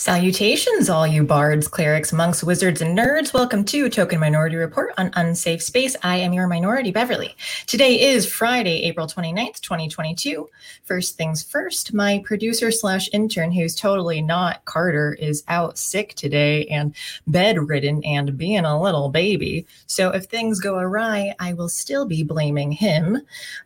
Salutations, all you bards, clerics, monks, wizards, and nerds. Welcome to Token Minority Report on Unsafe Space. I am your minority, Beverly. Today is Friday, April 29th, 2022. First things first, my producer slash intern, who's totally not Carter, is out sick today and bedridden and being a little baby. So if things go awry, I will still be blaming him.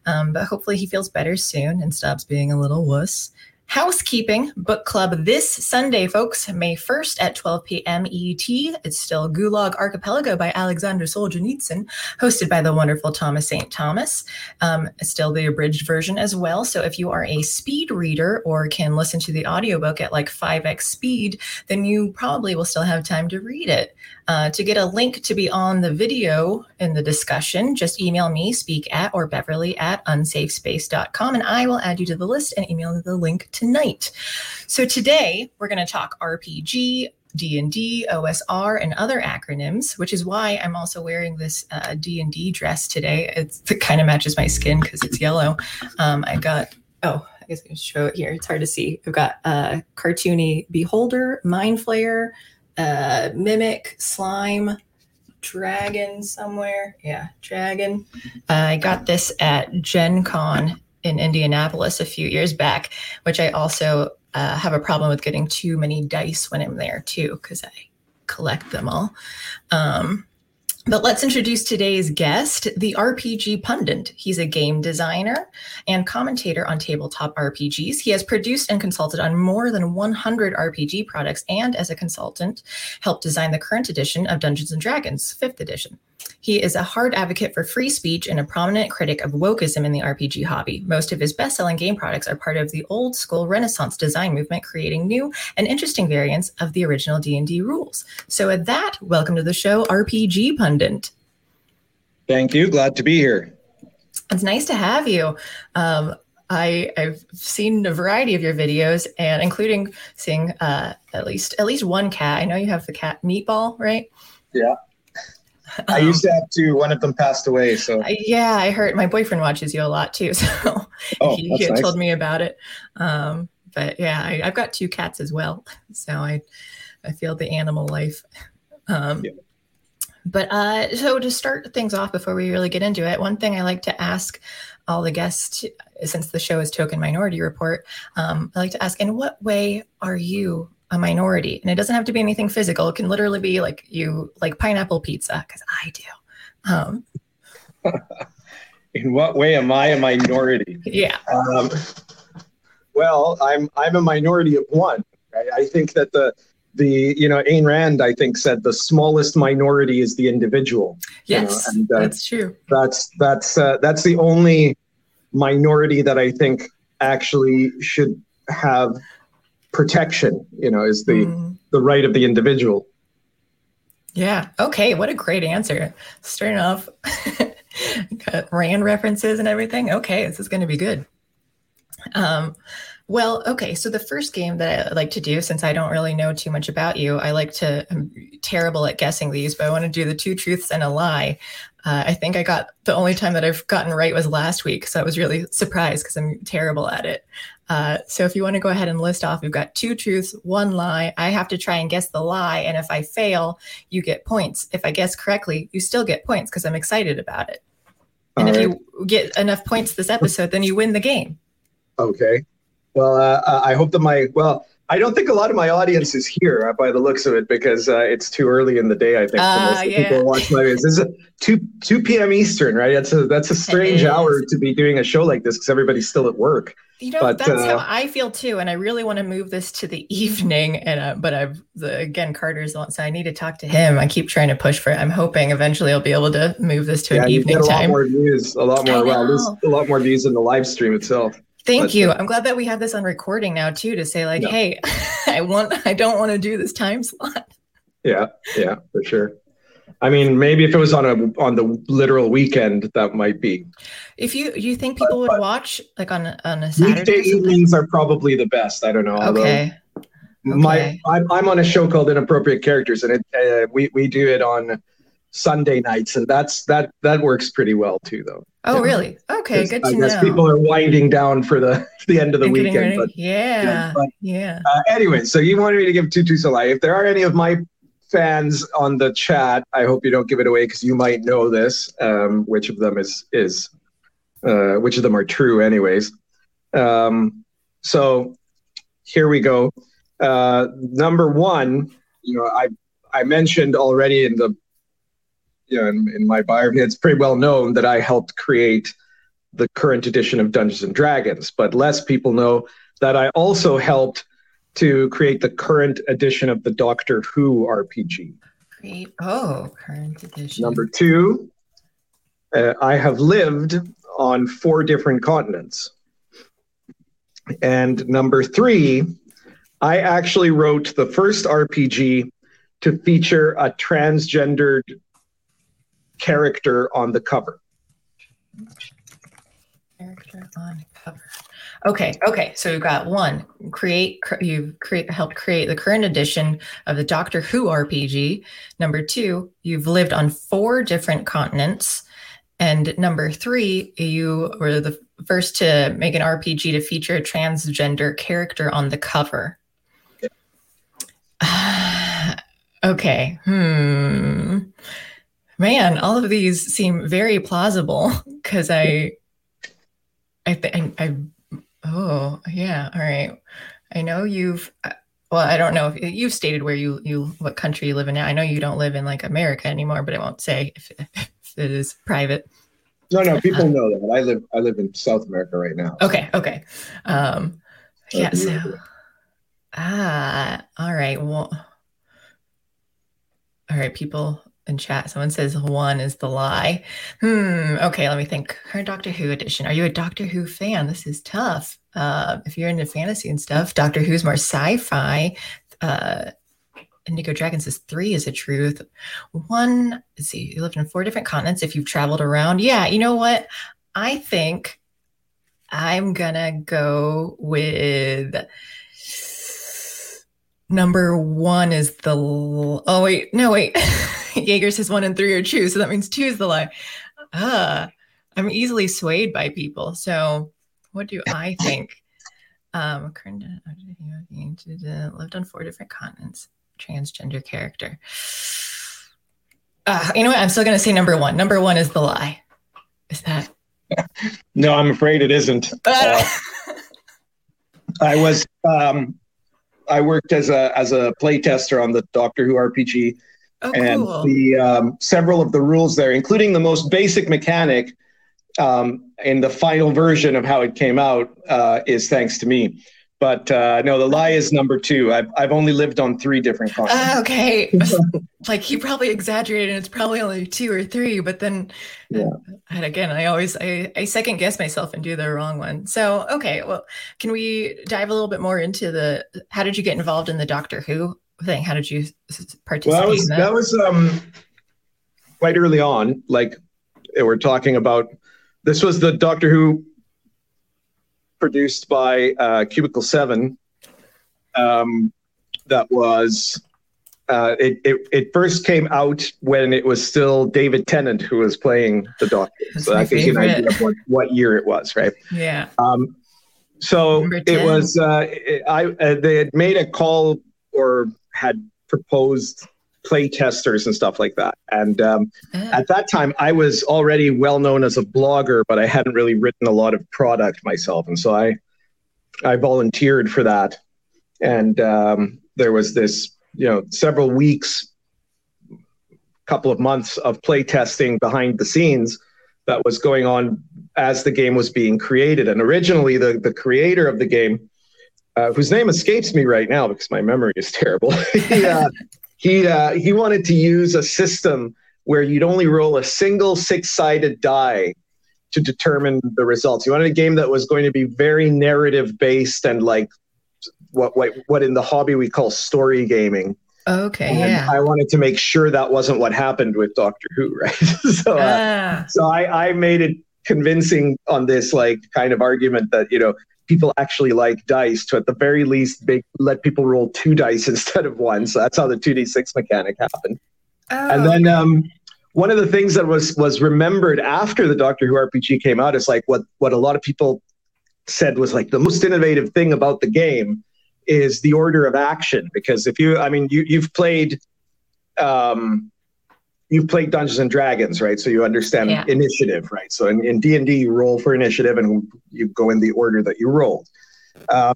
Um, but hopefully he feels better soon and stops being a little wuss. Housekeeping book club this Sunday, folks, May 1st at 12 p.m. ET. It's still Gulag Archipelago by Alexander Solzhenitsyn, hosted by the wonderful Thomas St. Thomas. Um, still the abridged version as well. So if you are a speed reader or can listen to the audiobook at like 5x speed, then you probably will still have time to read it. Uh, to get a link to be on the video in the discussion, just email me, speak at or Beverly at unsafespace.com, and I will add you to the list and email the link tonight. So today we're going to talk RPG, D&D, OSR, and other acronyms, which is why I'm also wearing this uh, D&D dress today. It's, it kind of matches my skin because it's yellow. Um, I got, oh, I guess I can show it here. It's hard to see. I've got a uh, cartoony Beholder, Mind Flayer, uh, mimic, slime, dragon somewhere. Yeah, dragon. Uh, I got this at Gen Con in Indianapolis a few years back, which I also uh, have a problem with getting too many dice when I'm there too, because I collect them all. Um, but let's introduce today's guest, the RPG Pundit. He's a game designer and commentator on tabletop RPGs. He has produced and consulted on more than 100 RPG products and, as a consultant, helped design the current edition of Dungeons and Dragons, 5th edition. He is a hard advocate for free speech and a prominent critic of wokeism in the RPG hobby. Most of his best selling game products are part of the old school Renaissance design movement, creating new and interesting variants of the original D&D rules. So with that, welcome to the show, RPG Pundit. Thank you. Glad to be here. It's nice to have you. Um, I, have seen a variety of your videos, and including seeing uh, at least at least one cat. I know you have the cat Meatball, right? Yeah. I used to have two. One of them passed away. So yeah, I heard my boyfriend watches you a lot too. So oh, he, he nice. told me about it. Um, but yeah, I, have got two cats as well. So I I feel the animal life. Um, yeah. But uh, so to start things off before we really get into it, one thing I like to ask all the guests, since the show is Token Minority Report, um, I like to ask, in what way are you a minority? And it doesn't have to be anything physical. It can literally be like you like pineapple pizza because i do. Um, in what way am i a minority? Yeah. Um, well i'm i'm a minority of one right? i think that the the you know Ayn Rand I think said the smallest minority is the individual. Yes, you know? and, uh, that's true. That's that's uh, that's the only minority that I think actually should have protection you know is the mm. the right of the individual yeah okay what a great answer starting off rand references and everything okay this is going to be good um well, okay. So the first game that I like to do, since I don't really know too much about you, I like to. I'm terrible at guessing these, but I want to do the two truths and a lie. Uh, I think I got the only time that I've gotten right was last week, so I was really surprised because I'm terrible at it. Uh, so if you want to go ahead and list off, we've got two truths, one lie. I have to try and guess the lie, and if I fail, you get points. If I guess correctly, you still get points because I'm excited about it. And All if right. you get enough points this episode, then you win the game. Okay. Well, uh, uh, I hope that my well, I don't think a lot of my audience is here uh, by the looks of it because uh, it's too early in the day. I think uh, most yeah. people watch my videos. This is two two p.m. Eastern, right? That's a that's a strange hour to be doing a show like this because everybody's still at work. You know, but, that's uh, how I feel too, and I really want to move this to the evening. And uh, but I've the, again, Carter's on, so I need to talk to him. I keep trying to push for it. I'm hoping eventually I'll be able to move this to yeah, an evening a time. A lot more views, a lot more. There's a lot more views in the live stream itself. Thank but, you. Uh, I'm glad that we have this on recording now too to say like, yeah. hey, I want I don't want to do this time slot. Yeah, yeah, for sure. I mean, maybe if it was on a on the literal weekend, that might be. If you you think people would watch like on a, on a Saturday? Weekday evenings are probably the best. I don't know. Okay. okay. My I'm I'm on a show called Inappropriate Characters, and it uh, we we do it on Sunday nights, and that's that that works pretty well too, though. Oh, really? Okay, good to I know. guess people are winding down for the the end of the And getting weekend. ready? But yeah, but, yeah. uh, anyway, so you wanted me to give Tutu Salai. If there are any of my fans on the chat, I hope you don't give it away because you might know this. Um, which of them is is uh, which of them are true, anyways. Um, so here we go. Uh, number one, you know, I I mentioned already in the you know in, in my biography, it's pretty well known that I helped create the current edition of Dungeons and Dragons, but less people know that I also helped to create the current edition of the Doctor Who RPG. Great. Oh, current edition. Number two, uh, I have lived on four different continents. And number three, I actually wrote the first RPG to feature a transgendered character on the cover. character on cover. Okay, okay. So we've got one create. cr- You've helped create the current edition of the Doctor Who RPG. Number two, you've lived on four different continents, and number three, you were the first to make an RPG to feature a transgender character on the cover. okay. Hmm. Man, all of these seem very plausible because I I think I, oh yeah, all right. I know you've uh, well, I don't know if you've stated where you you what country you live in now. I know you don't live in like America anymore, but I won't say if, if it is private. No, no, people know that. I live I live in South America right now. Okay, okay. Um yeah, Okay. so ah, all right. Well all right, people in chat. Someone says one is the lie. Hmm. Okay, let me think. Current Doctor Who edition. Are you a Doctor Who fan? This is tough. Uh, if you're into fantasy and stuff, Doctor Who's more sci-fi. Uh, Indigo Dragon says three is a truth. One, let's see, you lived in four different continents. If you've traveled around, yeah, you know what? I think I'm gonna go with number one is the. Oh wait, no wait. Jaeger says one and three are true, so that means two is the lie. Ah, I'm easily swayed by people. So, what do I think? Um, lived on four different continents. Transgender character. Uh, you know what? I'm still gonna say number one. Number one is the lie. Is that? No, I'm afraid it isn't. Uh, I was um, I worked as a as a play tester on the Doctor Who RPG, oh, and cool. the um, several of the rules there, including the most basic mechanic um, in the final version of how it came out, uh, is thanks to me. But uh, no, the lie is number two. I've I've only lived on three different continents. Ah, okay. like he probably exaggerated and it's probably only two or three, but then Yeah. and again, I always I, I second guess myself and do the wrong one. So okay, well, can we dive a little bit more into the how did you get involved in the Doctor Who thing? How did you participate Well, that was that? that was um, quite early on. Like we're talking about, this was the Doctor Who produced by uh, Cubicle Seven. Um, that was uh, it, it. It first came out when it was still David Tennant who was playing the Doctor. That's so my that gives you an idea of what, what year it was, right? yeah. Um, so it was. Uh, it, I uh, they had made a call or had proposed play testers and stuff like that. And um, Ah, at that time, I was already well known as a blogger, but I hadn't really written a lot of product myself, and so I I volunteered for that. And um, there was this, you know, several weeks, couple of months of play testing behind the scenes that was going on as the game was being created. And originally, the the creator of the game, uh, whose name escapes me right now because my memory is terrible, he uh, he, uh, he wanted to use a system where you'd only roll a single six-sided die to determine the results. He wanted a game that was going to be very narrative based and like what what what in the hobby we call story gaming. okay, And yeah. I wanted to make sure that wasn't what happened with Doctor Who, right? so, uh, Ah, so I, I made it convincing on this like kind of argument that you know people actually like dice to at the very least make, let people roll two dice instead of one. So that's how the two d six mechanic happened. oh, And then um, one of the things that was was remembered after the Doctor Who RPG came out is like what what a lot of people said was like the most innovative thing about the game is the order of action because if you I mean you you've played um you've played Dungeons and Dragons, right? So you understand yeah. initiative, right? So in, in D&D, you roll for initiative and you go in the order that you rolled. Um,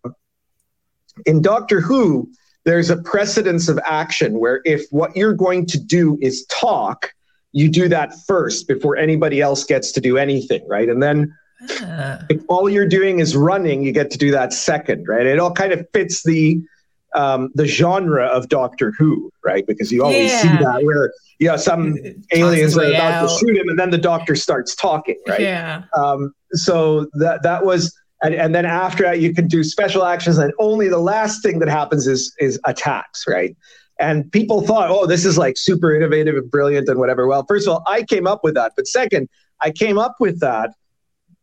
in Doctor Who, there's a precedence of action where if what you're going to do is talk, you do that first before anybody else gets to do anything, right? And then uh. if all you're doing is running, you get to do that second, right? It all kind of fits the um, the genre of Doctor Who, right? Because you always yeah. see that where you know some aliens are about out. to shoot him, and then the Doctor starts talking, right? Yeah. Um, so that that was, and, and then after that, you can do special actions, and only the last thing that happens is is attacks, right? And people thought, oh, this is like super innovative and brilliant and whatever. Well, first of all, I came up with that, but second, I came up with that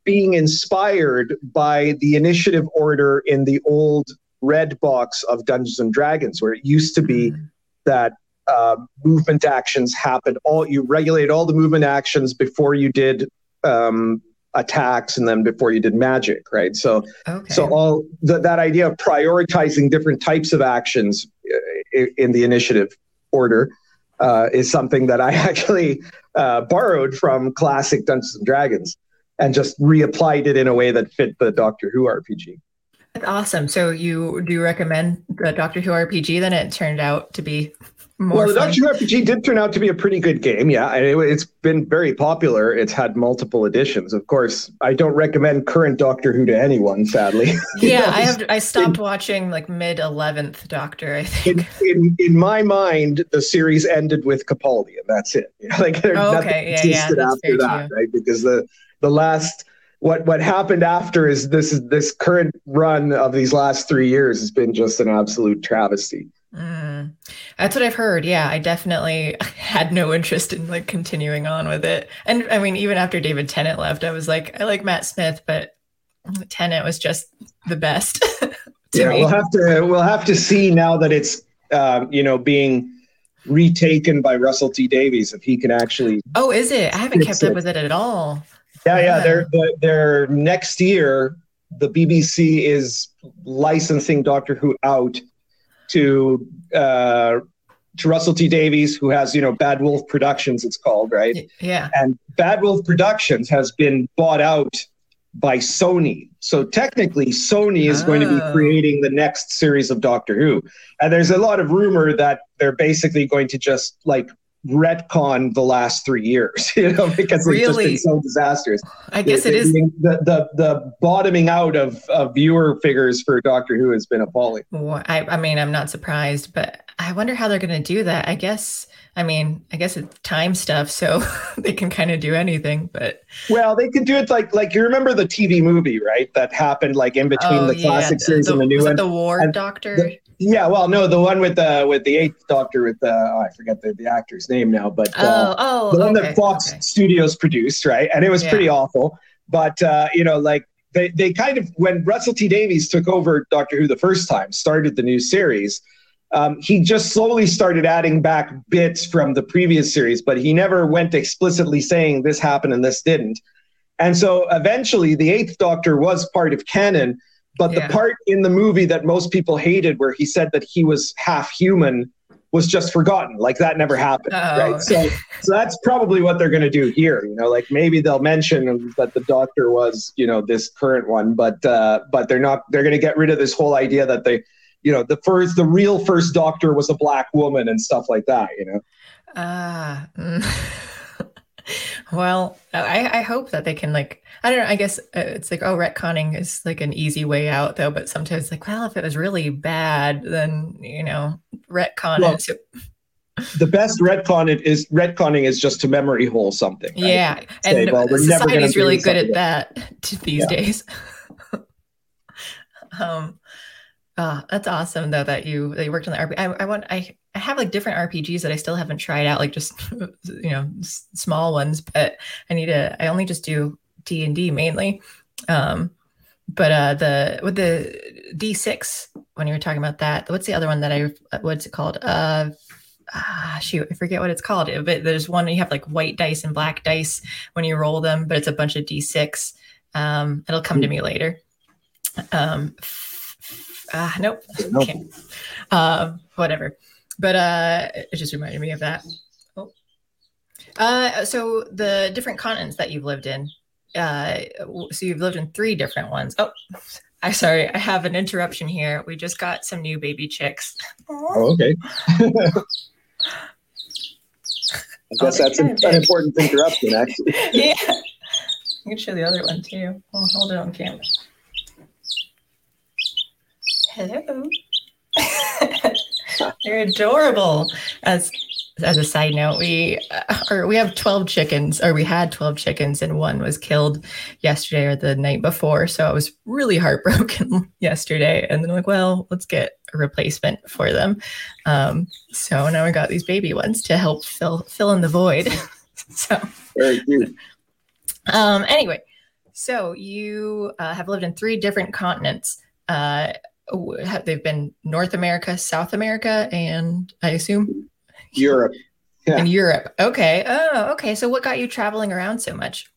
being inspired by the initiative order in the old red box of Dungeons and Dragons, where it used to be mm-hmm. that uh, movement actions happened. All you regulate all the movement actions before you did um, attacks, and then before you did magic, right? So, okay. so all the, that idea of prioritizing different types of actions uh, in the initiative order uh, is something that I actually uh, borrowed from classic Dungeons and Dragons and just reapplied it in a way that fit the Doctor Who RPG. That's awesome. So you do you recommend the Doctor Who RPG? Then it turned out to be more. Well, the Doctor Who RPG did turn out to be a pretty good game. Yeah, it, it's been very popular. It's had multiple editions. Of course, I don't recommend current Doctor Who to anyone. Sadly. yeah, I have. I stopped in, watching like mid eleventh Doctor. I think. In, in, in my mind, the series ended with Capaldi, and that's it. You know, like there's oh, okay. nothing yeah, yeah, after that, right? Because the the last what what happened after is this is this current run of these last three years has been just an absolute travesty. Mm, that's what I've heard. Yeah, I definitely had no interest in like continuing on with it. And I mean, even after David Tennant left, I was like, I like Matt Smith, but Tennant was just the best. yeah, me. we'll have to we'll have to see now that it's um, you know being retaken by Russell T Davies if he can actually. Oh, is it? I haven't kept it. up with it at all. Yeah, yeah. They're, they're next year. The BBC is licensing Doctor Who out to uh, to Russell T Davies, who has you know Bad Wolf Productions. It's called right. Yeah. And Bad Wolf Productions has been bought out by Sony. So technically, Sony is oh. going to be oh. creating the next series of Doctor Who. And there's a lot of rumor that they're basically going to just like retcon the last three years, you know, because really? it's just been so disastrous. I guess the, it is the, the the bottoming out of, of viewer figures for Doctor Who has been appalling. Well, I, I mean, I'm not surprised, but I wonder how they're going to do that. I guess, I mean, I guess it's time stuff, so they can kind of do anything. But well, they can do it like like you remember the TV movie, right? That happened like in between oh, the yeah, classic the, series the, and the new one. The War Doctor. The, yeah, well, no, the one with the with the eighth Doctor with the oh, I forget the, the actor's name now, but uh, oh, oh, the one okay, that Fox okay. Studios produced, right? And it was yeah. pretty awful. But uh, you know, like they they kind of when Russell T Davies took over Doctor Who the first time, started the new series. Um, he just slowly started adding back bits from the previous series, but he never went explicitly saying this happened and this didn't. And so eventually, the Eighth Doctor was part of canon but yeah. the part in the movie that most people hated, where he said that he was half human, was just forgotten. Like that never happened, oh. right? So, so that's probably what they're going to do here. You know, like maybe they'll mention that the doctor was, you know, this current one, but uh, but they're not. They're going to get rid of this whole idea that they, you know, the first, the real first doctor was a black woman and stuff like that. You know. Ah. Uh, well, I, I hope that they can like I don't know. I guess uh, it's like, oh, retconning is like an easy way out, though. But sometimes, like, well, if it was really bad, then you know, retcon well, it. the best retcon it is retconning is just to memory hole something. Right? Yeah, Say, and well, society's really good at that these yeah. days. um, oh, that's awesome though that you that you worked on the RPG. I, I want I I have like different RPGs that I still haven't tried out, like just you know s- small ones. But I need to. I only just do D and D mainly. Um, but uh, the with the D six when you were talking about that, what's the other one that I what's it called? Uh, ah, shoot, I forget what it's called. But there's one you have like white dice and black dice when you roll them, but it's a bunch of d6. Um, it'll come to me later. Um, uh, nope, okay. Uh, whatever. But uh, it just reminded me of that. Oh. Uh, so the different continents that you've lived in. Uh, so you've lived in three different ones. Oh, I sorry, I have an interruption here. We just got some new baby chicks. Oh, okay. I guess that's an, an important interruption, actually. yeah. I can show the other one too. I'll hold it on camera. Hello. They're adorable. As as a side note, we uh, or we have 12 chickens, or we had 12 chickens, and one was killed yesterday or the night before. So I was really heartbroken yesterday. And then I'm like, well, let's get a replacement for them. Um, so now we got these baby ones to help fill fill in the void. so very cute. Um, anyway, so you uh, have lived in three different continents. Uh, have, they've been North America, South America, and I assume Europe. Yeah. In Europe. Okay. Oh, okay. So what got you traveling around so much?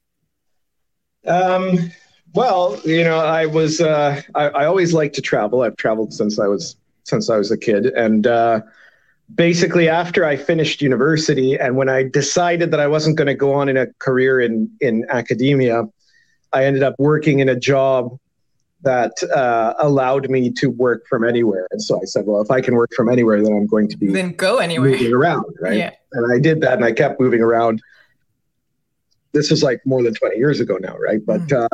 Um, well, you know, I was uh, I, I always like to travel. I've traveled since I was since I was a kid, and uh, basically after I finished university and when I decided that I wasn't going to go on in a career in in academia, I ended up working in a job that uh, allowed me to work from anywhere. And so I said, well, if I can work from anywhere, then I'm going to be then go anywhere moving around, right? Yeah. And I did that, and I kept moving around. This was like more than 20 years ago now, right? But mm. uh,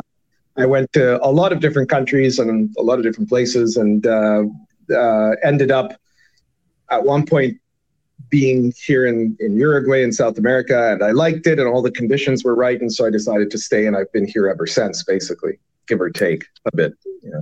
I went to a lot of different countries and a lot of different places, and uh, uh ended up at one point being here in, in Uruguay in South America, and I liked it, and all the conditions were right, and so I decided to stay, and I've been here ever since, basically, give or take a bit. Yeah,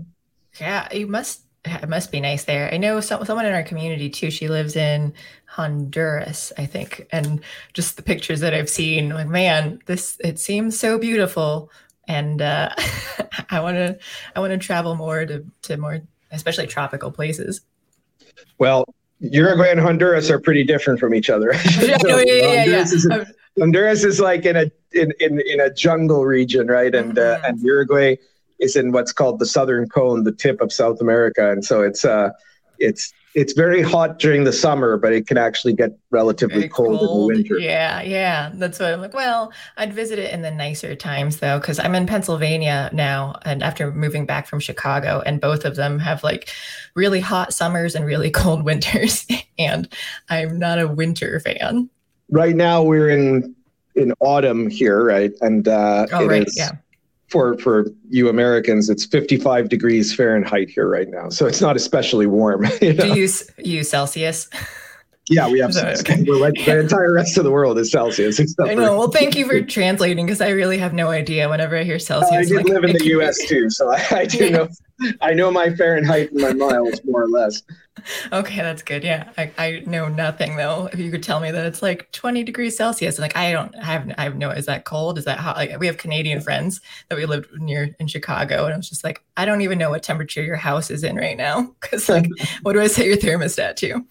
yeah, you must. It must be nice there. I know some, someone in our community too. She lives in Honduras, I think, and just the pictures that I've seen, like man, this it seems so beautiful, and uh, I want to I want to travel more to to more, especially tropical places. Well, Uruguay and Honduras are pretty different from each other. yeah, so yeah, yeah, Honduras, yeah. Is, um, Honduras is like in a in, in, in a jungle region, right? And uh, mm-hmm. uh, and Uruguay is in what's called the southern cone, the tip of South America, and so it's uh it's it's very hot during the summer, but it can actually get relatively cold, cold, in the winter. Yeah, yeah, that's what I'm like. Well, I'd visit it in the nicer times though, because I'm in Pennsylvania now, and after moving back from Chicago, and both of them have like really hot summers and really cold winters, and I'm not a winter fan. Right now, we're in in autumn here, right? And uh, oh, right, is, yeah for for you Americans, it's 55 degrees Fahrenheit here right now, so it's not especially warm. You know? Do you use Celsius? Yeah, we have. Okay. Like, the entire rest of the world is Celsius. I know. Well, thank you for translating because I really have no idea. Whenever I hear Celsius, uh, I did like, live in the U.S. too, so I, I do yeah. know. I know my Fahrenheit and my miles more or less. Okay, that's good. Yeah, I, I know nothing though. If you could tell me that it's like 20 degrees Celsius, like I don't I have I have no. Is that cold? Is that hot? Like we have Canadian friends that we lived near in Chicago, and I was just like, I don't even know what temperature your house is in right now because like, what do I set your thermostat to?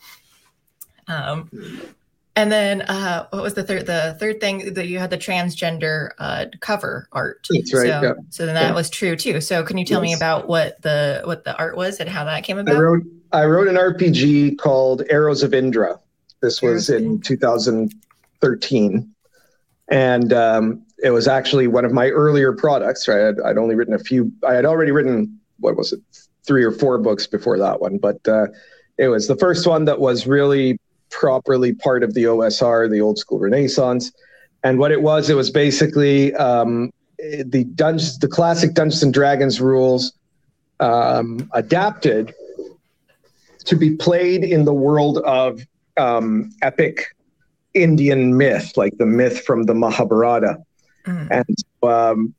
Um, and then uh, what was the third? The third thing that you had the transgender uh, cover art. That's right. So, yeah. so then that yeah. was true too. So can you tell yes. me about what the what the art was and how that came about? I wrote I wrote an RPG called Arrows of Indra. This was in 2013, and um, it was actually one of my earlier products. Right, I'd, I'd, only written a few. I had already written what was it, three or four books before that one, but uh, it was the first one that was really properly part of the OSR, the old school Renaissance. And what it was, it was basically um, the Dungeons, the classic Dungeons and Dragons rules um, adapted to be played in the world of um, epic Indian myth, like the myth from the Mahabharata. Mm. And um,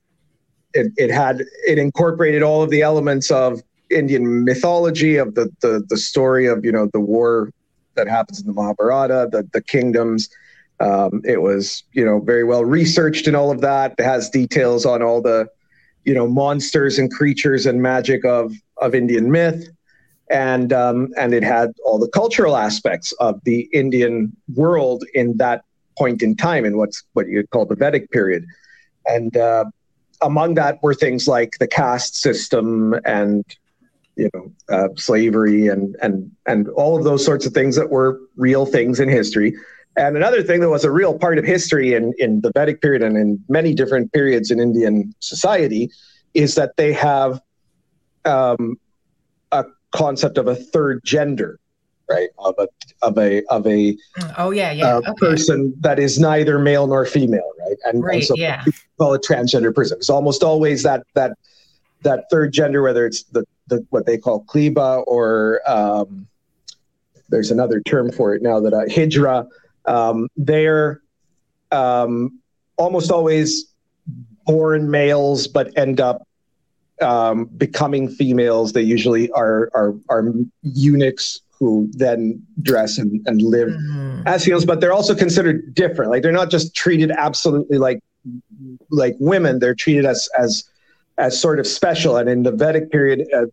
it, it had it incorporated all of the elements of Indian mythology of the, the the story of you know the war that happens in the Mahabharata, the the kingdoms. Um, it was you know very well researched and all of that. It has details on all the you know monsters and creatures and magic of of Indian myth. and um, and it had all the cultural aspects of the Indian world in that point in time in what's what you call the Vedic period, and uh, among that were things like the caste system and you know uh, slavery and and and all of those sorts of things that were real things in history. And another thing that was a real part of history in, in the Vedic period and in many different periods in Indian society is that they have um, a concept of a third gender, right? Of a of a of a oh yeah yeah uh, okay. person that is neither male nor female, right? And, right, and so yeah. call a transgender person. It's almost always that that that third gender, whether it's the, the what they call kliba or um, there's another term for it now that uh, hijra. Um, they're um, almost always born males, but end up um, becoming females. They usually are are are eunuchs who then dress and, and live mm-hmm. as females, but they're also considered different. Like they're not just treated absolutely like like women. They're treated as as as sort of special. And in the Vedic period, uh,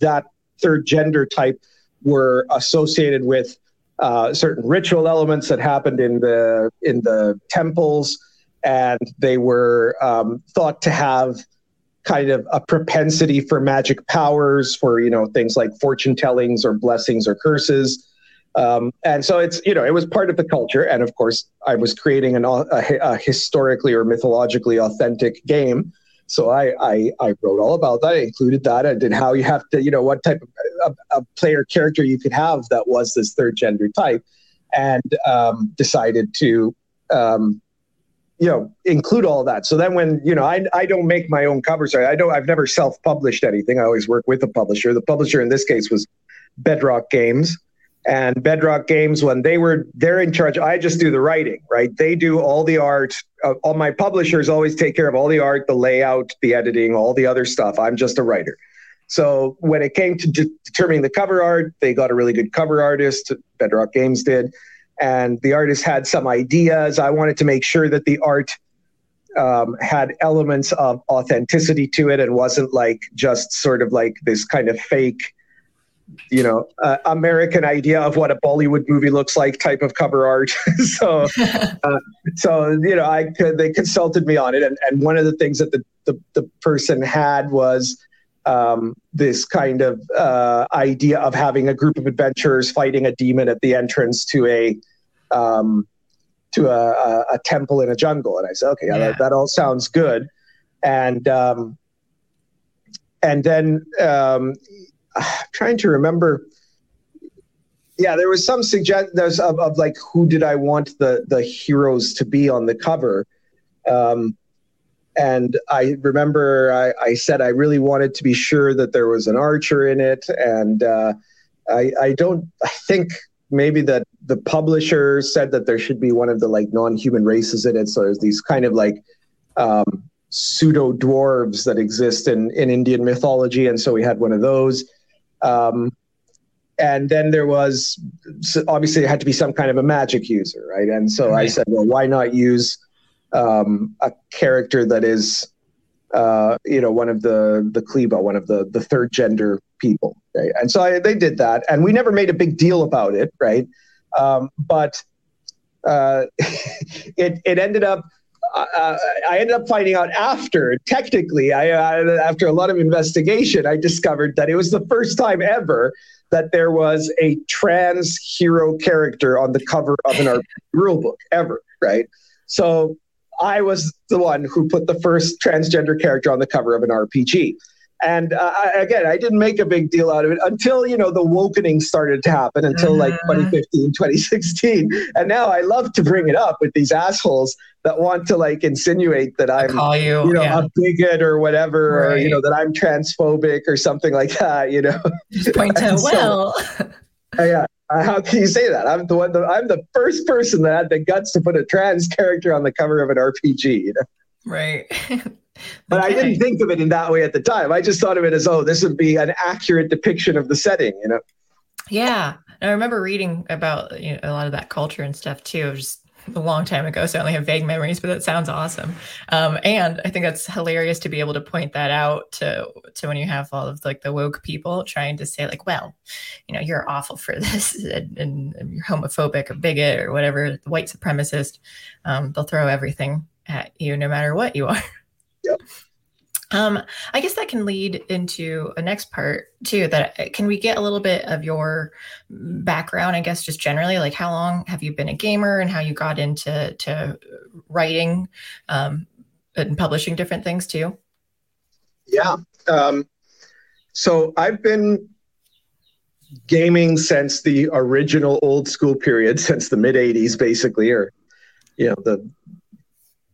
that third gender type were associated with uh, certain ritual elements that happened in the in the temples, and they were um, thought to have kind of a propensity for magic powers, for you know things like fortune tellings or blessings or curses. Um, and so it's you know it was part of the culture, and of course I was creating an, a, a historically or mythologically authentic game. So I, I, I wrote all about that. I included that. Did how you have to, you know, what type of a, a player character you could have that was this third gender type, and um, decided to um, you know include all that so then when you know i, I don't make my own covers i don't i've never self-published anything i always work with a publisher the publisher in this case was bedrock games and bedrock games when they were they're in charge i just do the writing right they do all the art uh, all my publishers always take care of all the art the layout the editing all the other stuff i'm just a writer so when it came to de- determining the cover art they got a really good cover artist bedrock games did and the artist had some ideas. I wanted to make sure that the art um, had elements of authenticity to it and wasn't like just sort of like this kind of fake, you know, uh, American idea of what a Bollywood movie looks like type of cover art. so, uh, so you know, I they consulted me on it, and, and one of the things that the the, the person had was um, this kind of uh, idea of having a group of adventurers fighting a demon at the entrance to a um, to a, a, a, temple in a jungle. And I said, okay, yeah. That, that, all sounds good. And um, and then um, trying to remember. Yeah, there was some suggest there's of, of like who did I want the the heroes to be on the cover. Um, and I remember I, I, said I really wanted to be sure that there was an archer in it, and uh, I, I, don't. I think maybe that the publisher said that there should be one of the like non-human races in it. So there's these kind of like um, pseudo dwarves that exist in in Indian mythology, and so we had one of those. Um, and then there was obviously it had to be some kind of a magic user, right? And so I said, well, why not use um, a character that is, uh, you know, one of the the Kliba, one of the the third gender people, right? And so I, they did that, and we never made a big deal about it, right? Um, but uh, it it ended up. Uh, I ended up finding out after, technically, I, uh, after a lot of investigation, I discovered that it was the first time ever that there was a trans hero character on the cover of an RPG rule book ever, right? So I was the one who put the first transgender character on the cover of an RPG. And uh, I, again, I didn't make a big deal out of it until, you know, the wokening started to happen until like mm-hmm. 2015, 2016. And now I love to bring it up with these assholes that want to like insinuate that I'm, you, you, know, yeah. a bigot or whatever, right. or, you know, that I'm transphobic or something like that, you know. Just point so, well. Uh, yeah. Uh, how can you say that? I'm the one. I'm the first person that had the guts to put a trans character on the cover of an RPG. You know? Right. But okay. I didn't think of it in that way at the time. I just thought of it as, oh, this would be an accurate depiction of the setting, you know? Yeah. I remember reading about you know, a lot of that culture and stuff too. Just a long time ago, so I only have vague memories, but that sounds awesome. Um, and I think that's hilarious to be able to point that out to to when you have all of like the woke people trying to say like, well, you know, you're awful for this, and, and, and you're homophobic or bigot or whatever, white supremacist. Um, they'll throw everything at you, no matter what you are. Yep. Um, I guess that can lead into a next part too. That uh, can we get a little bit of your background? I guess just generally, like how long have you been a gamer and how you got into to writing um, and publishing different things too. Yeah. Um, so I've been gaming since the original old school period, since the mid '80s, basically, or you know the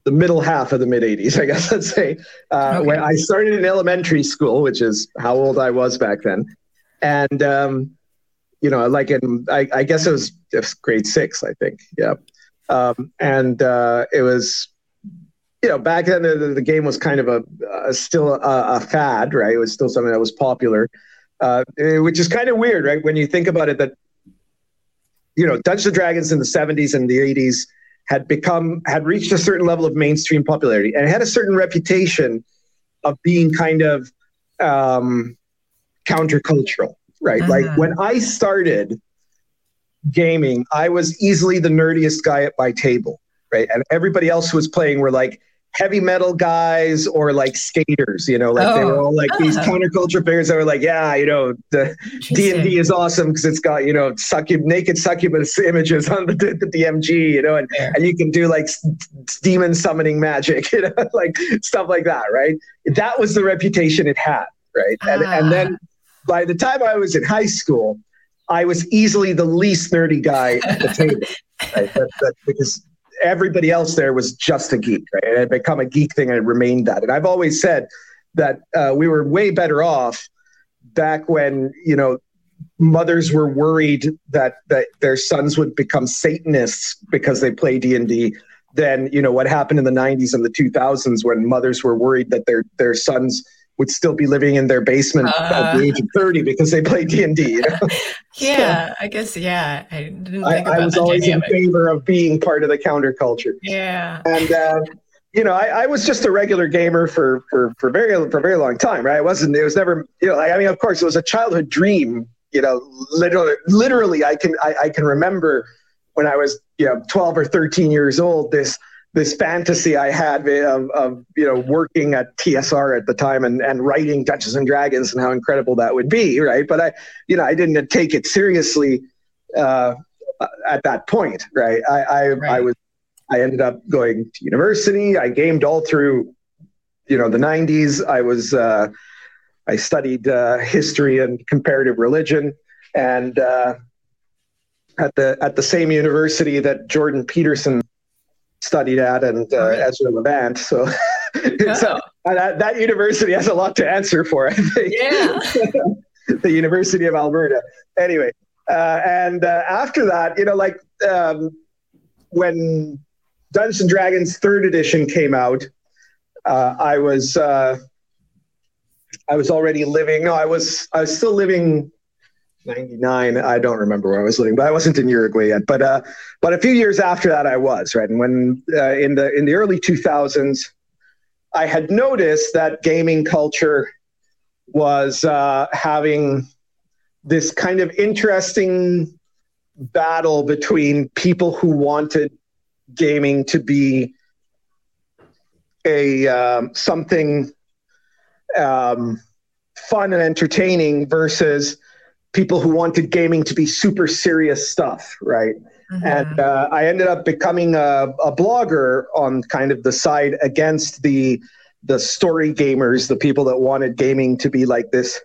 the middle half of the mid 80s, I guess let's say, uh, okay. when I started in elementary school, which is how old I was back then. And, um, you know, like in, I, I guess it was, it was, grade six, I think. Yeah. Um, and uh, it was, you know, back then the, the game was kind of a, a still a, a, fad, right? It was still something that was popular, uh, which is kind of weird, right? When you think about it, that, you know, Dungeons and Dragons in the 70s and the 80s had become had reached a certain level of mainstream popularity and had a certain reputation of being kind of um, countercultural, right? Uh-huh. Like when I started gaming, I was easily the nerdiest guy at my table, right? And everybody else who was playing were like heavy metal guys or like skaters, you know, like oh. they were all like these counterculture players that were like, yeah, you know, the D and D is awesome because it's got you know succub naked succubus images on the, the DMG, you know, and, yeah. and you can do like demon summoning magic, you know, like stuff like that, right? That was the reputation it had, right? And ah. and then by the time I was in high school, I was easily the least nerdy guy at the table, right? That, that, because everybody else there was just a geek, right? It had become a geek thing and it remained that. And I've always said that uh, we were way better off back when, you know, mothers were worried that, that their sons would become Satanists because they play D&D than, you know, what happened in the 90s and the 2000s when mothers were worried that their, their sons – would still be living in their basement uh, at the age of 30 because they play D&D. You know? yeah, so, I guess, yeah. I didn't I, I was always dynamic. in favor of being part of the counterculture. Yeah. And, uh, you know, I, I, was just a regular gamer for, for, for very, for a very long time, right? I wasn't, it was never, you know, I mean, of course it was a childhood dream, you know, literally, literally I can, I, I can remember when I was, you know, 12 or 13 years old, this, this fantasy I had of, of, you know working at TSR at the time and, and writing Dungeons and Dragons and how incredible that would be, right? But I, you know, I didn't take it seriously uh, at that point, right? I I, right. I was I ended up going to university. I gamed all through, you know, the '90s. I was uh, I studied uh, history and comparative religion, and uh, at the at the same university that Jordan Peterson studied at and uh, Ezra Levant. So, so uh, that, that, university has a lot to answer for, I think. Yeah. the University of Alberta. Anyway, uh, and uh, after that, you know, like um, when Dungeons and Dragons third edition came out, uh, I was uh, I was already living. No, I was I was still living 99 i don't remember where i was living but i wasn't in uruguay yet. But uh but a few years after that i was right? And when uh, in the in the early 2000s i had noticed that gaming culture was uh, having this kind of interesting battle between people who wanted gaming to be a um, something um, fun and entertaining versus people who wanted gaming to be super serious stuff, right? Mm-hmm. And uh, I ended up becoming a, a, blogger on kind of the side against the the story gamers, the people that wanted gaming to be like this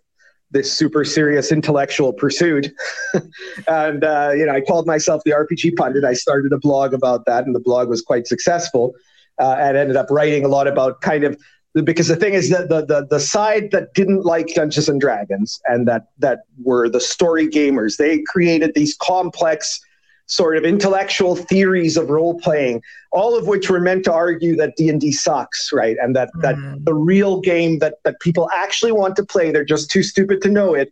this super serious intellectual pursuit. and uh, you know, I called myself the RPG pundit. I started a blog about that, and the blog was quite successful. Uh, and ended up writing a lot about kind of because the thing is that the, the the side that didn't like Dungeons and Dragons and that that were the story gamers, they created these complex sort of intellectual theories of role playing, all of which were meant to argue that D and D sucks, right? And that mm. that the real game that that people actually want to play, they're just too stupid to know it,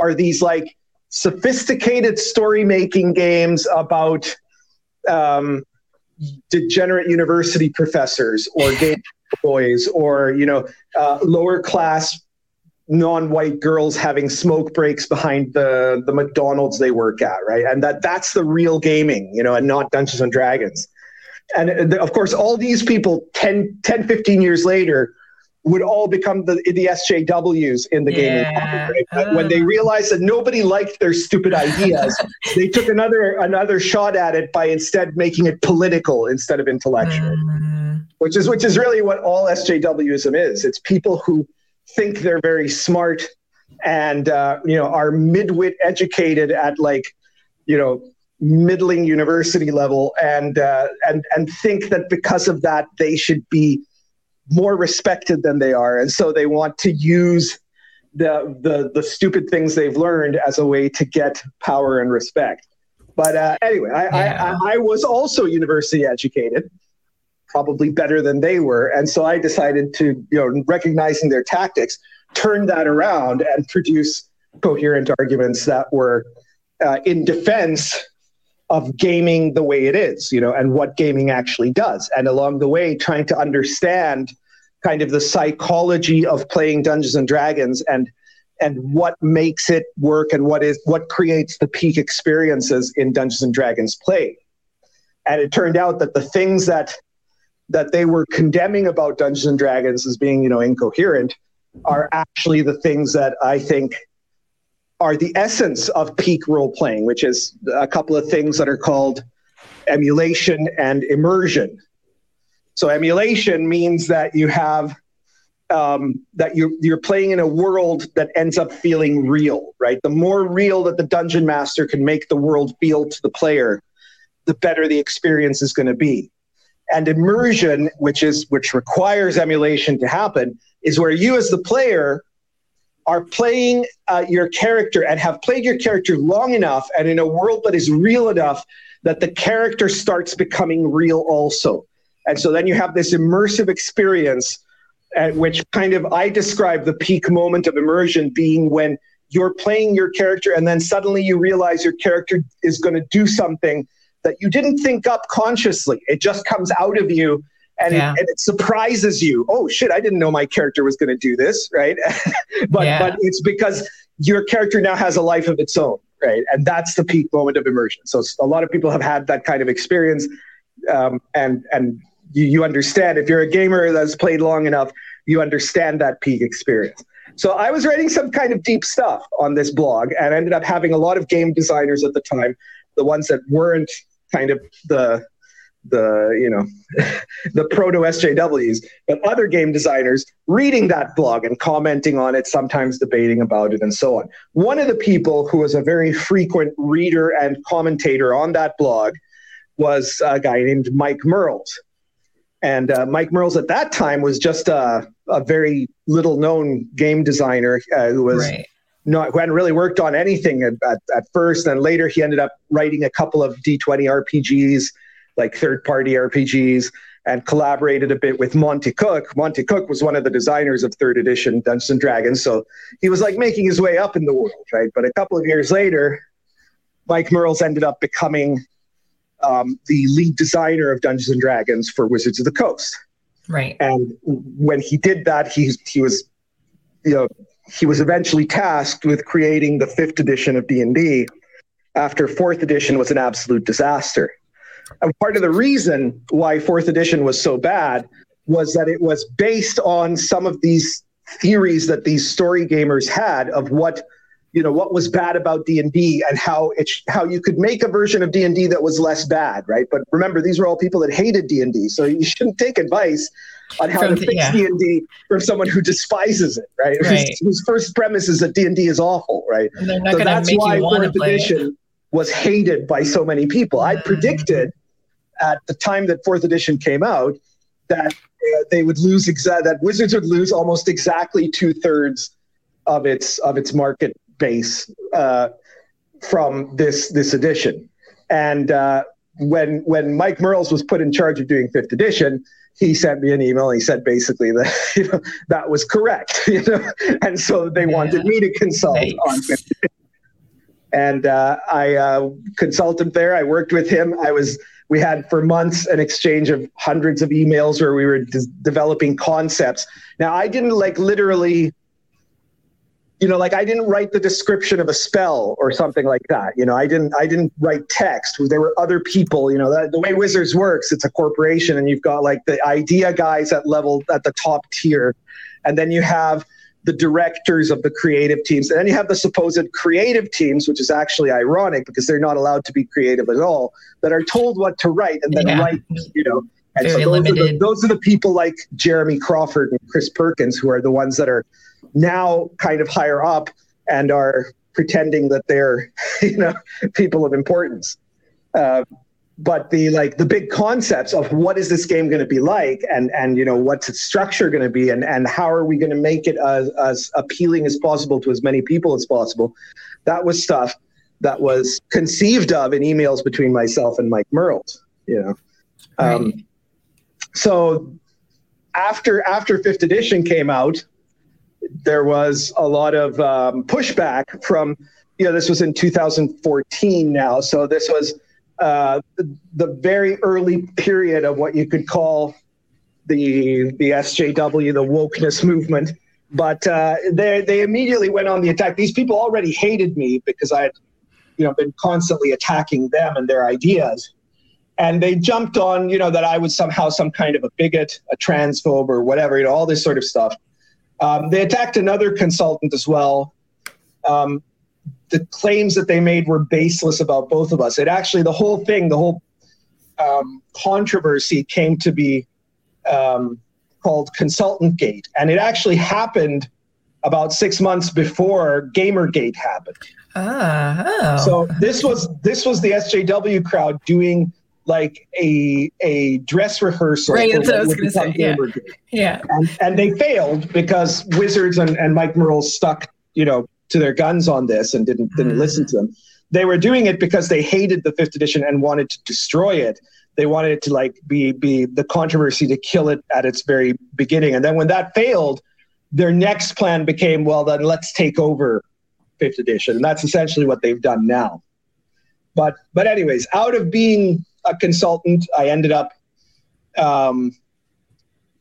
are these like sophisticated story making games about um, degenerate university professors or gay boys or you know uh, lower class non-white girls having smoke breaks behind the the McDonald's they work at, right? And that that's the real gaming, you know, and not Dungeons and Dragons. And uh, of course, all these people 10, 10 15 years later would all become the the SJWs in the yeah. gaming right? when they realized that nobody liked their stupid ideas. they took another another shot at it by instead making it political instead of intellectual, mm. which is which is really what all SJWism is. It's people who think they're very smart and uh, you know are midwit educated at like you know middling university level and uh, and and think that because of that they should be more respected than they are and so they want to use the the the stupid things they've learned as a way to get power and respect but uh, anyway I, yeah. I, I was also university educated probably better than they were. And so I decided to, you know, recognizing their tactics, turn that around and produce coherent arguments that were uh, in defense of gaming the way it is, you know, and what gaming actually does. And along the way, trying to understand kind of the psychology of playing Dungeons and Dragons and and what makes it work and what is what creates the peak experiences in Dungeons and Dragons play. And it turned out that the things that that they were condemning about Dungeons and Dragons as being, you know, incoherent are actually the things that I think are the essence of peak role playing, which is a couple of things that are called emulation and immersion. So emulation means that you have um, that you're you're playing in a world that ends up feeling real, right? The more real that the dungeon master can make the world feel to the player, the better the experience is going to be. And immersion, which is which requires emulation to happen, is where you as the player are playing uh, your character and have played your character long enough and in a world that is real enough that the character starts becoming real also. And so then you have this immersive experience at which kind of I describe the peak moment of immersion being when you're playing your character and then suddenly you realize your character is going to do something that you didn't think up consciously. It just comes out of you and, yeah. it, and it surprises you. Oh shit, I didn't know my character was going to do this, right? but yeah. but it's because your character now has a life of its own, right? And that's the peak moment of immersion. So a lot of people have had that kind of experience, um, and and you, you understand if you're a gamer that's played long enough, you understand that peak experience. So I was writing some kind of deep stuff on this blog and ended up having a lot of game designers at the time, the ones that weren't kind of the the you know the proto SJWs, but other game designers reading that blog and commenting on it, sometimes debating about it, and so on. One of the people who was a very frequent reader and commentator on that blog was a guy named Mike Mearls. And uh, Mike Mearls at that time was just a, a very little known game designer uh, who was right not who hadn't really worked on anything at, at, at first. And later he ended up writing a couple of D20 RPGs, like third party RPGs, and collaborated a bit with Monte Cook. Monte Cook was one of the designers of third edition Dungeons and Dragons. So he was like making his way up in the world, right? But a couple of years later, Mike Mearls ended up becoming um, the lead designer of Dungeons and Dragons for Wizards of the Coast. Right. And when he did that, he he was, you know, he was eventually tasked with creating the fifth edition of D&D after fourth edition was an absolute disaster. And part of the reason why fourth edition was so bad was that it was based on some of these theories that these story gamers had of what you know what was bad about D&D and how it how you could make a version of D&D that was less bad, right? But remember these were all people that hated D&D, so you shouldn't take advice on how from, to fix yeah. D&D from someone who despises it, right? right. Whose, whose, first premise is that D&D is awful, right? so that's why fourth edition was hated by so many people. I mm-hmm. predicted at the time that fourth edition came out that uh, they would lose exa- that Wizards would lose almost exactly two thirds of its of its market base uh, from this this edition. And uh, when when Mike Mearls was put in charge of doing fifth edition, he sent me an email. he said basically that you know, that was correct, you know, and so they yeah. wanted me to consult nice. on fifth. And uh, I uh, consulted there. I worked with him. I was we had for months an exchange of hundreds of emails where we were de- developing concepts. Now, I didn't like literally you know like i didn't write the description of a spell or something like that you know i didn't i didn't write text there were other people you know that, the way wizards works it's a corporation and you've got like the idea guys at level at the top tier and then you have the directors of the creative teams and then you have the supposed creative teams which is actually ironic because they're not allowed to be creative at all that are told what to write and then yeah. write you know and Very so those, limited. Are the, those are the people like jeremy crawford and chris perkins who are the ones that are now kind of higher up and are pretending that they're you know people of importance uh, but the like the big concepts of what is this game going to be like and and you know what's its structure going to be and and how are we going to make it as, as appealing as possible to as many people as possible that was stuff that was conceived of in emails between myself and mike mearls you know um, right. so after after fifth edition came out there was a lot of um, pushback from, you know, this was in 2014 now. So this was uh, the, the very early period of what you could call the the SJW, the wokeness movement. But uh, they they immediately went on the attack. These people already hated me because I had, you know, been constantly attacking them and their ideas. And they jumped on, you know, that I was somehow some kind of a bigot, a transphobe, or whatever, you know, all this sort of stuff. Um, they attacked another consultant as well. Um, the claims that they made were baseless about both of us. It actually, the whole thing, the whole um, controversy came to be um, called Consultant Gate. And it actually happened about six months before Gamergate happened. Ah, oh. So this was this was the SJW crowd doing like a a dress rehearsal. Right, that's what I was going to say. Yeah, yeah. And, and, they failed because Wizards and, and Mike Mearls stuck, you know, to their guns on this and didn't didn't mm. listen to them. They were doing it because they hated the fifth edition and wanted to destroy it. They wanted it to like be be the controversy to kill it at its very beginning. And then when that failed, their next plan became, well, then let's take over fifth edition. And that's essentially what they've done now. But but anyways, out of being a consultant. I ended up, um,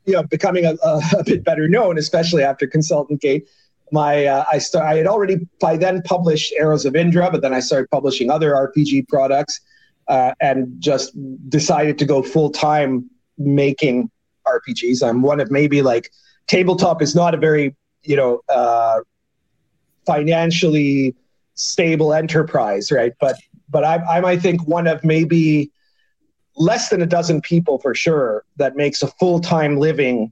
you know, becoming a, a, a, bit better known, especially after Consultant Gate. My uh, I start I had already by then published Arrows of Indra, but then I started publishing other RPG products, uh, and just decided to go full time making RPGs. I'm one of maybe like tabletop is not a very you know uh, financially stable enterprise, right? But but I'm, I'm I think one of maybe less than a dozen people for sure that makes a full-time living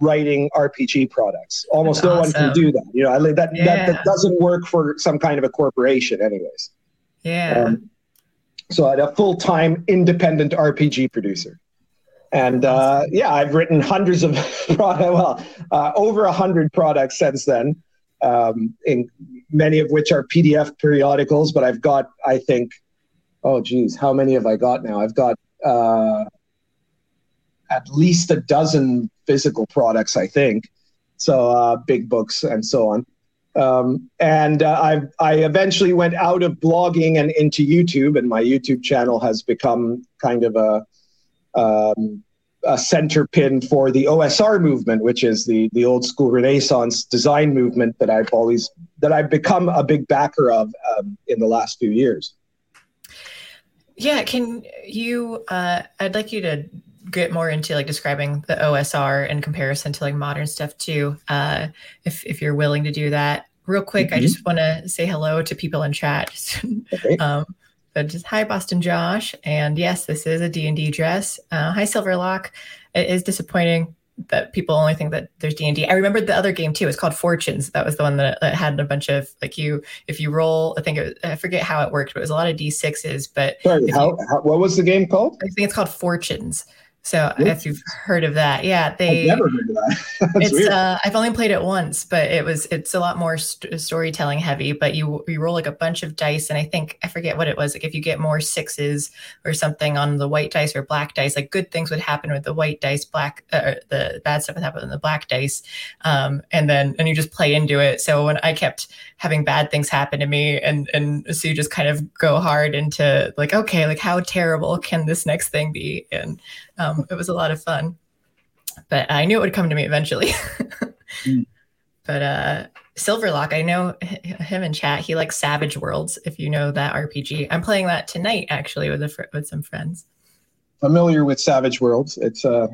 writing RPG products. Almost That's no awesome. one can do that. You know, that, yeah. that, that doesn't work for some kind of a corporation anyways. Yeah. Um, so I'm a full-time independent RPG producer. And uh, yeah, I've written hundreds of products, well, uh, over a hundred products since then, um, in many of which are PDF periodicals, but I've got, I think, oh geez, how many have I got now? I've got uh, at least a dozen physical products, I think. So uh, big books and so on. Um, and uh, I I eventually went out of blogging and into YouTube, and my YouTube channel has become kind of a um, a center pin for the OSR movement, which is the the old school Renaissance design movement that I've always that I've become a big backer of um, in the last few years. Yeah, can you? Uh, I'd like you to get more into like describing the OSR in comparison to like modern stuff too, uh, if if you're willing to do that. Real quick, mm-hmm. I just want to say hello to people in chat. okay. um, but just hi, Boston Josh, and yes, this is a D and D dress. Uh, hi, Silverlock. It is disappointing that people only think that there's D&D. I remember the other game too. It's called Fortunes. That was the one that, that had a bunch of like you if you roll, I think it was, I forget how it worked, but it was a lot of D6s, but Sorry, how, you, how, what was the game called? I think it's called Fortunes. So if you've heard of that, yeah, they. I've never heard of that. it's weird. uh, I've only played it once, but it was it's a lot more st- storytelling heavy. But you you roll like a bunch of dice, and I think I forget what it was. Like if you get more sixes or something on the white dice or black dice, like good things would happen with the white dice, black uh, the bad stuff would happen with the black dice, um, and then and you just play into it. So when I kept having bad things happen to me, and and so you just kind of go hard into like okay, like how terrible can this next thing be, and um, it was a lot of fun, but I knew it would come to me eventually. mm. But uh, Silverlock, I know him in chat. He likes Savage Worlds. If you know that RPG, I'm playing that tonight actually with a fr- with some friends. Familiar with Savage Worlds? It's uh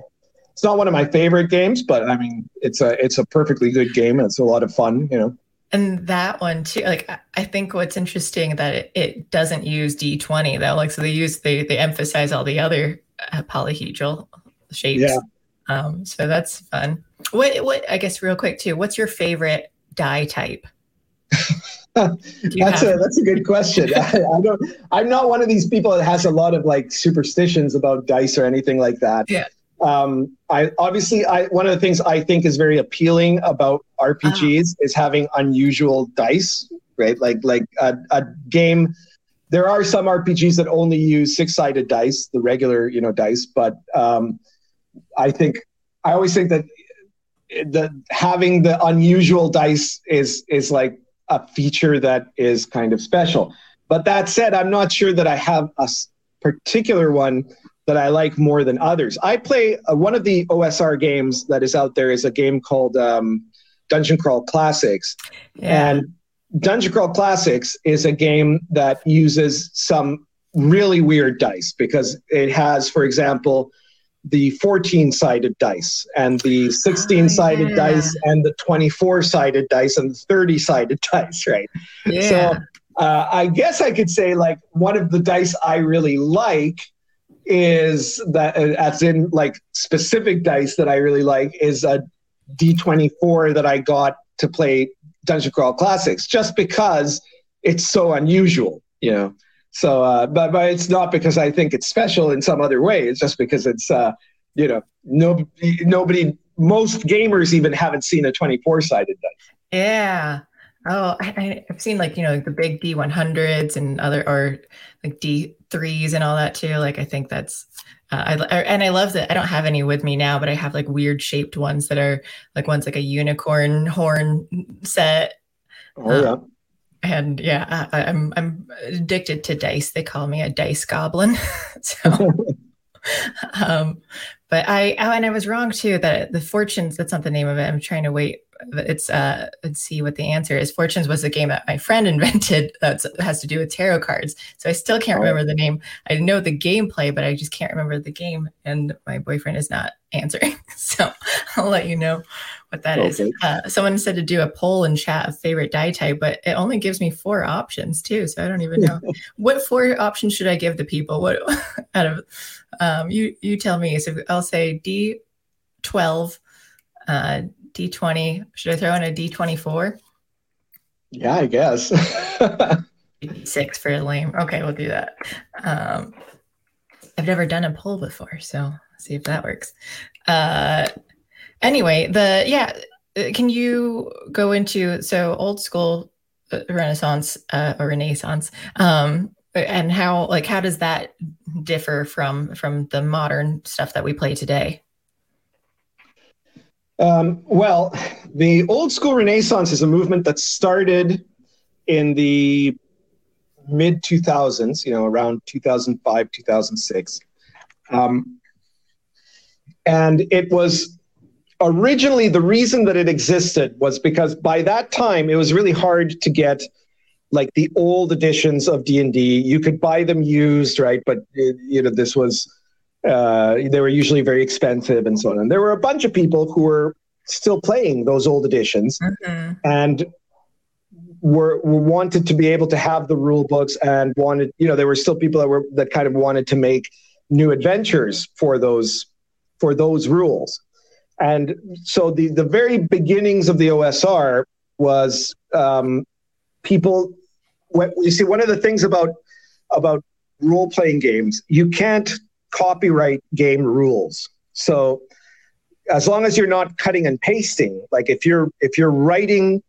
it's not one of my favorite games, but I mean, it's a it's a perfectly good game. and It's a lot of fun, you know. And that one too, like I think what's interesting that it, it doesn't use D20 though. Like so they use they they emphasize all the other polyhedral shapes. Yeah. Um, so that's fun. What what I guess real quick too. What's your favorite die type? that's a that's a good question. I, I, don't. I'm not one of these people that has a lot of like superstitions about dice or anything like that. Yeah. Um, I obviously I one of the things I think is very appealing about RPGs oh. is having unusual dice, right? Like like a, a game there are some RPGs that only use six-sided dice, the regular, you know, dice. But um, I think I always think that the having the unusual dice is is like a feature that is kind of special. But that said, I'm not sure that I have a particular one that I like more than others. I play uh, one of the OSR games that is out there is a game called um, Dungeon Crawl Classics, yeah. and Dungeon Crawl Classics is a game that uses some really weird dice because it has, for example, the 14 sided dice and the 16 sided oh, yeah. dice and the 24 sided dice and the 30 sided dice, right? Yeah. So uh, I guess I could say, like, one of the dice I really like is that, uh, as in, like, specific dice that I really like is a D24 that I got to play Dungeon Crawl Classics just because it's so unusual, you know. So, uh, but but it's not because I think it's special in some other way. It's just because it's, uh, you know, no nobody, most gamers even haven't seen a twenty-four sided dice. Yeah. Oh, I, have seen like you know like the big D one hundreds and other or like D threes and all that too. Like I think that's uh, I, and I love that I don't have any with me now, but I have like weird shaped ones that are like one's like a unicorn horn set. Oh um, yeah. And yeah, I, I'm I'm addicted to dice. They call me a dice goblin. so, um, but I oh, and I was wrong too that the fortunes. That's not the name of it. I'm trying to wait it's uh let's see what the answer is. Fortunes was a game that my friend invented that has to do with tarot cards. So i still can't remember the name. I know the gameplay but i just can't remember the game and my boyfriend is not answering. So i'll let you know what that okay. is. Uh, someone said to do a poll in chat of favorite die type but it only gives me four options too so i don't even know. What four options should i give the people? What out of um you you tell me. So i'll say d12 uh D20. Should I throw in a D24? Yeah, I guess. Six for lame. Okay, we'll do that. Um, I've never done a poll before, so see if that works. Uh, anyway, the yeah, uh, can you go into so old school uh, Renaissance uh, or Renaissance, um, and how like how does that differ from from the modern stuff that we play today? Um, well, the old school Renaissance is a movement that started in the mid 2000s, you know, around 2005, 2006. Um, and it was originally the reason that it existed was because by that time it was really hard to get like the old editions of D&D. You could buy them used, right? But you know, this was uh, they were usually very expensive and so on. And there were a bunch of people who were still playing those old editions mm-hmm. and were, were, wanted to be able to have the rule books and wanted, you know, there were still people that were that kind of wanted to make new adventures for those for those rules. And so the the very beginnings of the OSR was um, people. You see, one of the things about about role playing games, you can't copyright game rules. So as long as you're not cutting and pasting, like if you're if you're writing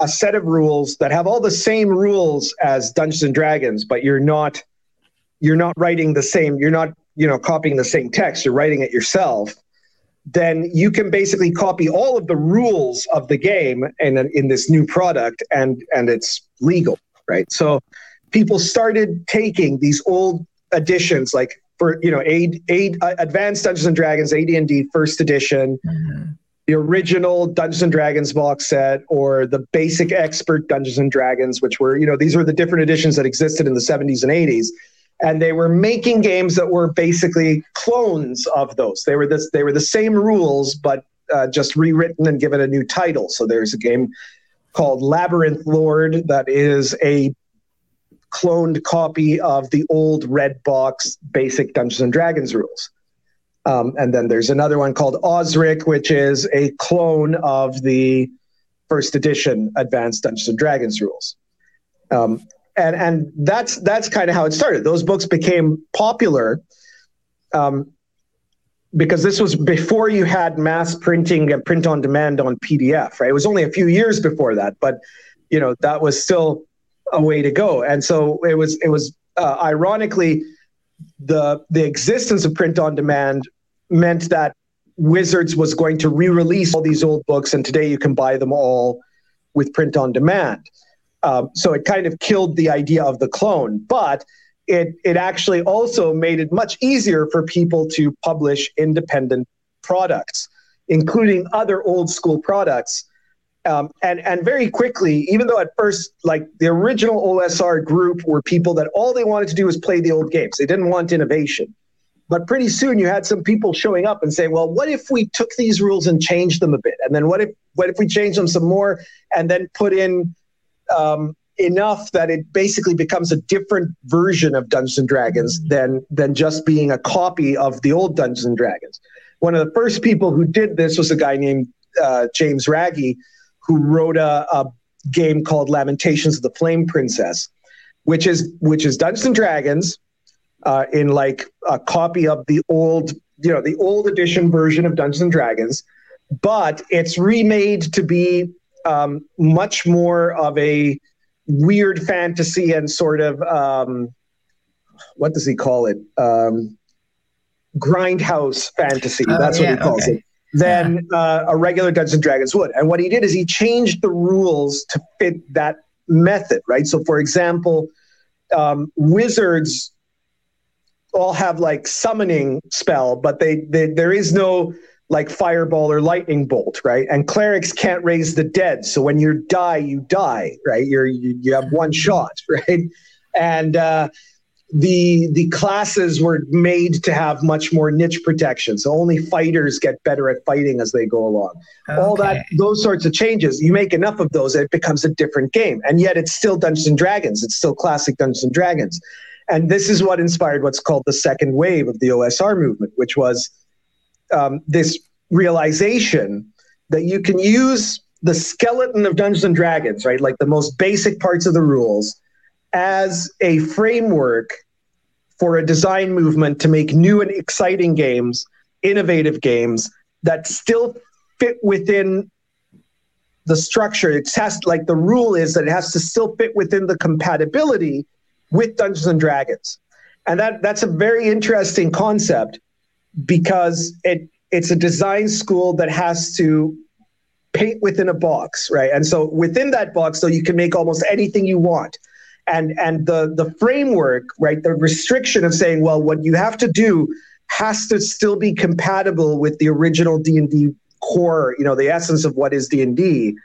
a set of rules that have all the same rules as Dungeons and Dragons, but you're not you're not writing the same, you're not, you know, copying the same text, you're writing it yourself, then you can basically copy all of the rules of the game in in this new product and and it's legal, right? So people started taking these old editions like for you know eight a, advanced dungeons and dragons ad&d first edition. Mm-hmm. the original dungeons and dragons box set or the basic expert dungeons and dragons which were you know these were the different editions that existed in the 70s and 80s and they were making games that were basically clones of those. They were this they were the same rules but uh, just rewritten and given a new title. So there's a game called labyrinth lord that is a cloned copy of the old red box basic Dungeons and Dragons rules. Um, and then there's another one called Osric, which is a clone of the first edition Advanced Dungeons and Dragons rules. Um, and and that's that's kind of how it started. Those books became popular um, because this was before you had mass printing and print on demand on PDF. Right, it was only a few years before that, but you know that was still a way to go. And so it was it was uh, ironically the the existence of print on demand meant that Wizards was going to re-release all these old books, and today you can buy them all with print on demand. Um, so it kind of killed the idea of the clone, but it it actually also made it much easier for people to publish independent products, including other old school products um, and and very quickly, even though at first, like the original OSR group were people that all they wanted to do was play the old games. They didn't want innovation. But pretty soon, you had some people showing up and saying, "Well, what if we took these rules and changed them a bit? And then what if what if we change them some more and then put in um, enough that it basically becomes a different version of Dungeons and Dragons than than just being a copy of the old Dungeons and Dragons?" One of the first people who did this was a guy named uh, James Raggi, who wrote a, a game called Lamentations of the Flame Princess, which is which is Dungeons and Dragons uh, in like a copy of the old, you know, the old edition version of Dungeons and Dragons, but it's remade to be um, much more of a weird fantasy and sort of um, what does he call it? Um, grindhouse fantasy. Oh, That's yeah, what he calls okay. it than uh, a regular Dungeons and Dragons would. And what he did is he changed the rules to fit that method, right? So, for example, um, wizards all have like summoning spell, but they, they there is no like fireball or lightning bolt, right? And clerics can't raise the dead, so when you die, you die, right? You're you, you have one shot, right? And uh, the the classes were made to have much more niche protection. So only fighters get better at fighting as they go along. Okay. all that those sorts of changes you make enough of those it becomes a different game. And yet it's still dungeons and dragons. It's still classic dungeons and dragons. And this is what inspired what's called the second wave of the osr movement which was um, this realization that you can use the skeleton of dungeons and dragons right like the most basic parts of the rules as a framework for a design movement to make new and exciting games, innovative games that still fit within the structure. It has like the rule is that it has to still fit within the compatibility with Dungeons and Dragons. And that that's a very interesting concept because it it's a design school that has to paint within a box, right? And so within that box, so you can make almost anything you want and and the the framework right the restriction of saying well what you have to do has to still be compatible with the original d&d core you know the essence of what is d&d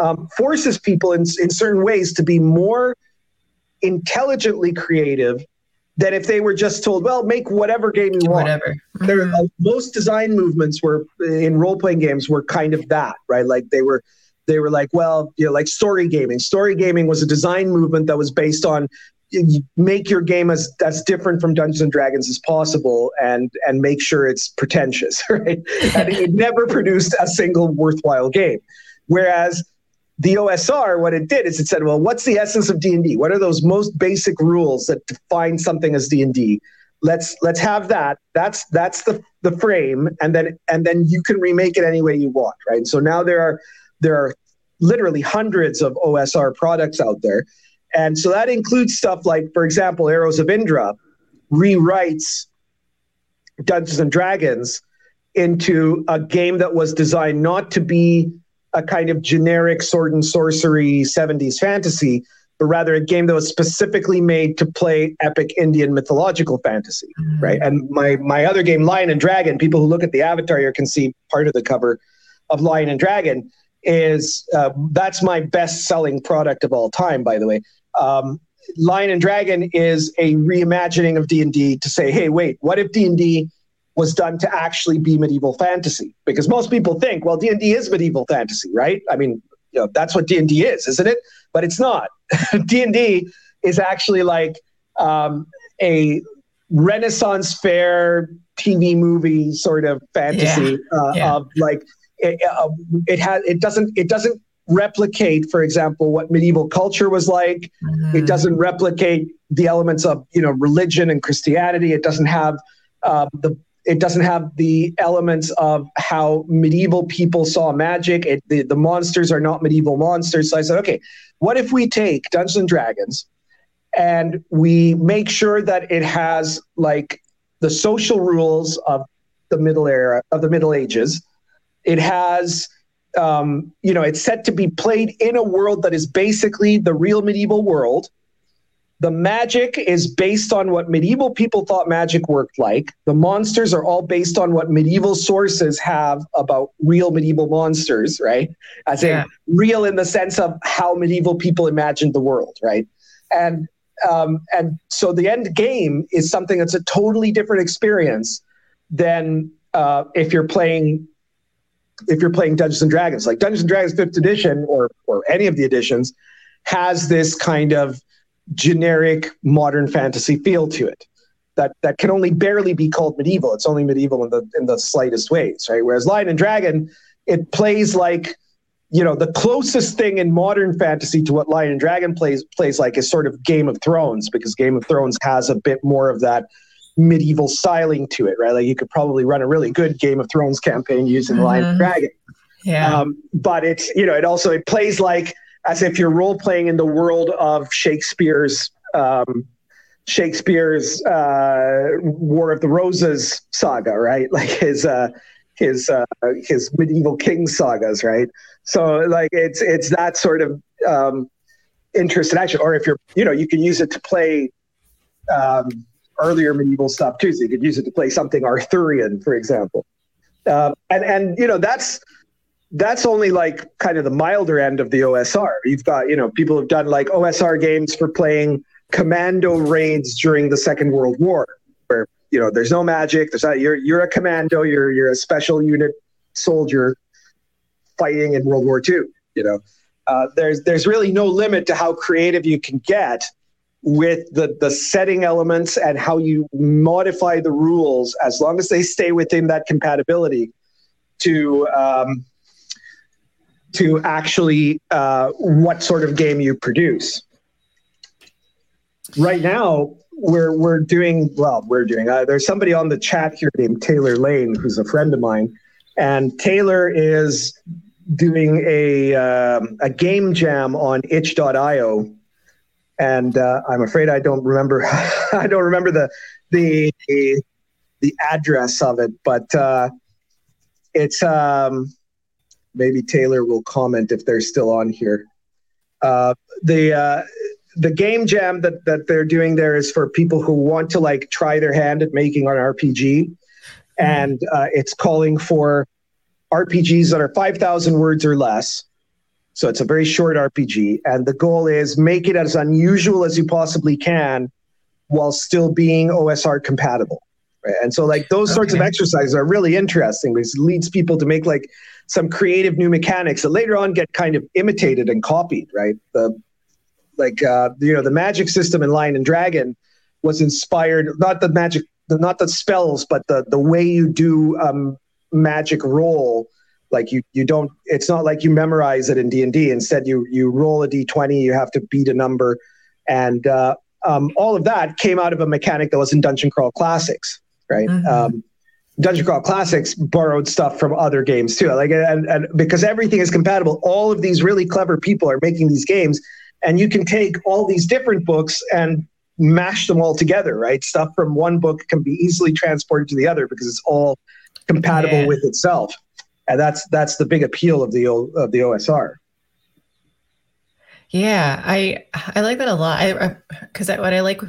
um, forces people in, in certain ways to be more intelligently creative than if they were just told well make whatever game you want. whatever. There, uh, most design movements were in role-playing games were kind of that right? Like they were they were like, well, you know, like story gaming. Story gaming was a design movement that was based on you make your game as as different from Dungeons and Dragons as possible, and and make sure it's pretentious, right? and it never produced a single worthwhile game. Whereas the OSR, what it did is it said, well, what's the essence of D and D? What are those most basic rules that define something as D and D? let's let's have that that's that's the the frame and then and then you can remake it any way you want right so now there are there are literally hundreds of osr products out there and so that includes stuff like for example arrows of indra rewrites dungeons and dragons into a game that was designed not to be a kind of generic sword and sorcery 70s fantasy but rather a game that was specifically made to play epic Indian mythological fantasy, mm-hmm. right? And my my other game, Lion and Dragon, people who look at the avatar here can see part of the cover of Lion and Dragon is uh, that's my best selling product of all time, by the way. Um, Lion and Dragon is a reimagining of D and D to say, hey, wait, what if D and D was done to actually be medieval fantasy? Because most people think, well, D and D is medieval fantasy, right? I mean, you know, that's what D and D is, isn't it? But it's not. D and D is actually like um, a Renaissance fair TV movie sort of fantasy yeah. Uh, yeah. of like it, uh, it has it doesn't it doesn't replicate, for example, what medieval culture was like. Mm-hmm. It doesn't replicate the elements of you know religion and Christianity. It doesn't have uh, the it doesn't have the elements of how medieval people saw magic. It, the, the monsters are not medieval monsters. So I said, okay, what if we take Dungeons and Dragons and we make sure that it has like the social rules of the middle era of the Middle Ages. It has um, you know, it's set to be played in a world that is basically the real medieval world the magic is based on what medieval people thought magic worked like. The monsters are all based on what medieval sources have about real medieval monsters, right? As yeah. in real in the sense of how medieval people imagined the world, right? And um, and so the end game is something that's a totally different experience than uh, if you're playing if you're playing Dungeons and Dragons. Like Dungeons and Dragons Fifth Edition or or any of the editions has this kind of generic modern fantasy feel to it that that can only barely be called medieval. It's only medieval in the in the slightest ways, right? Whereas Lion and Dragon, it plays like you know the closest thing in modern fantasy to what Lion and Dragon plays plays like is sort of Game of Thrones because Game of Thrones has a bit more of that medieval styling to it, right? Like you could probably run a really good Game of Thrones campaign using mm-hmm. Lion and Dragon. Yeah. Um, but it's you know it also it plays like as if you're role playing in the world of Shakespeare's um, Shakespeare's uh, War of the Roses saga, right? Like his uh, his uh, his medieval king sagas, right? So like it's it's that sort of um, interest in action, or if you're you know you can use it to play um, earlier medieval stuff too. So you could use it to play something Arthurian, for example. Uh, and and you know that's that's only like kind of the milder end of the OSR. You've got, you know, people have done like OSR games for playing commando raids during the Second World War, where you know there's no magic. There's not, you're you're a commando. You're you're a special unit soldier fighting in World War II. You know, uh, there's there's really no limit to how creative you can get with the the setting elements and how you modify the rules as long as they stay within that compatibility to um, to actually uh, what sort of game you produce. Right now, we're we're doing well. We're doing. Uh, there's somebody on the chat here named Taylor Lane, who's a friend of mine, and Taylor is doing a um, a game jam on itch.io and uh, I'm afraid I don't remember I don't remember the the the address of it, but uh, it's um, maybe Taylor will comment if they're still on here. Uh, the uh, the game jam that that they're doing there is for people who want to like try their hand at making an RPG, and uh, it's calling for RPGs that are five thousand words or less. So it's a very short RPG, and the goal is make it as unusual as you possibly can, while still being OSR compatible. Right? And so like those okay. sorts of exercises are really interesting because it leads people to make like some creative new mechanics that later on get kind of imitated and copied, right? The like uh, you know the magic system in Lion and Dragon was inspired not the magic, not the spells, but the the way you do um, magic roll. Like you you don't. It's not like you memorize it in D and D. Instead, you you roll a d20. You have to beat a number, and uh, um, all of that came out of a mechanic that was in Dungeon Crawl Classics, right? Mm-hmm. Um, Dungeon Crawl Classics borrowed stuff from other games too. Like, and, and because everything is compatible, all of these really clever people are making these games, and you can take all these different books and mash them all together, right? Stuff from one book can be easily transported to the other because it's all compatible yeah. with itself, and that's that's the big appeal of the of the OSR. Yeah, I I like that a lot. I because what I like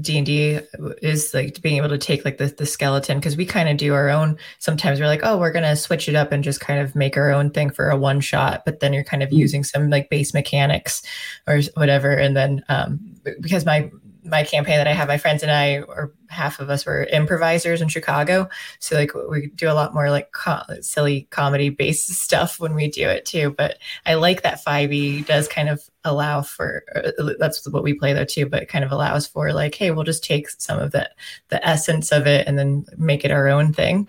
D and D is like being able to take like the the skeleton because we kind of do our own. Sometimes we're like, oh, we're gonna switch it up and just kind of make our own thing for a one shot. But then you're kind of mm-hmm. using some like base mechanics or whatever. And then um, because my my campaign that I have, my friends and I, or half of us were improvisers in Chicago. So like we do a lot more like co- silly comedy based stuff when we do it too. But I like that 5e does kind of allow for, uh, that's what we play though too, but kind of allows for like, hey, we'll just take some of the, the essence of it and then make it our own thing.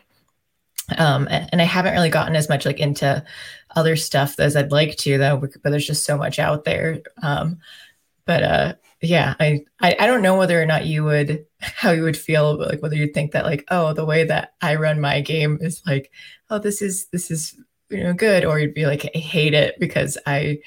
Um, and I haven't really gotten as much like into other stuff as I'd like to though, but there's just so much out there. Um, but uh, yeah I, I i don't know whether or not you would how you would feel like whether you'd think that like oh the way that i run my game is like oh this is this is you know good or you'd be like i hate it because i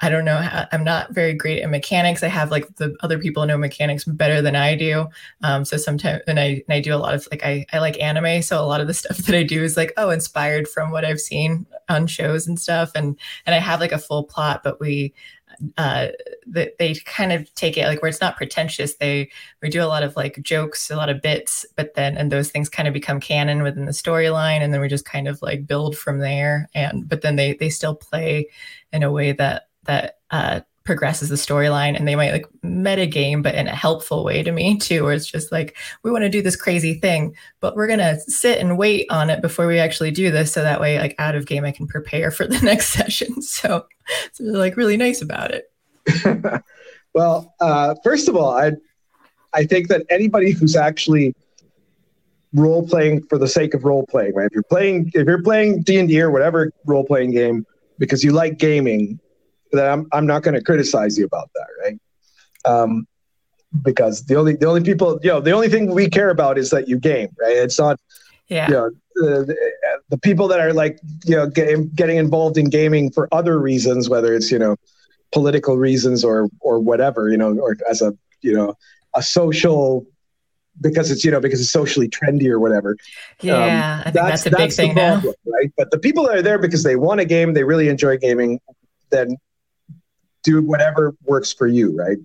i don't know how, i'm not very great at mechanics. I have like the other people know mechanics better than i do. Um so sometimes and i and i do a lot of like i i like anime so a lot of the stuff that i do is like oh inspired from what i've seen on shows and stuff and and i have like a full plot but we uh, they, they kind of take it like where it's not pretentious. They we do a lot of like jokes, a lot of bits, but then and those things kind of become canon within the storyline, and then we just kind of like build from there. And but then they they still play in a way that that uh, progresses the storyline and they might like meta game but in a helpful way to me too where it's just like we want to do this crazy thing but we're going to sit and wait on it before we actually do this so that way like out of game i can prepare for the next session. So, so like really nice about it. Well uh, first of all i i think that anybody who's actually role playing for the sake of role playing right? If you're playing if you're playing d&d or whatever role playing game because you like gaming that I'm I'm not going to criticize you about that, right? Um, because the only the only people you know the only thing we care about is that you game, right? It's not yeah. You know, the, the people that are like you know getting getting involved in gaming for other reasons, whether it's you know political reasons or or whatever, you know, or as a you know a social because it's you know because it's socially trendy or whatever. Yeah, um, I think that's, that's a big that's thing problem, now. Right, but the people that are there because they want a game, they really enjoy gaming, then do whatever works for you, right?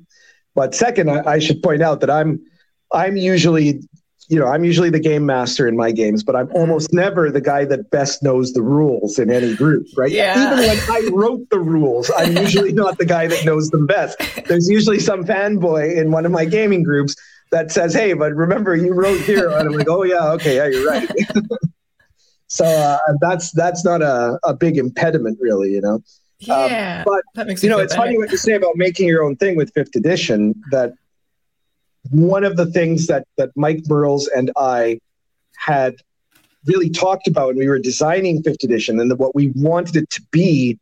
But second, I, I should point out that I'm I'm usually you know, I'm usually the game master in my games, but I'm almost never the guy that best knows the rules in any group, right? Yeah. Even when I wrote the rules, I'm usually not the guy that knows them best. There's usually some fanboy in one of my gaming groups that says, "Hey, but remember you wrote here," and I'm like, "Oh yeah, okay, yeah, you're right." so uh, that's that's not a, a big impediment, really, you know. Um, yeah, um, but you know, it's better. funny what you say about making your own thing with fifth edition. That one of the things that that Mike Mearls and I had really talked about when we were designing fifth edition, and that what we wanted it to be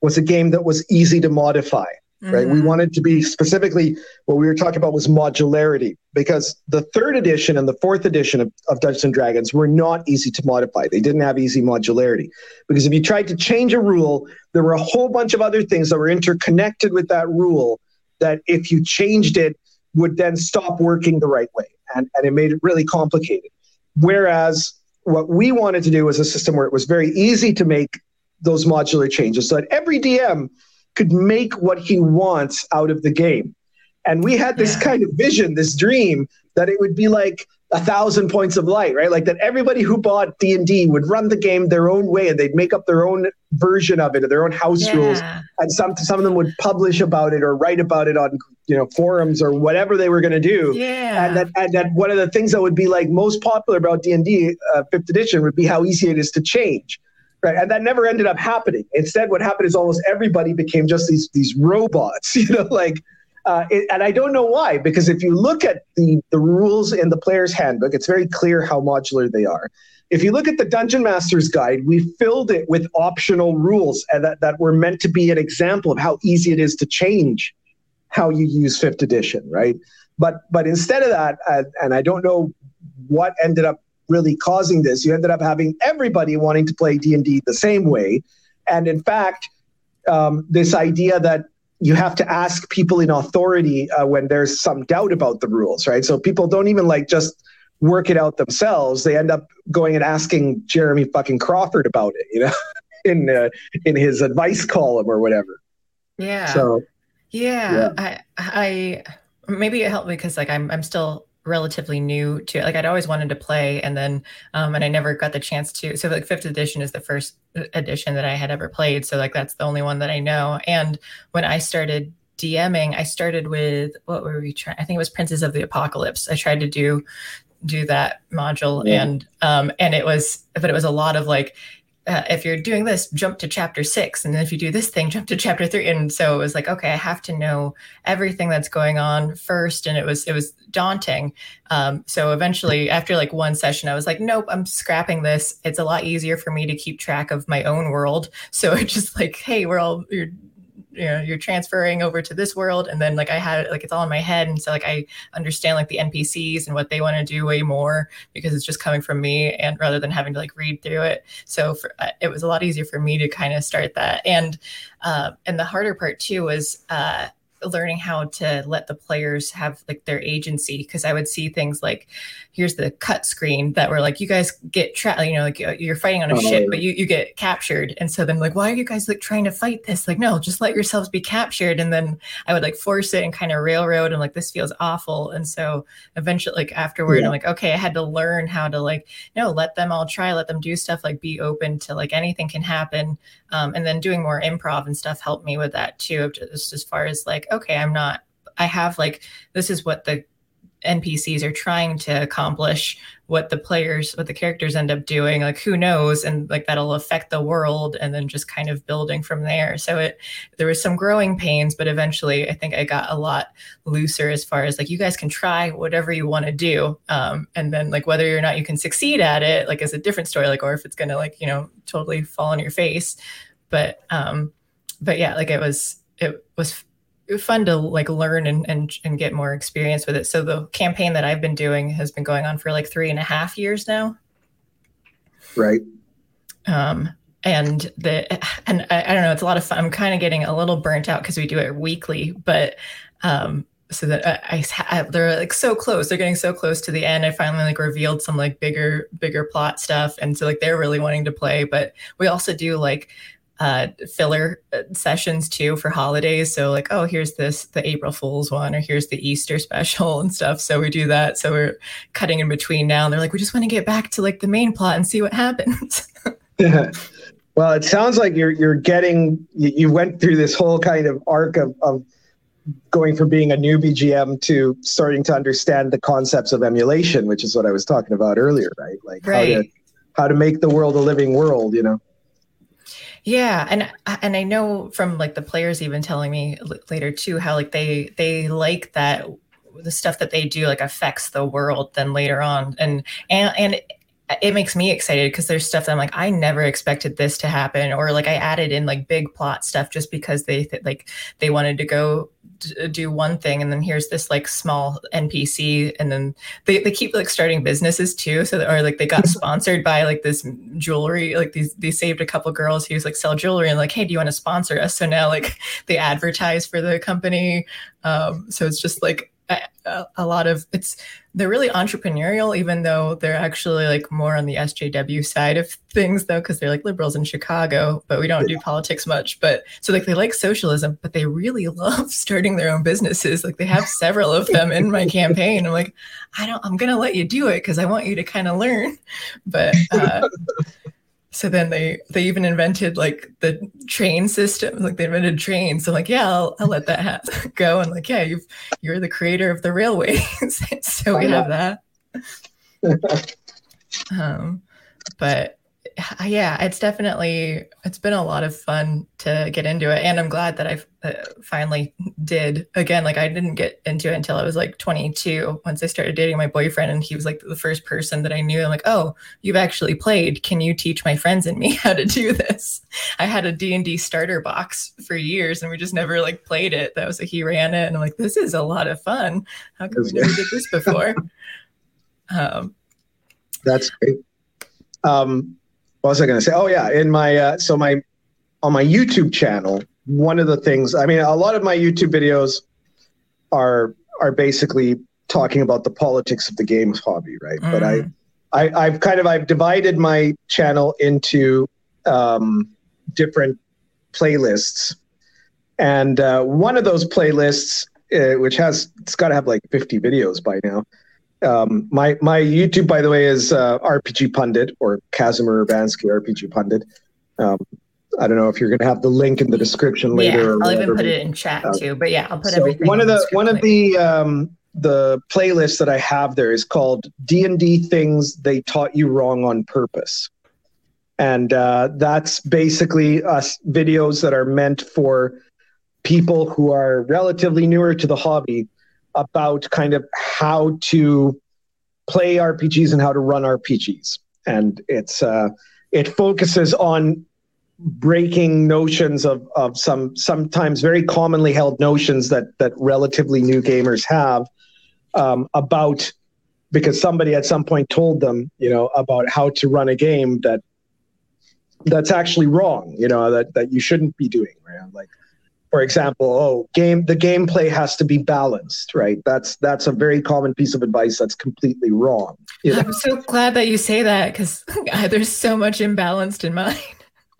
was a game that was easy to modify mm-hmm. right? We mm-hmm. wanted to be specifically what we were talking about was modularity because the third edition and the fourth edition of, of Dungeons and Dragons were not easy to modify. They didn't have easy modularity because if you tried to change a rule, there were a whole bunch of other things that were interconnected with that rule that if you changed it would then stop working the right way. And, and it made it really complicated. Whereas what we wanted to do was a system where it was very easy to make those modular changes so that every DM could make what he wants out of the game. And we had this yeah. kind of vision, this dream that it would be like a thousand points of light, right? Like that everybody who bought D and D would run the game their own way, and they'd make up their own version of it, or their own house yeah. rules, and some some of them would publish about it or write about it on you know forums or whatever they were going to do. Yeah, and that and that one of the things that would be like most popular about D and D uh, fifth edition would be how easy it is to change. Right. And that never ended up happening. Instead, what happened is almost everybody became just these these robots, you know, like uh, it, and I don't know why, because if you look at the, the rules in the player's handbook, it's very clear how modular they are. If you look at the Dungeon Master's Guide, we filled it with optional rules and that, that were meant to be an example of how easy it is to change how you use fifth edition, right? But but instead of that, uh, and I don't know what ended up really causing this. You ended up having everybody wanting to play D and D the same way, and in fact, um, this idea that you have to ask people in authority uh, when there's some doubt about the rules, right? So people don't even like just work it out themselves. They end up going and asking Jeremy fucking Crawford about it, you know, in uh, in his advice column or whatever. Yeah. So yeah, yeah. I I maybe it helped me because like I'm I'm still relatively new to like I'd always wanted to play and then um and I never got the chance to so like fifth edition is the first uh, edition that I had ever played so like that's the only one that I know and when I started DMing I started with what were we trying I think it was Princes of the Apocalypse I tried to do do that module yeah. and um and it was but it was a lot of like uh, if you're doing this, jump to chapter six. And then if you do this thing, jump to chapter three. And so it was like, okay, I have to know everything that's going on first. And it was, it was daunting. Um, so eventually after like one session, I was like, nope, I'm scrapping this. It's a lot easier for me to keep track of my own world. So it's just like, Hey, we're all, you're you know you're transferring over to this world and then like i had like it's all in my head and so like i understand like the npcs and what they want to do way more because it's just coming from me and rather than having to like read through it. So for, uh, it was a lot easier for me to kind of start that. And uh, and the harder part too was uh learning how to let the players have like their agency because I would see things like here's the cut screen that were like you guys get trapped you know like you're fighting on a oh, ship but you, you get captured. And so then like why are you guys like trying to fight this? Like no just let yourselves be captured. And then I would like force it and kind of railroad and like this feels awful. And so eventually like afterward yeah. I'm like okay I had to learn how to like no let them all try let them do stuff like be open to like anything can happen. Um, and then doing more improv and stuff helped me with that too just as far as like okay, I'm not, I have like, this is what the NPCs are trying to accomplish, what the players, what the characters end up doing, like who knows, and like that'll affect the world, and then just kind of building from there. So it, there was some growing pains, but eventually, I think I got a lot looser as far as like you guys can try whatever you want to do, um, and then like whether or not you can succeed at it, like is a different story, like or if it's gonna like you know totally fall on your face, but um, but yeah, like it was it was fun to like learn and, and and get more experience with it. So the campaign that I've been doing has been going on for like three and a half years now. Right. Um, and the and I, I don't know, it's a lot of fun. I'm kind of getting a little burnt out because we do it weekly, but um, so that I, I, they're like so close they're getting so close to the end i finally like revealed some like bigger bigger plot stuff and so like they're really wanting to play but we also do like uh, filler uh, sessions too for holidays. So like, oh, here's this the April Fool's one, or here's the Easter special and stuff. So we do that. So we're cutting in between now, and they're like, we just want to get back to like the main plot and see what happens. yeah. Well, it sounds like you're you're getting you, you went through this whole kind of arc of, of going from being a newbie GM to starting to understand the concepts of emulation, which is what I was talking about earlier, right? Like right. how to how to make the world a living world, you know. Yeah, and and I know from like the players even telling me later too how like they they like that the stuff that they do like affects the world then later on and and and it makes me excited because there's stuff that I'm like I never expected this to happen or like I added in like big plot stuff just because they th- like they wanted to go do one thing and then here's this like small npc and then they, they keep like starting businesses too so or like they got sponsored by like this jewelry like these they saved a couple girls who's like sell jewelry and like hey do you want to sponsor us? So now like they advertise for the company um so it's just like a, a lot of it's they're really entrepreneurial even though they're actually like more on the sjw side of things though because they're like liberals in chicago but we don't do politics much. But so like they like socialism but they really love starting their own businesses. Like they have several of them in my campaign. I'm like i don't i'm gonna let you do it because i want you to kind of learn. But uh so then they they even invented like the train system like they invented trains. So like yeah i'll, I'll let that ha- go. And like yeah you you're the creator of the railways. So we have that. Um but yeah, it's definitely it's been a lot of fun to get into it, and I'm glad that I uh, finally did. Again, like I didn't get into it until I was like 22. Once I started dating my boyfriend, and he was like the first person that I knew. I'm like, oh, you've actually played. Can you teach my friends and me how to do this? I had a D and D starter box for years, and we just never like played it. That was like he ran it, and I'm like, this is a lot of fun. How come we never did this before? um, That's great. Um, what was I going to say? Oh yeah, in my uh, so my on my YouTube channel, one of the things I mean, a lot of my YouTube videos are are basically talking about the politics of the games hobby, right? Mm. But I, mm. I I've kind of I've divided my channel into um, different playlists, and uh, one of those playlists, uh, which has it's got to have like 50 videos by now, um, my my YouTube, by the way, is uh, RPG Pundit or Kasimir Urbanski RPG Pundit. Um, I don't know if you're going to have the link in the description later. Yeah, I'll even put it in chat uh, too. But yeah, I'll put so everything. One of the, one of the um, the playlists that I have there is called D and D things they taught you wrong on purpose, and uh, that's basically us videos that are meant for people who are relatively newer to the hobby about kind of how to play RPGs and how to run RPGs. And it's uh, it focuses on breaking notions of, of some sometimes very commonly held notions that that relatively new gamers have um, about because somebody at some point told them you know about how to run a game that that's actually wrong you know that that you shouldn't be doing right like for example, oh, game the gameplay has to be balanced, right? That's that's a very common piece of advice that's completely wrong. You know? I'm so glad that you say that because there's so much imbalanced in mine.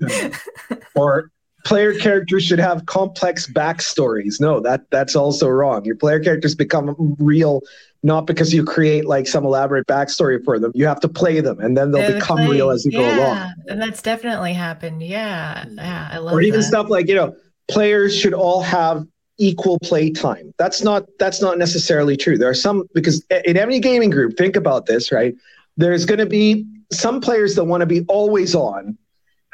or player characters should have complex backstories. No, that that's also wrong. Your player characters become real not because you create like some elaborate backstory for them. You have to play them, and then they'll become real as you yeah, go along. And that's definitely happened. Yeah, yeah, I love. Or even that. stuff like you know players should all have equal play time. That's not that's not necessarily true. There are some because in any gaming group, think about this, right? There's going to be some players that want to be always on,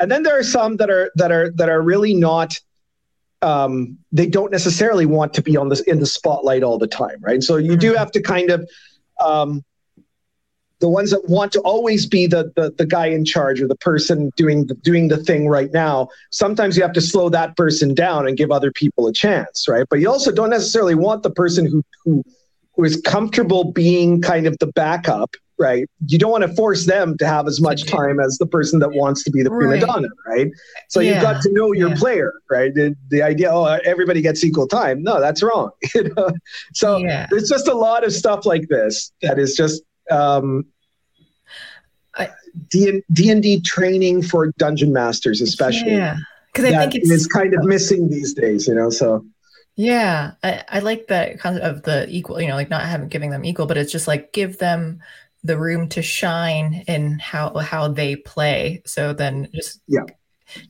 and then there are some that are that are that are really not. Um, they don't necessarily want to be on this in the spotlight all the time, right? So you do mm-hmm. have to kind of um, the ones that want to always be the, the the guy in charge or the person doing the, doing the thing right now sometimes you have to slow that person down and give other people a chance right? But you also don't necessarily want the person who who who is comfortable being kind of the backup right? You don't want to force them to have as much time as the person that wants to be the prima donna right? So yeah. you've got to know your yeah. player right? The, the idea oh everybody gets equal time. No that's wrong you know? So yeah. there's just a lot of stuff like this that is just um, D and D training for dungeon masters, especially. Yeah, because I think it's kind of missing these days. You know, so. Yeah, I, I like that concept of the equal. You know, like not having giving them equal, but it's just like give them the room to shine in how how they play. So then just yeah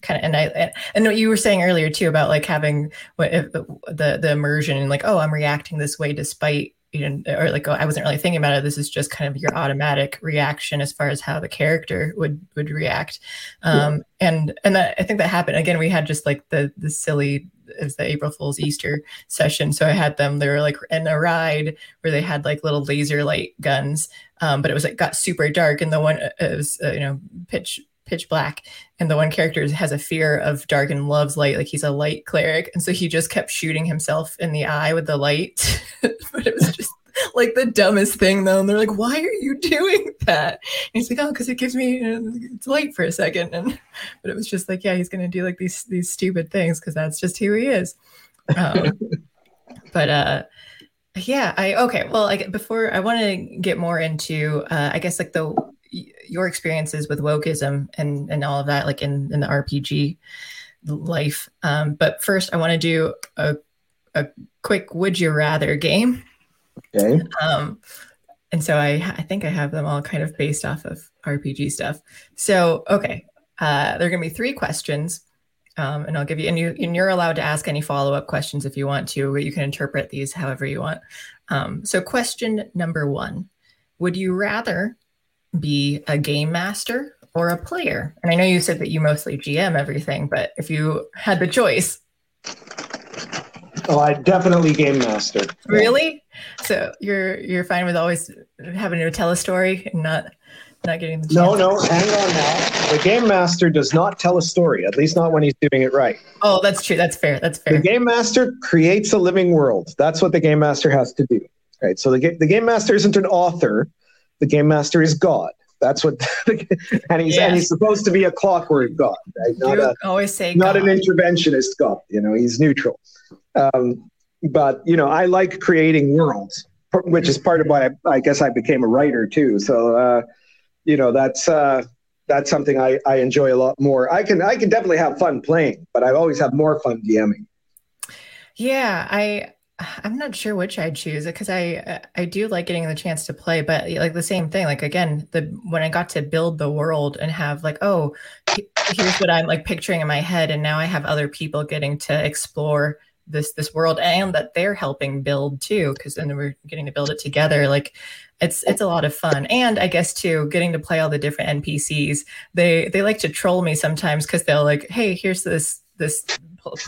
kind of and i and what you were saying earlier too about like having what the the immersion and like oh i'm reacting this way despite you know, or like I wasn't really thinking about it. This is just kind of your automatic reaction as far as how the character would would react. Um, yeah. And and that, I think that happened again. We had just like the the silly as the April Fool's Easter session. So I had them. They were like in a ride where they had like little laser light guns, um, but it was like got super dark, and the one uh, it was uh, you know pitch pitch black and the one character has a fear of dark and loves light like he's a light cleric. And so he just kept shooting himself in the eye with the light. But it was just like the dumbest thing though. And they're like why are you doing that? And he's like oh because it gives me it's light for a second. And but it was just like yeah he's gonna do like these these stupid things because that's just who he is. Um, but uh yeah i okay well like before i want to get more into uh i guess like the your experiences with wokeism and and all of that, like in in the RPG life. Um, but first, I want to do a a quick would you rather game. Okay. Um, and so I I think I have them all kind of based off of RPG stuff. So okay, uh, there are going to be three questions. Um, and I'll give you, and you, and you're allowed to ask any follow up questions if you want to, but you can interpret these however you want. Um, so, question number one Would you rather be a game master or a player? And I know you said that you mostly GM everything, but if you had the choice. Oh, I definitely game master. Really? So you're you're fine with always having to tell a story and not not getting the chance. No, no, hang on now. The game master does not tell a story, at least not when he's doing it right. Oh, that's true. That's fair. That's fair. The game master creates a living world. That's what the game master has to do. Right. So the game the game master isn't an author. The game master is God. That's what, and he's and he's supposed to be a clockwork god, right? Not you a, always say not god. an interventionist god. You know, he's neutral. Um, but you know, I like creating worlds, which is part of why I, I guess I became a writer too. So, uh, you know, that's uh, that's something I, I enjoy a lot more. I can I can definitely have fun playing, but I always have more fun DMing. Yeah, I I'm not sure which I'd choose because I I do like getting the chance to play, but like the same thing. Like again, the when I got to build the world and have like, oh, here's what I'm like picturing in my head, and now I have other people getting to explore this this world and that they're helping build too, because then we're getting to build it together. Like it's it's a lot of fun, and I guess too, getting to play all the different NPCs. They they like to troll me sometimes because they'll like, hey, here's this this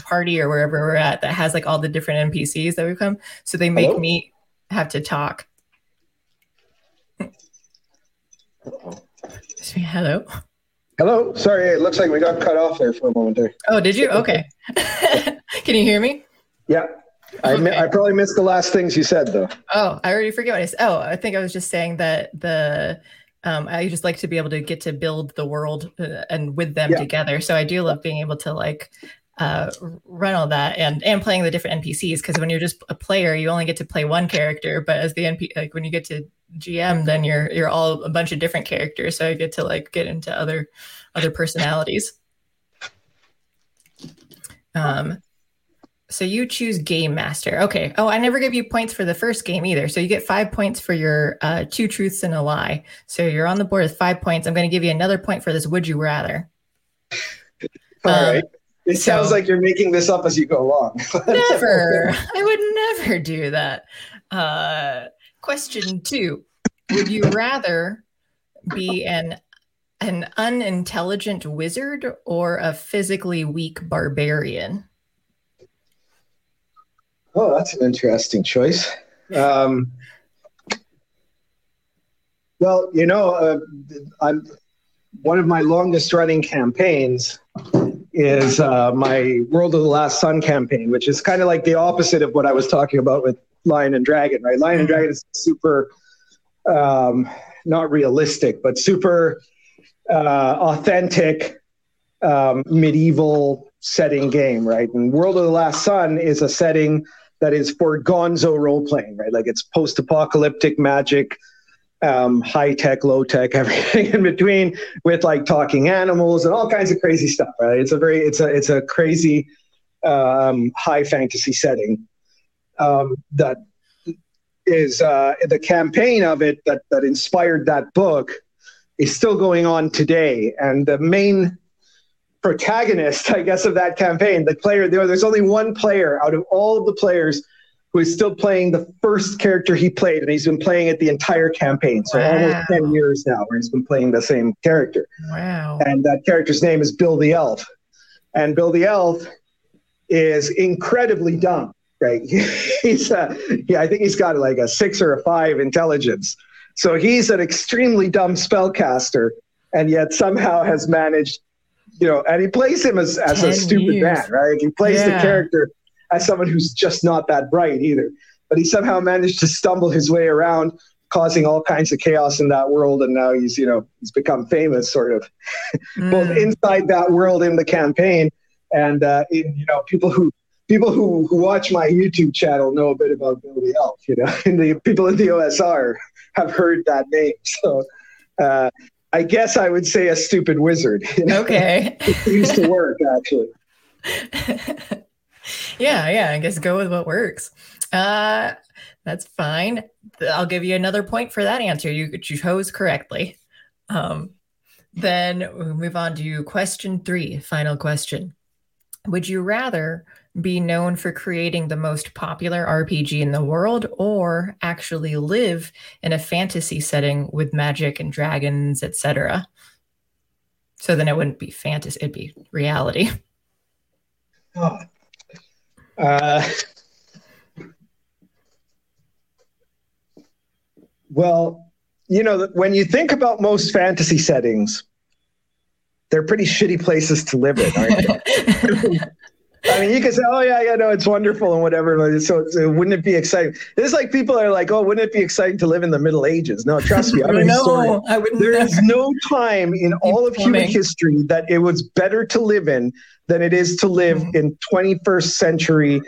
party or wherever we're at that has like all the different NPCs that we've come. So they make Hello? me have to talk. Hello. Hello. Sorry, it looks like we got cut off there for a moment there. Oh, did you? Okay. Can you hear me? Yeah. I, okay. I probably missed the last things you said though. Oh, I already forget what I said. Oh, I think I was just saying that the um, I just like to be able to get to build the world uh, and with them yeah. together. So I do love being able to like uh, run all that and and playing the different NPCs because when you're just a player, you only get to play one character. But as the NP, like when you get to GM, then you're you're all a bunch of different characters. So I get to like get into other other personalities. Um, so you choose game master. Okay. Oh, I never give you points for the first game either. So you get five points for your uh, two truths and a lie. So you're on the board with five points. I'm going to give you another point for this. Would you rather? All um, right. It so, sounds like you're making this up as you go along. never. I would never do that. Uh, question two: Would you rather be an an unintelligent wizard or a physically weak barbarian? Oh, that's an interesting choice. Um, well, you know, uh, I'm one of my longest running campaigns is uh, my World of the Last Sun campaign, which is kind of like the opposite of what I was talking about with Lion and Dragon, right? Lion and Dragon is super, um, not realistic, but super uh, authentic um, medieval setting game, right? And World of the Last Sun is a setting that is for gonzo role playing, right? Like it's post apocalyptic magic, um, high tech, low tech, everything in between, with like talking animals and all kinds of crazy stuff. Right? It's a very it's a it's a crazy um, high fantasy setting um, that is uh, the campaign of it that that inspired that book is still going on today, and the main protagonist, I guess, of that campaign, the player there, there's only one player out of all of the players who is still playing the first character he played, and he's been playing it the entire campaign. So wow. almost 10 years now, where he's been playing the same character. Wow. And that character's name is Bill the Elf. And Bill the Elf is incredibly dumb, right? he's uh, yeah, I think he's got like a six or a five intelligence. So he's an extremely dumb spellcaster, and yet somehow has managed you know, and he plays him as, as a stupid years. man, right? He plays yeah. the character as someone who's just not that bright either. But he somehow managed to stumble his way around, causing all kinds of chaos in that world. And now he's, you know, he's become famous sort of mm. both inside that world in the campaign. And, uh, in, you know, people who, people who, who watch my YouTube channel know a bit about Billy Elf, you know, and the people in the OSR have heard that name. So, uh, I guess I would say a stupid wizard. You know? Okay. it used to work actually. Yeah, yeah. I guess go with what works. Uh, that's fine. I'll give you another point for that answer. You, you chose correctly. Um, then we'll move on to question three, final question. Would you rather be known for creating the most popular RPG in the world or actually live in a fantasy setting with magic and dragons, etc.? So then it wouldn't be fantasy; it'd be reality. Oh. Uh, well, you know, when you think about most fantasy settings, they're pretty shitty places to live in, aren't they? I mean, you can say, "Oh yeah, yeah, no, it's wonderful and whatever." So, so, wouldn't it be exciting? It's like people are like, "Oh, wouldn't it be exciting to live in the Middle Ages?" No, trust me, I'm no, I wouldn't. There is no time in all of human history that it was better to live in than it is to live mm-hmm. in 21st century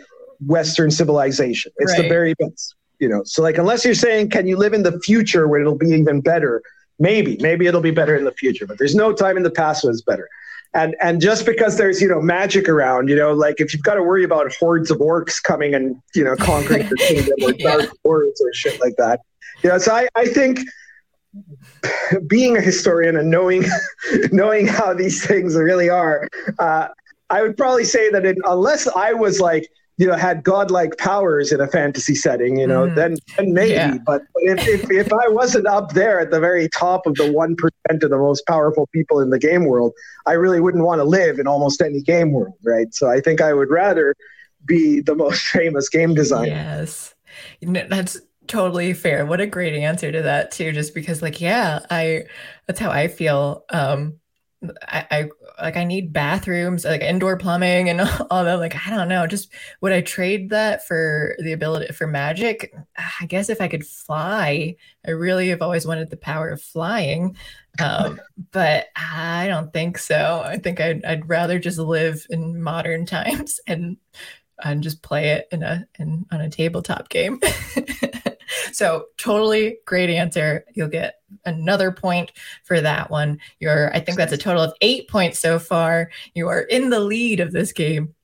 Western civilization. It's right. the very best, you know. So, like, unless you're saying, "Can you live in the future where it'll be even better?" Maybe, maybe it'll be better in the future, but there's no time in the past when it's better and and just because there's you know magic around you know like if you've got to worry about hordes of orcs coming and you know conquering the kingdom or dark hordes or shit like that. You know so i i think being a historian and knowing knowing how these things really are uh, i would probably say that it, unless i was like you know had godlike powers in a fantasy setting you know mm. then then maybe yeah. but if, if, if i wasn't up there at the very top of the 1% of the most powerful people in the game world i really wouldn't want to live in almost any game world right? So i think i would rather be the most famous game designer. Yes. That's totally fair. What a great answer to that too just because like yeah i that's how i feel. Um I, I like I need bathrooms, like indoor plumbing and all that. Like, I don't know. Just would I trade that for the ability for magic? I guess if I could fly, I really have always wanted the power of flying. Um, but I don't think so. I think I'd, I'd rather just live in modern times and and just play it in a in on a tabletop game. so totally great answer. You'll get another point for that one. You're, I think that's a total of eight points so far. You are in the lead of this game.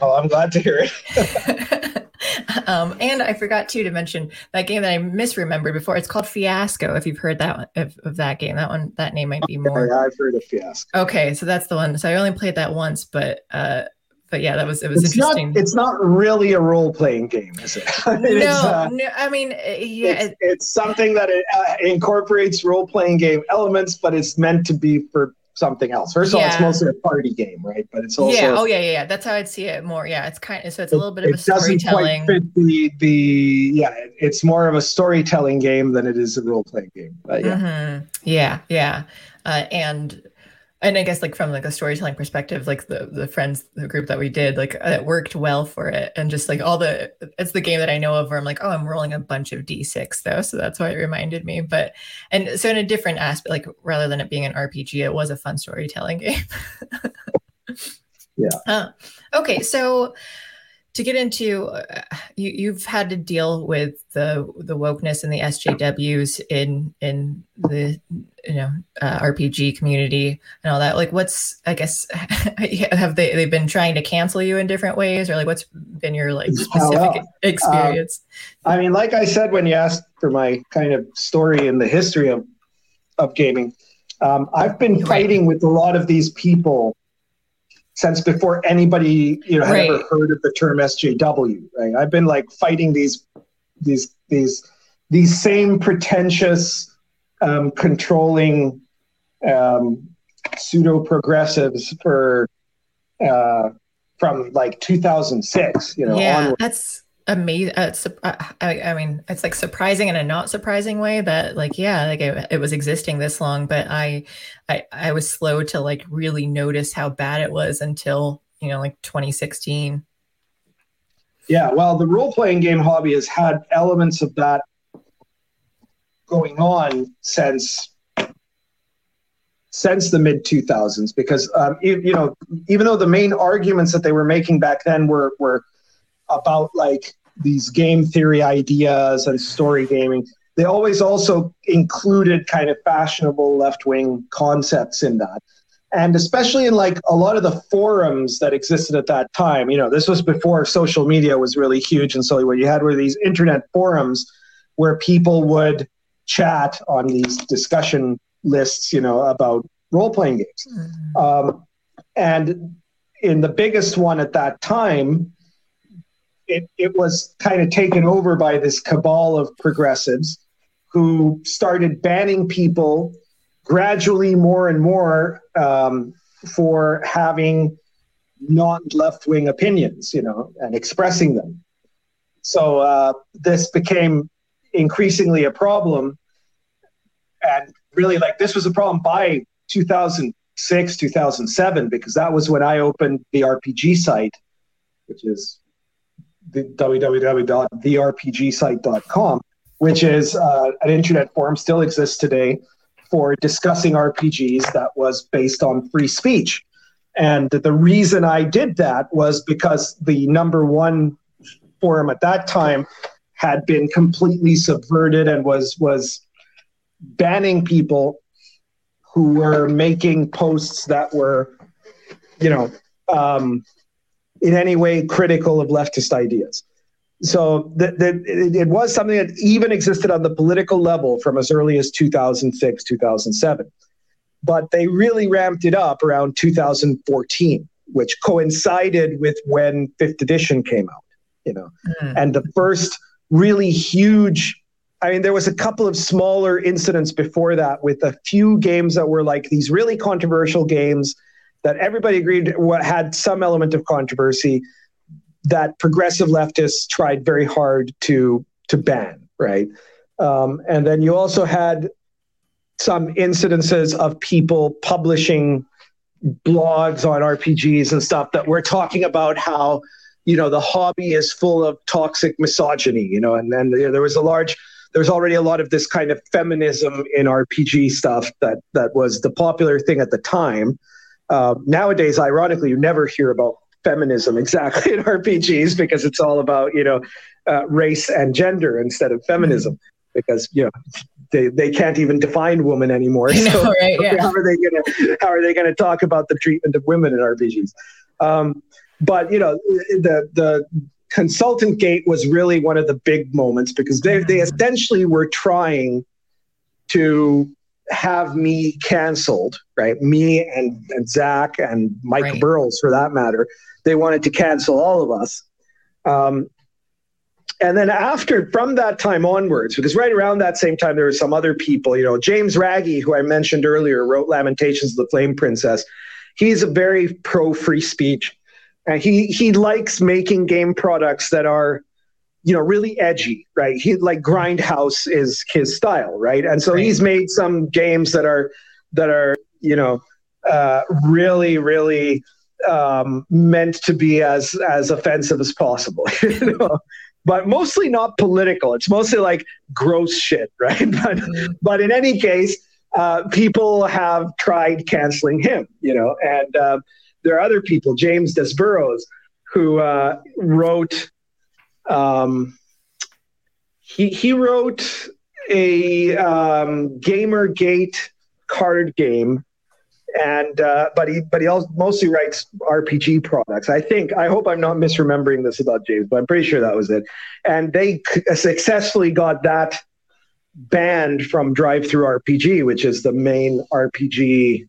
Oh, I'm glad to hear it. um, and I forgot too to mention that game that I misremembered before. It's called Fiasco. If you've heard that one, of, of that game, that one that name might be more. I've heard of Fiasco. Okay, so that's the one. So I only played that once, but uh, but yeah, that was it was it's interesting. Not, it's not really a role playing game, is it? I mean, no, uh, no, I mean, uh, yeah, it's, it's something that it, uh, incorporates role playing game elements, but it's meant to be for something else. First of yeah. all, it's mostly a party game, right? But it's also yeah, oh yeah, yeah, yeah. That's how I'd see it more. Yeah, it's kind of so it's a little bit of a storytelling. The the yeah, it's more of a storytelling game than it is a role playing game. But yeah, mm-hmm. yeah, yeah, uh, and and I guess like from like a storytelling perspective, like the the friends the group that we did, like it worked well for it, and just like all the it's the game that I know of where I'm like, oh, I'm rolling a bunch of d6 though, so that's why it reminded me. But and so in a different aspect, like rather than it being an RPG, it was a fun storytelling game. yeah. Uh, okay, so to get into uh, you, you've had to deal with the the wokeness and the SJWs in in the you know uh, RPG community and all that. Like, what's I guess have they they've been trying to cancel you in different ways, or like what's been your like specific experience? Uh, I mean, like I said when you asked for my kind of story in the history of of gaming, um, I've been fighting with a lot of these people since before anybody you know had right. ever heard of the term SJW. Right, I've been like fighting these these these these same pretentious, um, controlling um, pseudo progressives for uh, from like 2006. You know, yeah, onward. that's amazing. Uh, uh, I, I, mean, it's like surprising in a not surprising way that like, yeah, like it, it, was existing this long, but I, I, I was slow to like really notice how bad it was until, you know, like 2016. Yeah. Well, the role playing game hobby has had elements of that going on since since the mid 2000s because um, you, you know even though the main arguments that they were making back then were were about like these game theory ideas and story gaming, they always also included kind of fashionable left wing concepts in that. And especially in like a lot of the forums that existed at that time, you know, this was before social media was really huge. And so what you had were these internet forums where people would chat on these discussion lists, you know, about role playing games. Mm-hmm. Um, and in the biggest one at that time, it, it was kind of taken over by this cabal of progressives who started banning people gradually more and more um, for having not left wing opinions, you know, and expressing them. So uh, this became increasingly a problem. And really, like, this was a problem by 2006, 2007, because that was when I opened the RPG site, which is the www.therpgsite.com, which is uh, an internet forum, still exists today, for discussing RPGs that was based on free speech. And the reason I did that was because the number one forum at that time had been completely subverted and was was banning people who were making posts that were, you know, um, in any way critical of leftist ideas. So the, it, it was something that even existed on the political level from as early as 2006, 2007. But they really ramped it up around 2014, which coincided with when fifth edition came out, you know, mm. and the first really huge I mean, there was a couple of smaller incidents before that with a few games that were like these really controversial games that everybody agreed what had some element of controversy that progressive leftists tried very hard to to ban, right? Um, and then you also had some incidences of people publishing blogs on RPGs and stuff that were talking about how you know the hobby is full of toxic misogyny, you know, and then there was a large there's already a lot of this kind of feminism in RPG stuff that that was the popular thing at the time. Uh, nowadays, ironically, you never hear about feminism exactly in RPGs because it's all about you know uh, race and gender instead of feminism mm-hmm. because you know they, they can't even define woman anymore. Know, so right? yeah. how are they gonna how are they gonna talk about the treatment of women in RPGs? Um, but you know the the consultant gate was really one of the big moments because they they mm-hmm. essentially were trying to have me canceled, right? Me and, and Zach and Mike right. Burrows, for that matter. They wanted to cancel all of us. Um, and then after, from that time onwards, because right around that same time, there were some other people, you know, James Raggi, who I mentioned earlier, wrote Lamentations of the Flame Princess. He's a very pro free speech. And he, he likes making game products that are you know really edgy right? He like grindhouse is his style right? And so right. he's made some games that are that are you know uh, really really um, meant to be as as offensive as possible you know? But mostly not political. It's mostly like gross shit right? But mm-hmm. but in any case uh, people have tried canceling him you know? And uh, there are other people james desboroughs who uh, wrote um, he he wrote a um, GamerGate card game, and uh, but he but he also mostly writes RPG products. I think I hope I'm not misremembering this about James, but I'm pretty sure that was it. And they successfully got that banned from DriveThruRPG, which is the main RPG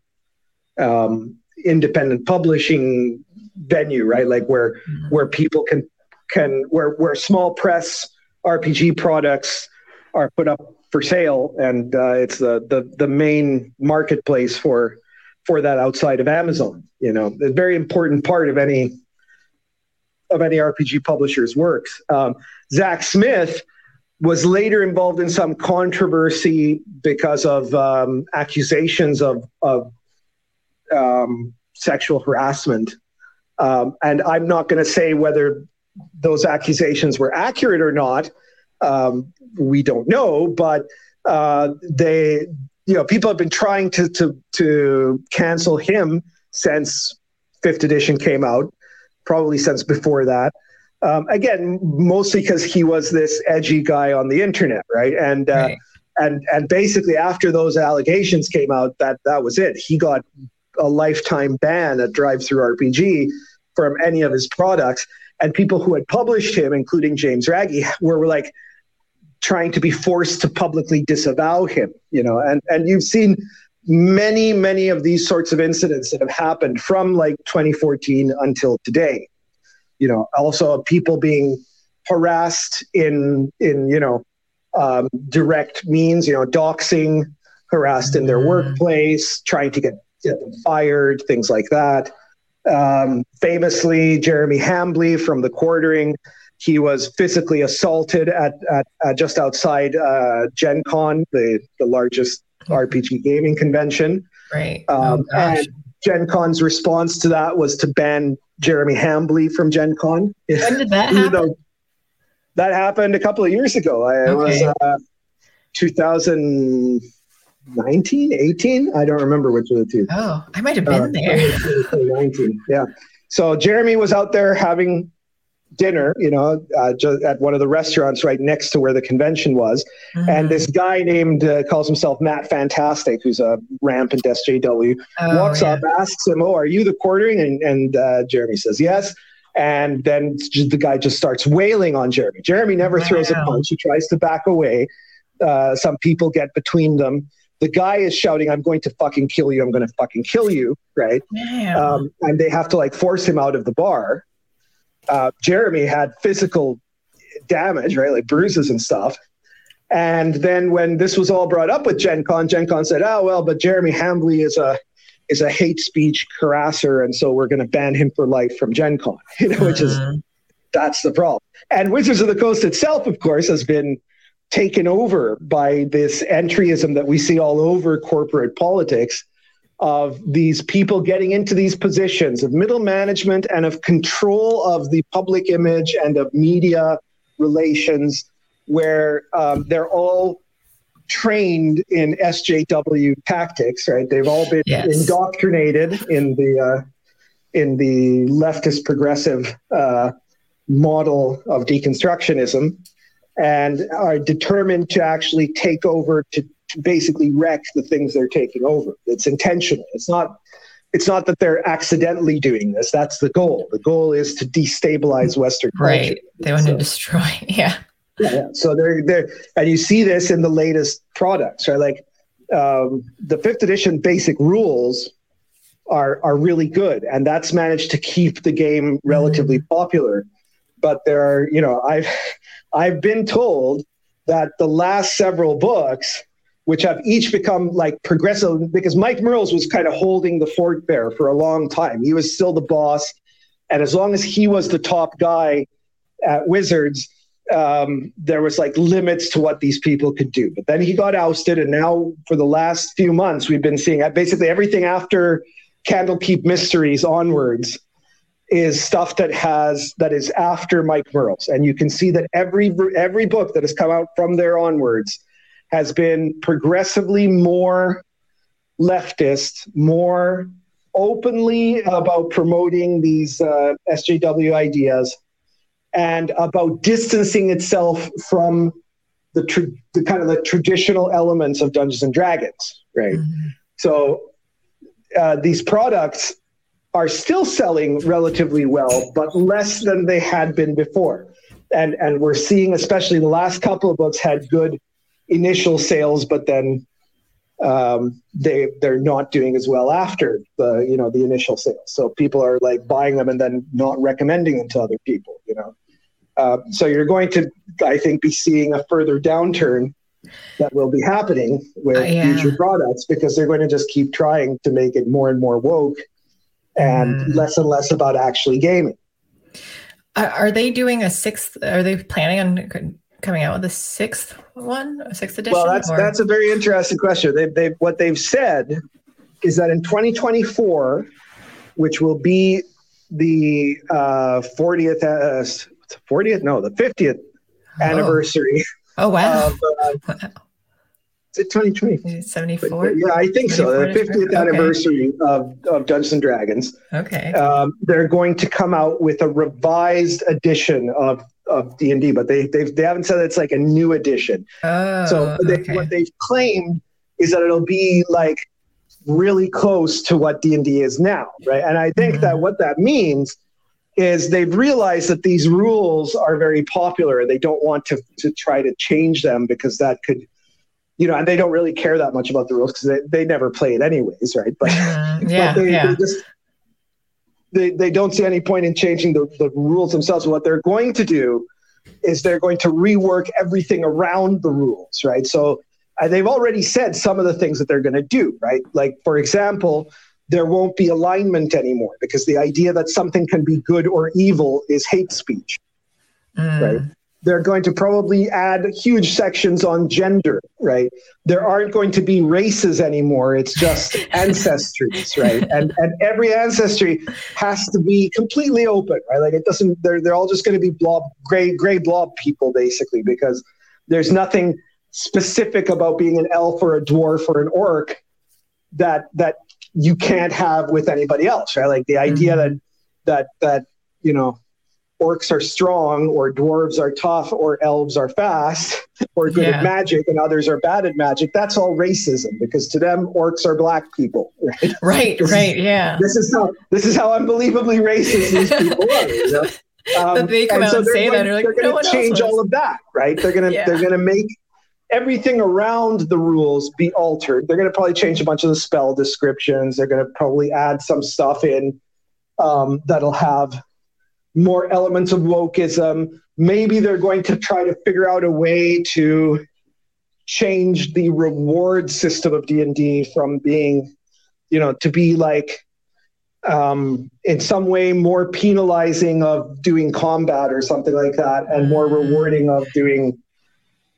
um, independent publishing venue, right? Like where mm-hmm. where people can can where where small press RPG products are put up for sale, and uh, it's the, the the main marketplace for for that outside of Amazon. You know, a very important part of any of any RPG publisher's works. Um, Zach Smith was later involved in some controversy because of um, accusations of, of um, sexual harassment. Um, and I'm not going to say whether those accusations were accurate or not, um, we don't know. But uh, they, you know, people have been trying to to to cancel him since fifth edition came out, probably since before that. Um, again, mostly because he was this edgy guy on the internet, right? And uh, right. and and basically after those allegations came out, that that was it. He got a lifetime ban at DriveThruRPG from any of his products and people who had published him, including James Raggi, were like trying to be forced to publicly disavow him. You know, and and you've seen many many of these sorts of incidents that have happened from like 2014 until today. You know, also people being harassed in in you know um, direct means. You know, doxing, harassed in their mm-hmm. workplace, trying to get get them fired, things like that. Um, famously, Jeremy Hambly from the quartering, he was physically assaulted at, at, at just outside uh, Gen Con, the, the largest RPG gaming convention. Right. Um, oh, and Gen Con's response to that was to ban Jeremy Hambly from Gen Con. When did that happen? that happened a couple of years ago. I, okay. It was uh, 2019, 18. I don't remember which of the two. Oh, I might have been uh, there. 19, yeah. So Jeremy was out there having dinner, you know, uh, at one of the restaurants right next to where the convention was. Mm-hmm. And this guy named, uh, calls himself Matt Fantastic, who's a rampant SJW, oh, walks yeah. up, asks him, Oh, are you the quartering? And, and uh, Jeremy says, Yes. And then the guy just starts wailing on Jeremy. Jeremy never wow. throws a punch. He tries to back away. Uh, some people get between them. The guy is shouting, I'm going to fucking kill you. I'm going to fucking kill you. Right. Um, and they have to like force him out of the bar uh, Jeremy had physical damage, right, like bruises and stuff. And then when this was all brought up with Gen Con, Gen Con said, "Oh well, but Jeremy Hambly is a is a hate speech harasser, and so we're going to ban him for life from Gen Con." You know, which is uh-huh. that's the problem. And Wizards of the Coast itself, of course, has been taken over by this entryism that we see all over corporate politics of these people getting into these positions of middle management and of control of the public image and of media relations, where um, they're all trained in SJW tactics. Right? They've all been yes. indoctrinated in the uh, in the leftist progressive uh, model of deconstructionism, and are determined to actually take over to to basically wreck the things they're taking over. It's intentional. It's not it's not that they're accidentally doing this. That's the goal. The goal is to destabilize Western culture. Right. They want so, to destroy. Yeah. yeah. So they're they're and you see this in the latest products, right? Like um, the fifth edition basic rules are are really good, and that's managed to keep the game relatively mm-hmm. popular. But there are, you know, I've I've been told that the last several books which have each become like progressive because Mike Mearls was kind of holding the fort there for a long time. He was still the boss. And as long as he was the top guy at Wizards, um, there was like limits to what these people could do. But then he got ousted, and now for the last few months, we've been seeing basically everything after Candlekeep Mysteries onwards is stuff that has that is after Mike Mearls, and you can see that every every book that has come out from there onwards has been progressively more leftist, more openly about promoting these uh, SJW ideas and about distancing itself from the, tra- the, kind of the traditional elements of Dungeons and Dragons, right? Mm-hmm. So uh, these products are still selling relatively well, but less than they had been before. And and we're seeing, especially the last couple of books, had good initial sales, but then um, they they're not doing as well after the you know the initial sales. So people are like buying them and then not recommending them to other people. You know, uh, so you're going to I think be seeing a further downturn that will be happening with uh, yeah. future products because they're going to just keep trying to make it more and more woke and mm. less and less about actually gaming. Are they doing a sixth? Are they planning on coming out with a sixth one, a sixth edition? Well, that's or? that's a very interesting question. They they what they've said is that in 2024, which will be the uh, 40th uh, 40th no the 50th oh. anniversary. Oh wow! Of, uh, wow. Is it 2020? 74? Yeah, I think so. The 50th okay. anniversary of, of Dungeons and Dragons. Okay. Um, they're going to come out with a revised edition of of D and D, but they they've, they haven't said it's like a new edition. Oh, so they, okay. what they've claimed is that it'll be like really close to what D and D is now, right? And I think mm-hmm. that what that means is they've realized that these rules are very popular and they don't want to to try to change them because that could you know, and they don't really care that much about the rules because they, they never play it anyways, right? But, mm, yeah, but they, yeah. they just they, they don't see any point in changing the, the rules themselves. What they're going to do is they're going to rework everything around the rules, right? So uh, they've already said some of the things that they're going to do, right? Like, for example, there won't be alignment anymore because the idea that something can be good or evil is hate speech. Mm. Right they're going to probably add huge sections on gender, right? There aren't going to be races anymore. It's just ancestries, right? And and every ancestry has to be completely open, right? Like it doesn't. They're they're all just going to be blob gray gray blob people basically because there's nothing specific about being an elf or a dwarf or an orc that that you can't have with anybody else, right? Like the idea mm-hmm. that that that you know orcs are strong or dwarves are tough or elves are fast or good yeah. at magic and others are bad at magic that's all racism because to them orcs are black people right right this right is, yeah this is how this is how unbelievably racist these people are you know? um, they come out so and say going, that they're, like, they're going to change all of that right they're going to yeah. they're going to make everything around the rules be altered they're going to probably change a bunch of the spell descriptions they're going to probably add some stuff in um, that'll have more elements of wokeism. Maybe they're going to try to figure out a way to change the reward system of D&D from being, you know, to be like um, in some way more penalizing of doing combat or something like that and more rewarding of doing,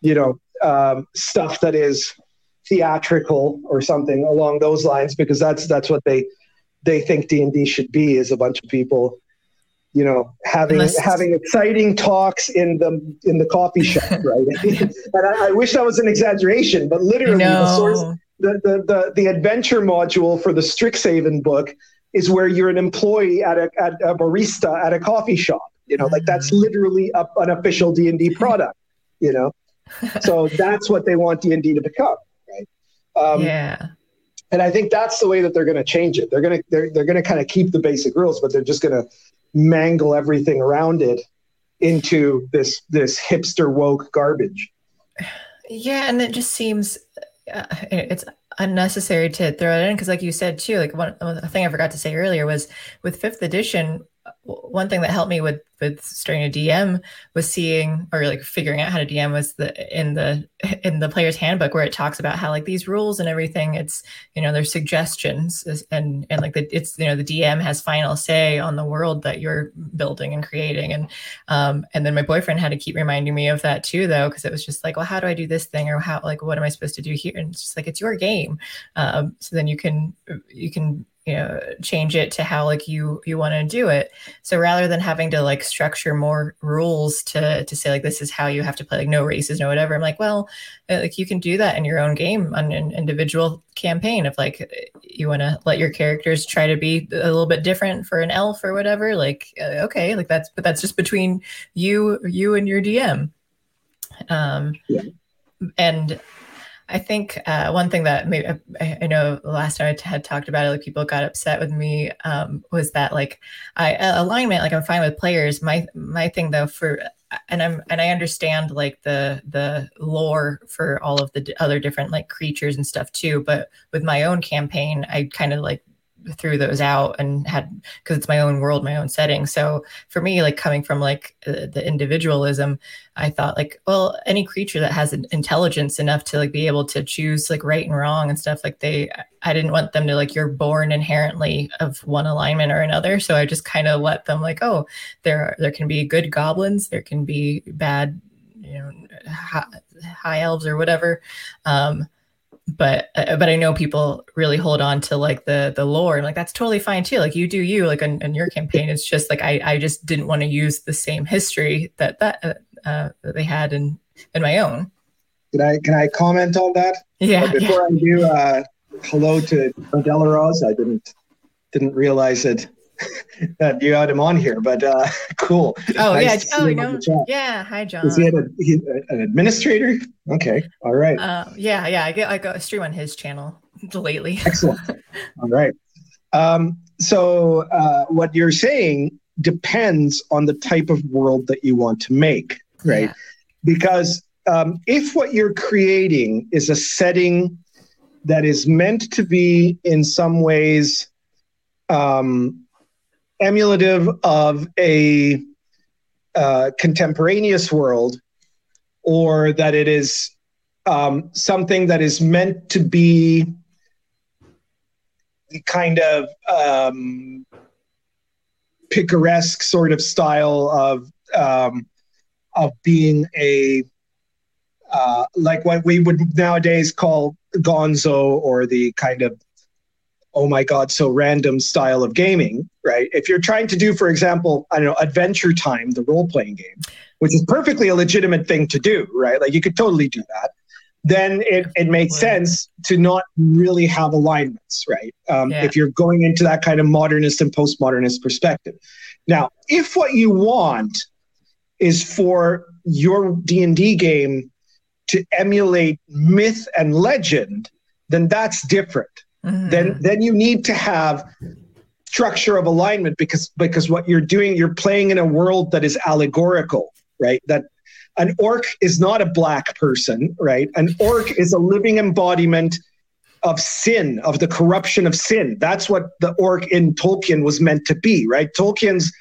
you know, um, stuff that is theatrical or something along those lines because that's that's what they they think D&D should be is a bunch of people you know having Unless... having exciting talks in the in the coffee shop right? And I, I, wish that was an exaggeration but literally the source the, the the the adventure module for the strixhaven book is where you're an employee at a, at a barista at a coffee shop you know like that's mm. literally a, an official d&d product you know? So that's what they want d&d to become right? Um, yeah. and i think that's the way that they're going to change it. They're going to they're, they're going to kind of keep the basic rules but they're just going to mangle everything around it into this this hipster woke garbage. Yeah, and it just seems uh, it's unnecessary to throw it in because, like you said too, like one, one thing I forgot to say earlier was with fifth edition, one thing that helped me with with starting a DM was seeing or like figuring out how to DM was the in the in the player's handbook where it talks about how like these rules and everything it's you know there's suggestions and and like the, it's you know the DM has final say on the world that you're building and creating. And um and then my boyfriend had to keep reminding me of that too though because it was just like well how do I do this thing? Or how like what am I supposed to do here? And it's just like it's your game. Um so then you can you can you know change it to how like you you want to do it so rather than having to like structure more rules to to say like this is how you have to play like no races no whatever i'm like well uh, like you can do that in your own game on an individual campaign if like you want to let your characters try to be a little bit different for an elf or whatever like uh, okay like that's but that's just between you you and your dm um yeah. and I think uh, one thing that maybe I, I, know last time I had talked about it, like people got upset with me, um, was that like I alignment, like I'm fine with players. My my thing though for and I'm and I understand like the the lore for all of the d- other different like creatures and stuff too. But with my own campaign, I kind of like threw those out and had because it's my own world my own setting. So for me like coming from like uh, the individualism i thought like well any creature that has intelligence enough to like be able to choose like right and wrong and stuff like they i didn't want them to like you're born inherently of one alignment or another. So i just kind of let them like oh there there can be good goblins there can be bad you know high, high elves or whatever. Um but uh, but I know people really hold on to like the the lore and like that's totally fine too. Like you do you like in, in your campaign. It's just like I I just didn't want to use the same history that that uh, uh, that they had in in my own. Can I can I comment on that? Yeah. But before yeah. I do, uh, hello to Delaros. I didn't didn't realize that that you had him on here, but uh, cool. Oh nice yeah, oh no, yeah. Hi, John. Is he, a, he an administrator? Okay, all right. Uh, yeah, yeah. I get like a stream on his channel lately. Excellent. All right. Um, so uh, what you're saying depends on the type of world that you want to make, right? Yeah. Because um, if what you're creating is a setting that is meant to be in some ways um, emulative of a uh, contemporaneous world or that it is um, something that is meant to be the kind of um, picaresque sort of style of um, of being a uh, like what we would nowadays call gonzo or the kind of oh my god so random style of gaming right? If you're trying to do for example i don't know adventure time the role playing game which is perfectly a legitimate thing to do right? Like you could totally do that. Then it, it makes sense to not really have alignments right? Um, yeah. if you're going into that kind of modernist and postmodernist perspective. Now if what you want is for your d&d game to emulate myth and legend then that's different mm-hmm. then then you need to have structure of alignment because because what you're doing you're playing in a world that is allegorical right that an orc is not a black person, right? An orc is a living embodiment of sin, of the corruption of sin. That's what the orc in Tolkien was meant to be, right? Tolkien's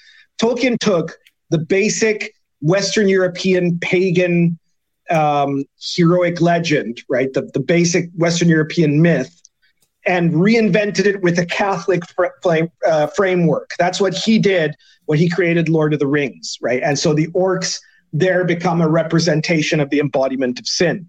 Tolkien took the basic Western European pagan um, heroic legend, right? The, the basic Western European myth, and reinvented it with a Catholic fr- uh, framework. That's what he did when he created Lord of the Rings, right? And so the orcs there become a representation of the embodiment of sin.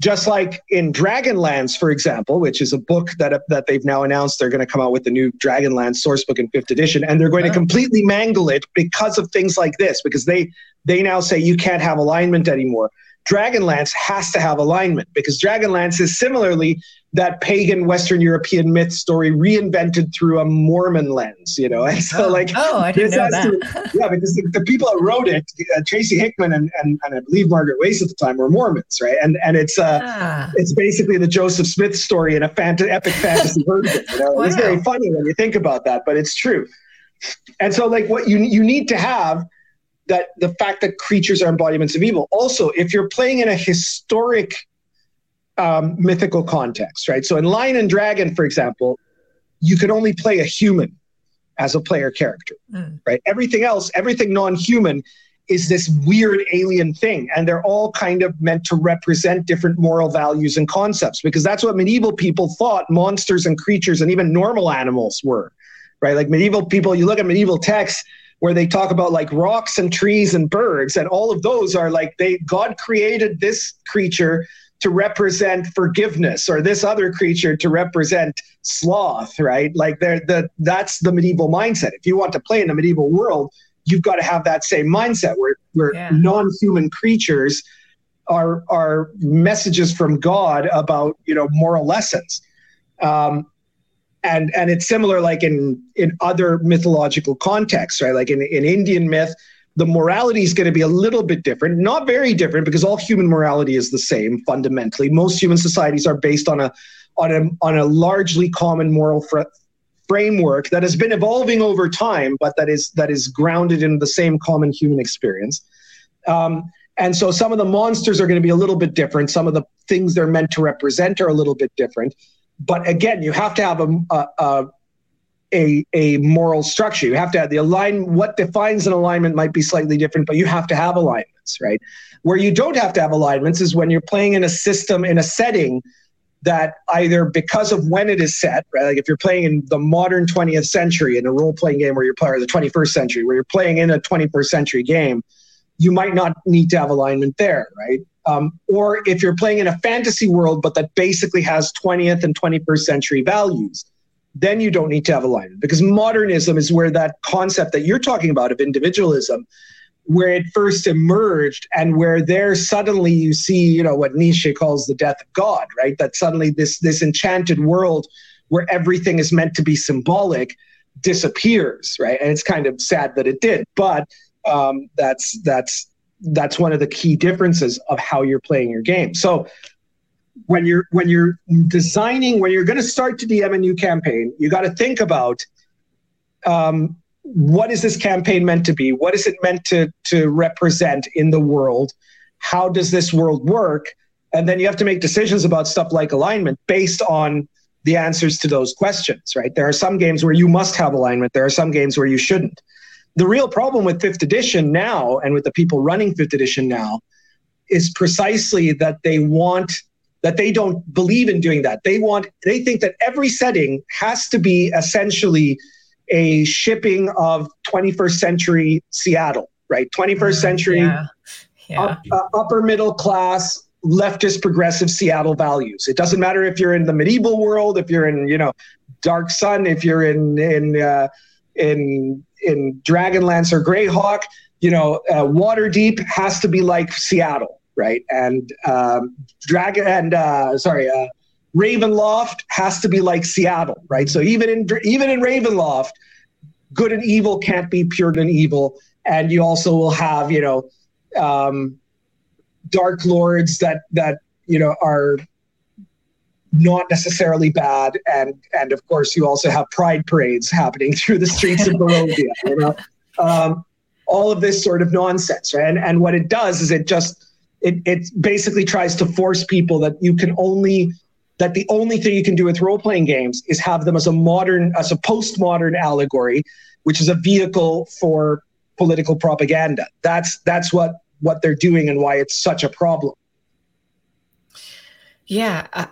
Just like in Dragonlance, for example, which is a book that, that they've now announced they're going to come out with the new Dragonlance source book in fifth edition, and they're going to completely mangle it because of things like this, because they they now say you can't have alignment anymore. Dragonlance has to have alignment because Dragonlance is similarly that pagan Western European myth story reinvented through a Mormon lens, you know. And so, oh. like, oh, I didn't know that. To, yeah, because the, the, people that wrote it, uh, Tracy Hickman and, and, and I believe Margaret Weis at the time were Mormons, right? And and it's uh, ah. it's basically the Joseph Smith story in a fant- epic fantasy version. You know? wow. It's very funny when you think about that, but it's true. And so, like, what you you need to have that the fact that creatures are embodiments of evil. Also, if you're playing in a historic um, mythical context, right? So in Lion and Dragon, for example, you can only play a human as a player character, mm. right? Everything else, everything non-human, is this weird alien thing, and they're all kind of meant to represent different moral values and concepts because that's what medieval people thought monsters and creatures and even normal animals were, right? Like medieval people, you look at medieval texts where they talk about like rocks and trees and birds and all of those are like they god created this creature to represent forgiveness or this other creature to represent sloth, right? Like the that's the medieval mindset. If you want to play in the medieval world, you've got to have that same mindset where where yeah. non-human creatures are are messages from God about you know moral lessons. Um, and and it's similar like in in other mythological contexts, right? Like in, in Indian myth, the morality is going to be a little bit different, not very different, because all human morality is the same fundamentally. Most human societies are based on a on a on a largely common moral fr- framework that has been evolving over time, but that is that is grounded in the same common human experience. Um, and so some of the monsters are going to be a little bit different. Some of the things they're meant to represent are a little bit different. But again, you have to have a, a, a a, a moral structure. You have to have the align. What defines an alignment might be slightly different, but you have to have alignments, right? Where you don't have to have alignments is when you're playing in a system in a setting that either because of when it is set, right? Like if you're playing in the modern 20th century in a role playing game where you're playing the 21st century, where you're playing in a 21st century game, you might not need to have alignment there, right? Um, or if you're playing in a fantasy world, but that basically has 20th and 21st century values, then you don't need to have alignment because modernism is where that concept that you're talking about of individualism where it first emerged and where there suddenly you see you know what nietzsche calls the death of god right? That suddenly this this enchanted world where everything is meant to be symbolic disappears right? And it's kind of sad that it did but um, that's that's that's one of the key differences of how you're playing your game. So when you're when you're designing when you're going to start to DM a new campaign, you got to think about um, what is this campaign meant to be? What is it meant to to represent in the world? How does this world work? And then you have to make decisions about stuff like alignment based on the answers to those questions, right? There are some games where you must have alignment. There are some games where you shouldn't. The real problem with fifth edition now and with the people running fifth edition now is precisely that they want that they don't believe in doing that. They want they think that every setting has to be essentially a shipping of 21st century Seattle, right? 21st mm, century yeah. Yeah. Up, uh, upper middle class leftist progressive Seattle values. It doesn't matter if you're in the medieval world, if you're in, you know, Dark Sun, if you're in in uh, in in Dragonlance or Greyhawk, you know, uh, Waterdeep has to be like Seattle, right? And um, Dragon and uh, sorry, uh, Ravenloft has to be like Seattle, right? So even in even in Ravenloft, good and evil can't be pure and evil, and you also will have you know um, dark lords that that you know are not necessarily bad, and and of course you also have pride parades happening through the streets of Barovia. You know, um, all of this sort of nonsense, right? And and what it does is it just it it basically tries to force people that you can only that the only thing you can do with role playing games is have them as a modern as a postmodern allegory, which is a vehicle for political propaganda. That's that's what what they're doing and why it's such a problem. Yeah, I,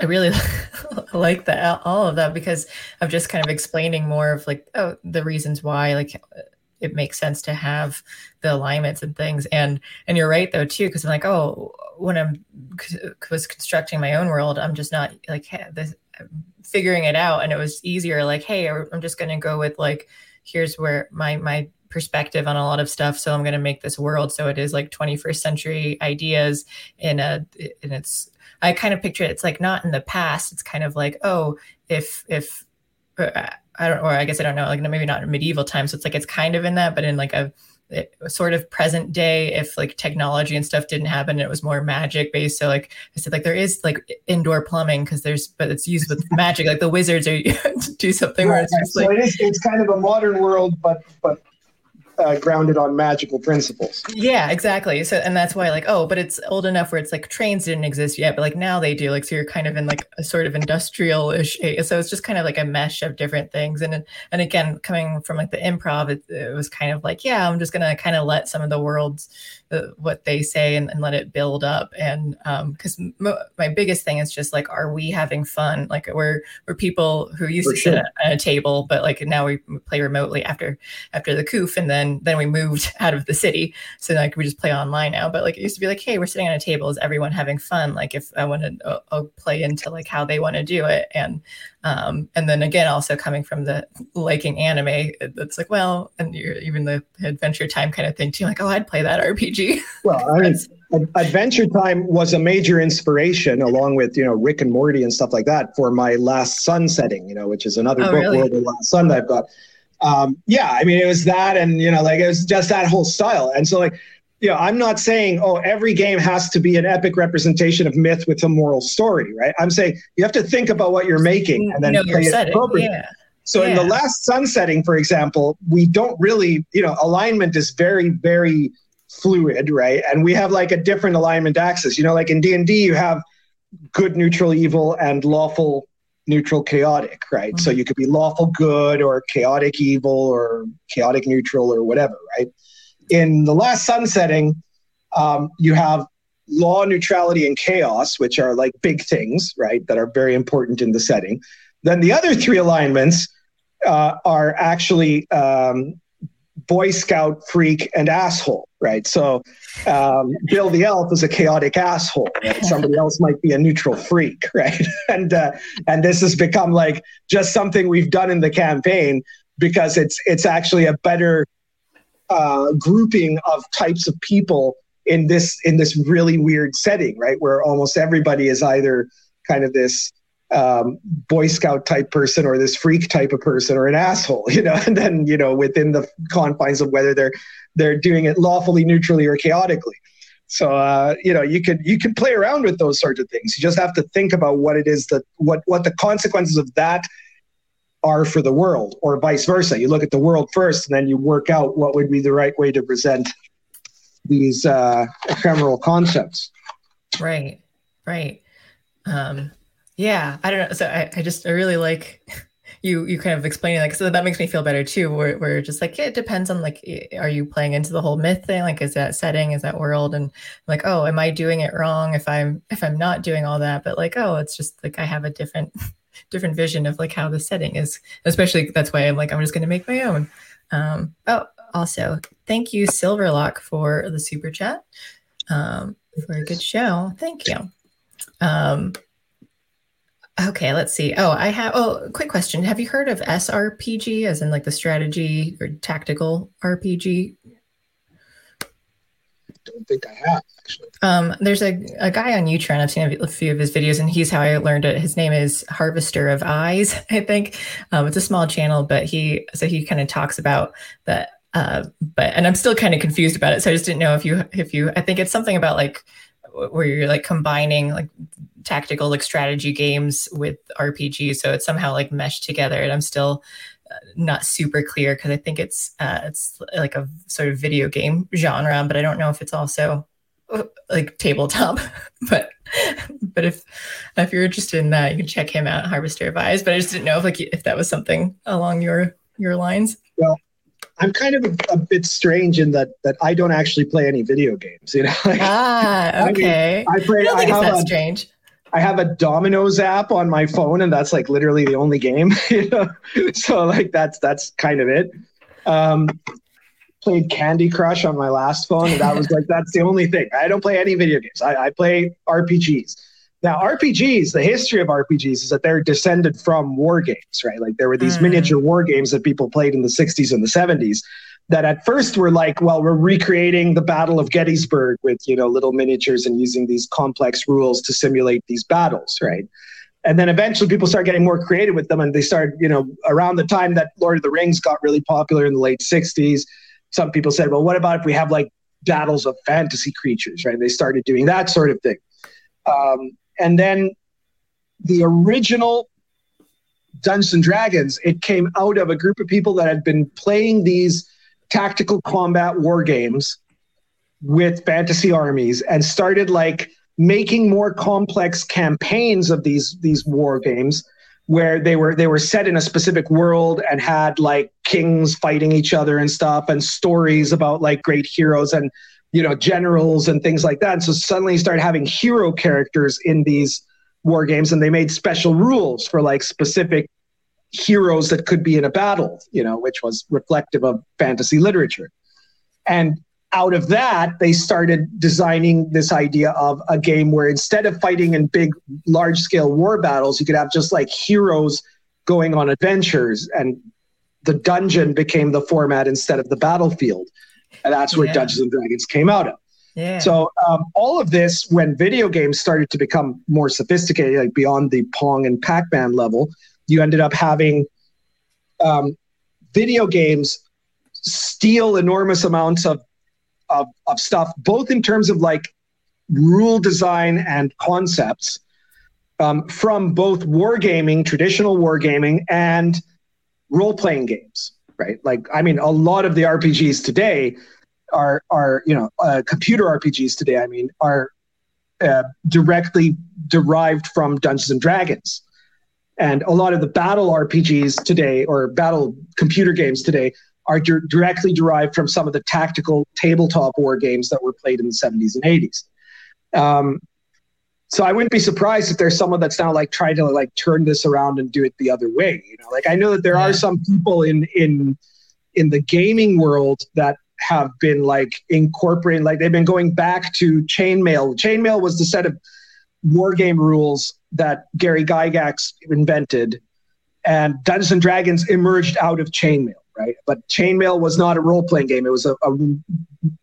I really like that all of that because I'm just kind of explaining more of like oh the reasons why like it makes sense to have the alignments and things. And and you're right though too because I'm like oh when I'm was constructing my own world I'm just not like this, figuring it out. And it was easier like hey I'm just going to go with like here's where my my perspective on a lot of stuff. So i'm going to make this world so it is like 21st century ideas in a and it's I kind of picture it, it's like not in the past. It's kind of like, oh, if if uh, I don't, or I guess I don't know, like maybe not medieval times. So it's like it's kind of in that, but in like a, a sort of present day, if like technology and stuff didn't happen, and it was more magic based. So like I said, like there is like indoor plumbing because there's, but it's used with magic. Like the wizards are to do something right, where it's just so like it is. It's kind of a modern world, but but uh, grounded on magical principles. Yeah, exactly. So, and that's why, like, oh, but it's old enough where it's like trains didn't exist yet, but like now they do. Like, so you're kind of in like a sort of industrial-ish. So it's just kind of like a mesh of different things. And and again, coming from like the improv, it, it was kind of like, yeah, I'm just gonna kind of let some of the worlds uh, what they say and, and, let it build up. And because um, mo- my biggest thing is just like, are we having fun? Like, we're we're people who used For to sure. sit at a table, but like now we play remotely after after the coof, and then then we moved out of the city. So like we just play online now. But like it used to be like, hey, we're sitting on a table. Is everyone having fun? Like if I want to uh, play into like how they want to do it. And um, and then again, also coming from the liking anime, it's like, well, and you're even the adventure time kind of thing too. Like, oh, I'd play that RPG. Well, I mean, Adventure Time was a major inspiration, along with you know Rick and Morty and stuff like that, for my Last Sun setting. You know, which is another oh, book, really? World of Last Sun that I've got um, yeah, I mean, it was that, and you know, like it was just that whole style. And so, like, know, I'm not saying, oh, every game has to be an epic representation of myth with a moral story, right? I'm saying you have to think about what you're making and then know play it appropriately. Yeah. So yeah. in the last Sun setting, for example, we don't really, you know, alignment is very, very fluid, right? And we have like a different alignment axis. You know, like in D and D, you have good, neutral, evil, and lawful neutral chaotic right mm-hmm. so you could be lawful good or chaotic evil or chaotic neutral or whatever right in the last sun setting um, you have law neutrality and chaos which are like big things right that are very important in the setting then the other three alignments uh, are actually um, Boy Scout, freak, and asshole, right? So um, Bill the elf is a chaotic asshole. Right? Somebody else might be a neutral freak, right? and uh, and this has become like just something we've done in the campaign because it's it's actually a better uh, grouping of types of people in this in this really weird setting, right? Where almost everybody is either kind of this um, Boy Scout type person or this freak type of person or an asshole, you know, and then, you know, within the confines of whether they're they're doing it lawfully, neutrally, or chaotically. So uh, you know, you could you can play around with those sorts of things. You just have to think about what it is that what what the consequences of that are for the world, or vice versa. You look at the world first, and then you work out what would be the right way to present these uh, ephemeral concepts. Right, right. Um, yeah, I don't know. So I, I just I really like you you kind of explaining like so that makes me feel better too. Where where just like it depends on like are you playing into the whole myth thing? Like is that setting, is that world, and like oh, am I doing it wrong if I'm if I'm not doing all that? But like oh, it's just like I have a different different vision of like how the setting is. Especially that's why I'm like I'm just going to make my own. Um, oh, also thank you Silverlock for the super chat. Um, for a good show. Thank you. Um, okay, let's see. Oh, I have. Oh, quick question. Have you heard of SRPG, as in like the strategy or tactical RPG? Don't think I have actually. Um, there's a, a guy on YouTube. I've seen a, few of his videos, and he's how I learned it. His name is Harvester of Eyes, I think. Um, it's a small channel, but he so he kind of talks about that. Uh, but and I'm still kind of confused about it. So I just didn't know if you if you I think it's something about like where you're like combining like tactical like strategy games with RPG. So it's somehow like meshed together. And I'm still not super clear because I think it's uh, it's like a sort of video game genre, but I don't know if it's also uh, like tabletop. but but if if you're interested in that, you can check him out, Harvester of Eyes. But I just didn't know if like if that was something along your your lines. Well, I'm kind of a, a, bit strange in that that I don't actually play any video games. You know, like, ah, okay. I, mean, I play. I, I have that a, strange. I have a Domino's app on my phone, and that's like literally the only game. You know, so like that's that's kind of it. Um, played Candy Crush on my last phone, and that was like that's the only thing. I don't play any video games. I, I play RPGs. Now, RPGs, the history of RPGs is that they're descended from war games, right? Like there were these mm. miniature war games that people played in the 60s and the 70s that at first were like, well, we're recreating the Battle of Gettysburg with, you know, little miniatures and using these complex rules to simulate these battles, right? And then eventually people start getting more creative with them and they started, you know, around the time that Lord of the Rings got really popular in the late 60s, some people said, well, what about if we have like battles of fantasy creatures, right? They started doing that sort of thing. Um, and then the original Dungeons and Dragons, it came out of a group of people that had been playing these tactical combat war games with fantasy armies and started like making more complex campaigns of these these war games where they were they were set in a specific world and had like kings fighting each other and stuff and stories about like great heroes and you know generals and things like that. And so suddenly you start having hero characters in these war games, and they made special rules for like specific heroes that could be in a battle, you know, which was reflective of fantasy literature. And out of that, they started designing this idea of a game where instead of fighting in big, large scale war battles, you could have just like heroes going on adventures. And the dungeon became the format instead of the battlefield. And that's where yeah. Dungeons and Dragons came out of. Yeah. So um, all of this, when video games started to become more sophisticated, like beyond the Pong and Pac-Man level, you ended up having um, video games steal enormous amounts of, of of stuff, both in terms of like rule design and concepts um, from both wargaming, traditional wargaming, and role playing games right? Like, I mean, a lot of the RPGs today are are you know uh, computer RPGs today. I mean, are uh, directly derived from Dungeons and Dragons, and a lot of the battle RPGs today or battle computer games today are di- directly derived from some of the tactical tabletop war games that were played in the 70s and 80s. Um, so I wouldn't be surprised if there's someone that's now like trying to like turn this around and do it the other way. You know, like I know that there yeah. are some people in in in the gaming world that have been like incorporating like they've been going back to chainmail. Chainmail was the set of war game rules that Gary Gygax invented, and Dungeons and Dragons emerged out of chainmail right? But chainmail was not a role playing game. It was a,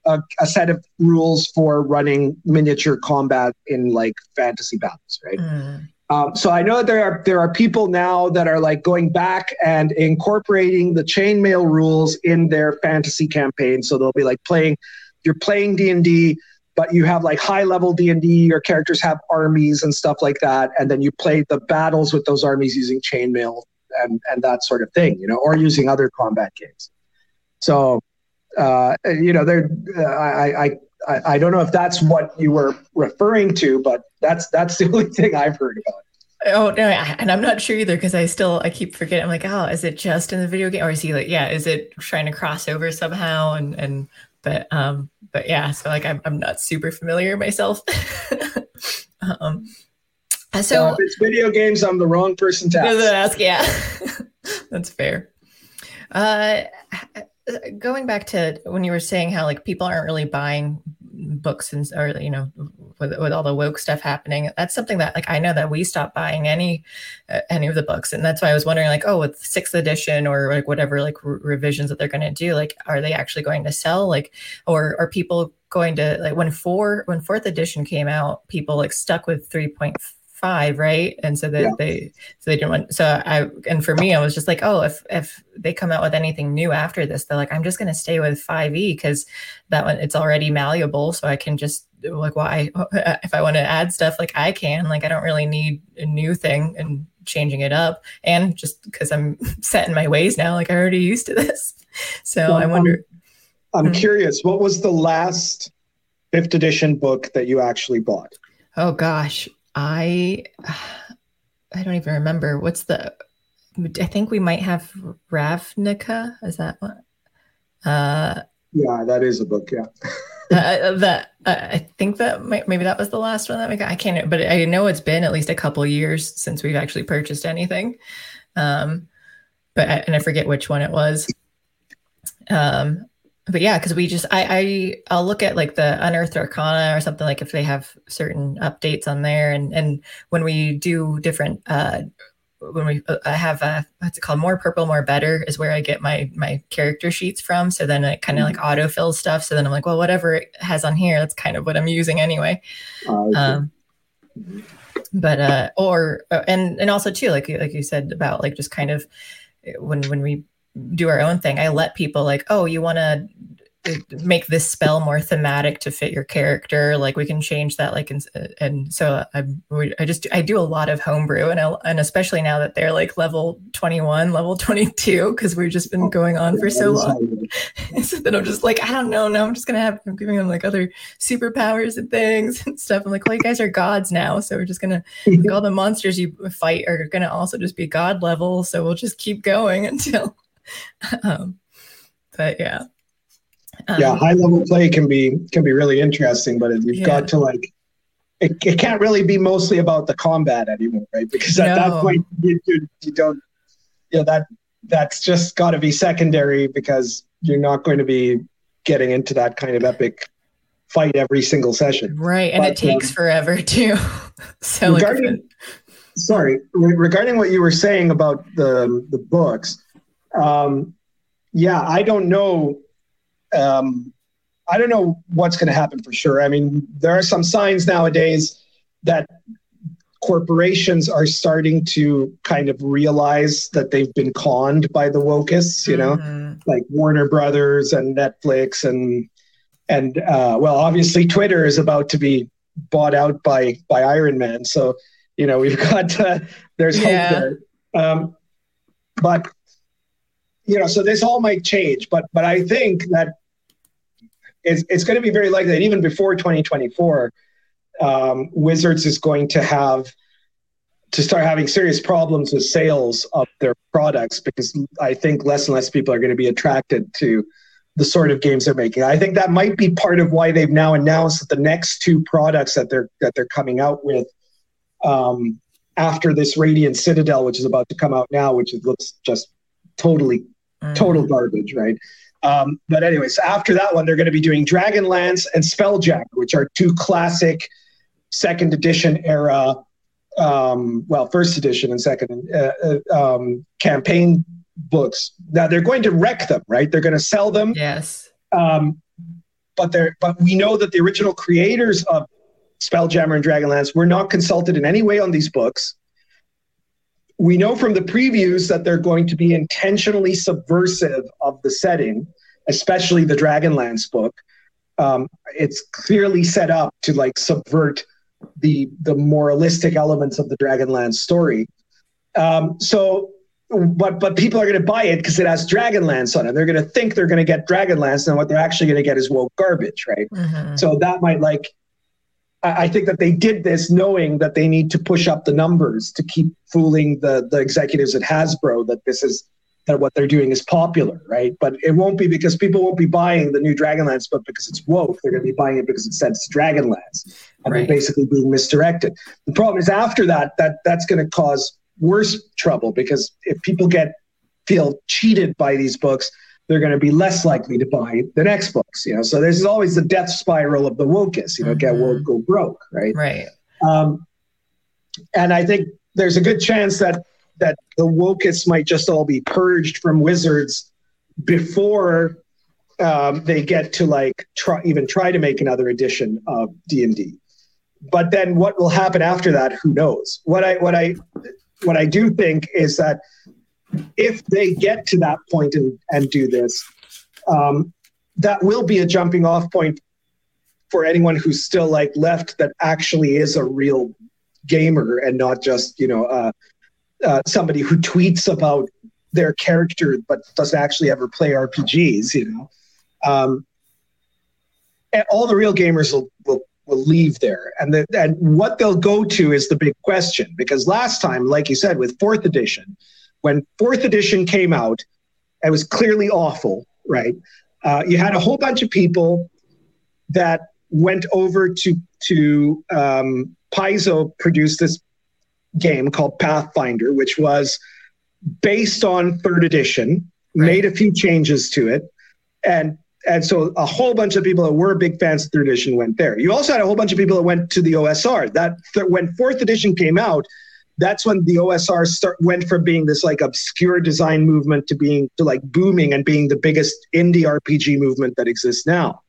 a, a, set of rules for running miniature combat in like fantasy battles, right? Mm. Um, so I know there are there are people now that are like going back and incorporating the chainmail rules in their fantasy campaign. So they'll be like playing, you're playing D and D, but you have like high level D and D. Your characters have armies and stuff like that, and then you play the battles with those armies using chainmail and and that sort of thing, you know, or using other combat games. So, uh, you know, there, uh, I, I, I, don't know if that's what you were referring to, but that's that's the only thing I've heard about. Oh no, and I'm not sure either because I still I keep forgetting. I'm like, oh, is it just in the video game, or is he like, yeah, is it trying to cross over somehow? And and but um, but yeah, so like I'm I'm not super familiar myself. um, so if it's video games, I'm the wrong person to ask. ask yeah, that's fair. Uh, going back to when you were saying how like people aren't really buying books and or you know with, with all the woke stuff happening that's something that like i know that we stopped buying any uh, any of the books and that's why i was wondering like oh with sixth edition or like whatever like re- revisions that they're going to do like are they actually going to sell like or are people going to like when four when fourth edition came out people like stuck with 3.5 five, right? And so that yeah. they so they didn't want so I and for me I was just like, oh, if if they come out with anything new after this, they're like, I'm just gonna stay with 5e because that one it's already malleable. So I can just like why if I want to add stuff like I can, like I don't really need a new thing and changing it up. And just because I'm set in my ways now, like I'm already used to this. So well, I wonder I'm, I'm hmm curious, what was the last fifth edition book that you actually bought? Oh gosh, I I don't even remember what's the I think we might have Ravnica. Is that what? Uh, yeah, that is a book. Yeah. uh, uh that uh, I think that maybe that was the last one that we got. I can't, but I know it's been at least a couple years since we've actually purchased anything. Um, but I, and I forget which one it was. Um, but yeah, because we just I, I I'll look at like the unearthed arcana or something like if they have certain updates on there, and and when we do different uh when we uh, I have a what's it called more purple more better is where I get my my character sheets from. So then it kind of mm-hmm. like autofill stuff. So then I'm like, well, whatever it has on here, that's kind of what I'm using anyway. Oh, um, but uh, or uh, and and also too, like like you said about like just kind of when when we do our own thing. I let people like, oh, you want to make this spell more thematic to fit your character. Like we can change that like and, and so I, I just i do a lot of homebrew and I, and especially now that they're like level 21 level 22 because we've just been going on for so long. So then i'm just like i don't know now i'm just gonna have i'm giving them like other superpowers and things and stuff. I'm like well you guys are gods now so we're just gonna like all the monsters you fight are gonna also just be god level so we'll just keep going until um but yeah um, yeah, high level play can be can be really interesting, but you've yeah. got to like it, it can't really be mostly about the combat anymore, right? Because at no. that point you, you, you don't you know that that's just got to be secondary because you're not going to be getting into that kind of epic fight every single session. Right, and but, it takes um, forever too. so regarding, like, sorry, re- regarding what you were saying about the the books, um, yeah, I don't know um, I don't know what's going to happen for sure. I mean, there are some signs nowadays that corporations are starting to kind of realize that they've been conned by the wokeists, you know, mm-hmm. like Warner Brothers and Netflix and and uh, well, obviously Twitter is about to be bought out by by Iron Man. So you know we've got uh, there's yeah. hope there. Um, but you know, so this all might change, but but I think that it's, it's going to be very likely that even before 2024, um, Wizards is going to have to start having serious problems with sales of their products because I think less and less people are going to be attracted to the sort of games they're making. I think that might be part of why they've now announced that the next two products that they're that they're coming out with um, after this Radiant Citadel, which is about to come out now, which looks just totally mm. total garbage, right? Um, but anyways, after that one, they're going to be doing Dragonlance and Spelljammer, which are two classic second edition era, um, well, first edition and second uh, uh, um, campaign books. Now they're going to wreck them, right? They're going to sell them. Yes. Um, but they're but we know that the original creators of Spelljammer and Dragonlance were not consulted in any way on these books we know from the previews that they're going to be intentionally subversive of the setting, especially the Dragonlance book. Um, it's clearly set up to like subvert the the moralistic elements of the Dragonlance story. Um, so, but but people are going to buy it because it has Dragonlance on it. They're going to think they're going to get Dragonlance, and what they're actually going to get is woke garbage, right? Mm-hmm. So that might like I think that they did this knowing that they need to push up the numbers to keep fooling the the executives at Hasbro that this is that what they're doing is popular, right? But it won't be because people won't be buying the new Dragonlance book because it's woke. They're going to be buying it because it says Dragonlance, and right. they're basically being misdirected. The problem is after that, that that's going to cause worse trouble because if people get feel cheated by these books, they're going to be less likely to buy the next books. You know, so there's always the death spiral of the wokeness. You know, mm-hmm. get woke, go broke, right? Right. Um, and I think there's a good chance that that the wokists might just all be purged from wizards before um, they get to like try even try to make another edition of d&d but then what will happen after that who knows what i what i what i do think is that if they get to that point and, and do this um, that will be a jumping off point for anyone who's still like left that actually is a real gamer and not just you know uh, uh, somebody who tweets about their character but doesn't actually ever play RPGs, you know. Um, and all the real gamers will, will, will leave there. And, the, and what they'll go to is the big question. Because last time, like you said, with fourth edition, when fourth edition came out, it was clearly awful, right? Uh, you had a whole bunch of people that went over to to um, Paizo produced this game called Pathfinder, which was based on third edition, right. made a few changes to it, and and so a whole bunch of people that were big fans of third edition went there. You also had a whole bunch of people that went to the OSR. That th- when fourth edition came out, that's when the OSR start went from being this like obscure design movement to being to like booming and being the biggest indie RPG movement that exists now.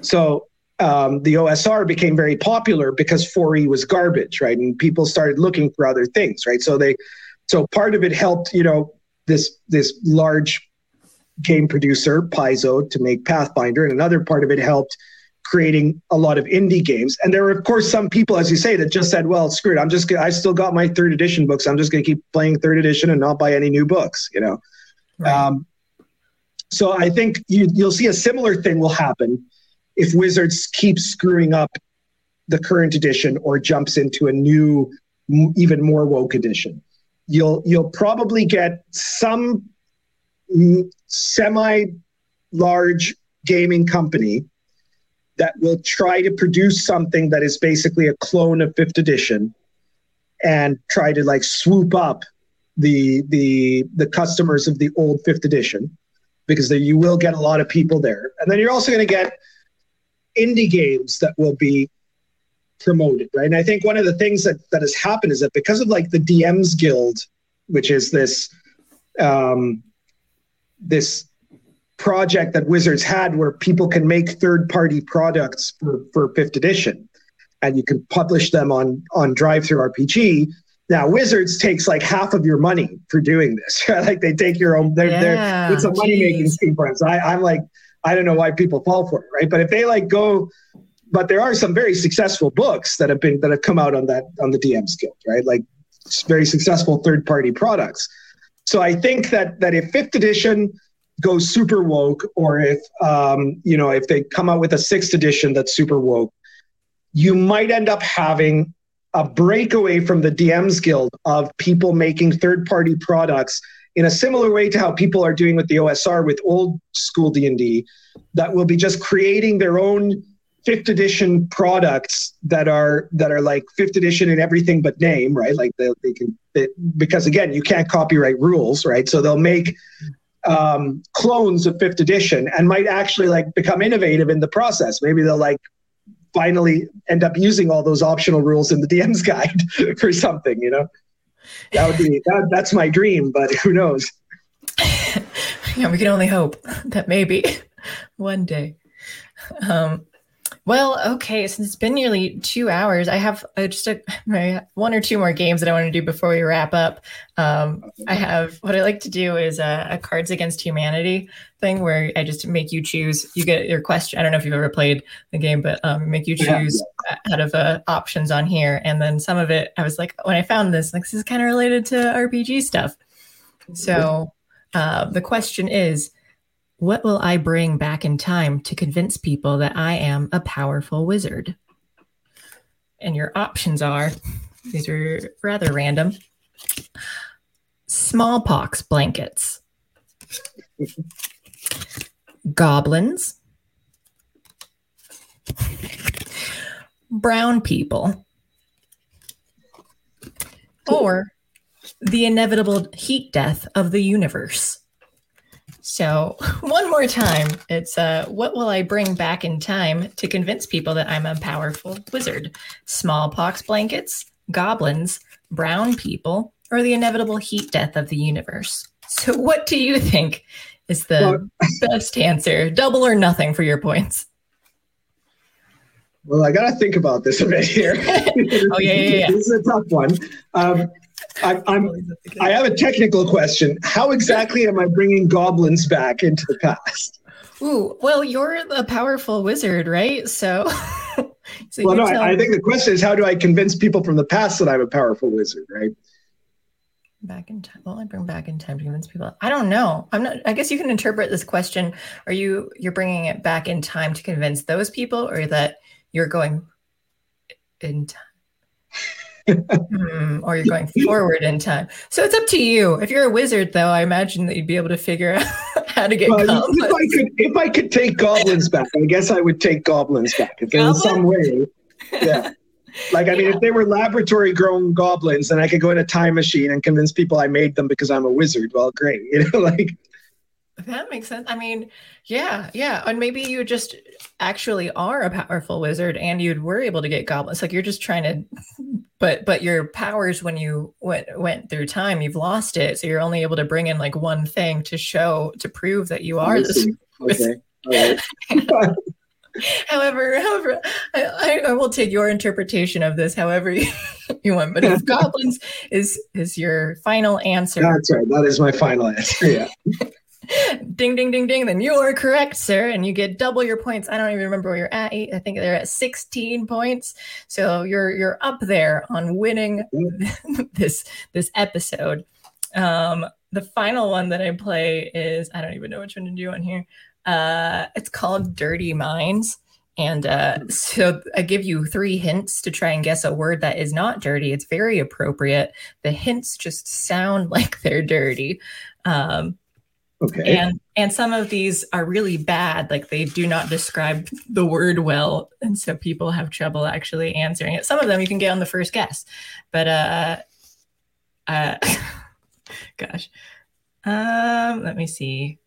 So um, the OSR became very popular because 4E was garbage, right? And people started looking for other things, right? So they, so part of it helped, you know, this this large game producer Paizo to make Pathfinder, and another part of it helped creating a lot of indie games. And there were, of course, some people, as you say, that just said, "Well, screw it, I'm just, I still got my third edition books. I'm just going to keep playing third edition and not buy any new books," you know. Right. Um, so I think you, you'll see a similar thing will happen if Wizards keeps screwing up the current edition or jumps into a new, even more woke edition, you'll you'll probably get some semi large gaming company that will try to produce something that is basically a clone of fifth edition and try to like swoop up the the the customers of the old fifth edition because there, you will get a lot of people there and then you're also going to get indie games that will be promoted, right? And I think one of the things that that has happened is that because of like the DMs Guild, which is this um, this project that Wizards had where people can make third party products for, for fifth edition and you can publish them on on DriveThruRPG. Now Wizards takes like half of your money for doing this. like they take your own they're, yeah, they're it's a money making scheme for them. I, I'm like I don't know why people fall for it, right? But if they like go, but there are some very successful books that have been that have come out on that on the DMs Guild, right? Like very successful third party products. So I think that that if fifth edition goes super woke, or if um, you know if they come out with a sixth edition that's super woke, you might end up having a breakaway from the DMs Guild of people making third party products in a similar way to how people are doing with the OSR with old school D&D that will be just creating their own fifth edition products that are that are like fifth edition in everything but name right? Like they, they can they, because again you can't copyright rules right? So they'll make um, clones of fifth edition and might actually like become innovative in the process maybe they'll like finally end up using all those optional rules in the dm's guide for something you know that would be that, that's my dream, but who knows? yeah, we can only hope that maybe one day. Um, well, okay, since it's been nearly two hours, I have uh, just a, one or two more games that I want to do before we wrap up. Um, I have what I like to do is a, a, Cards Against Humanity thing where I just make you choose. You get your question. I don't know if you've ever played the game, but um, make you choose yeah. out of uh, options on here. And then some of it, I was like, when I found this, like this is kind of related to RPG stuff. So uh, the question is what will I bring back in time to convince people that I am a powerful wizard? and your options are these are rather random smallpox blankets, goblins, brown people, or the inevitable heat death of the universe. So, one more time, it's uh, what will I bring back in time to convince people that I'm a powerful wizard? Smallpox blankets, goblins, brown people, or the inevitable heat death of the universe? So, what do you think is the well, best answer? Double or nothing for your points. Well, I got to think about this a bit here. oh, yeah, yeah, yeah. this is a tough one. Um, I, I'm, I have a technical question. How exactly am I bringing goblins back into the past? Ooh, well, you're a powerful wizard, right? So, so well, no, I, I, think the question is how do I convince people from the past that I'm a powerful wizard, right? Back in time. Well, I bring back in time to convince people. I don't know. I'm not. I guess you can interpret this question. Are you you're bringing it back in time to convince those people, or that you're going in time? Hmm, or you're going forward in time. So it's up to you. If you're a wizard, though, I imagine that you'd be able to figure out how to get well, goblins. If I could, if I could take goblins back, I guess I would take goblins back. If in some way, yeah. Like, I mean, yeah. if they were laboratory grown goblins, then I could go in a time machine and convince people I made them because I'm a wizard. Well, great. You know, like that makes sense. I mean, yeah, yeah. And maybe you just actually are a powerful wizard and you were able to get goblins. Like you're just trying to but but your powers when you went went through time, you've lost it. So you're only able to bring in like one thing to show to prove that you are this okay. however, however, I, I, will take your interpretation of this however you, you want. But if goblins is is your final answer, that's right. That is my final answer. Yeah. ding, ding, ding, ding. Then you are correct, sir, and you get double your points. I don't even remember where you're at. I think they're at 16 points. So you're you're up there on winning this this episode. Um, the final one that I play is I don't even know which one to do on here. Uh, it's called Dirty Minds. And uh, so I give you three hints to try and guess a word that is not dirty. It's very appropriate. The hints just sound like they're dirty. Um, Okay. And and some of these are really bad, like they do not describe the word well, and so people have trouble actually answering it. Some of them you can get on the first guess, but uh, uh, gosh, um, let me see.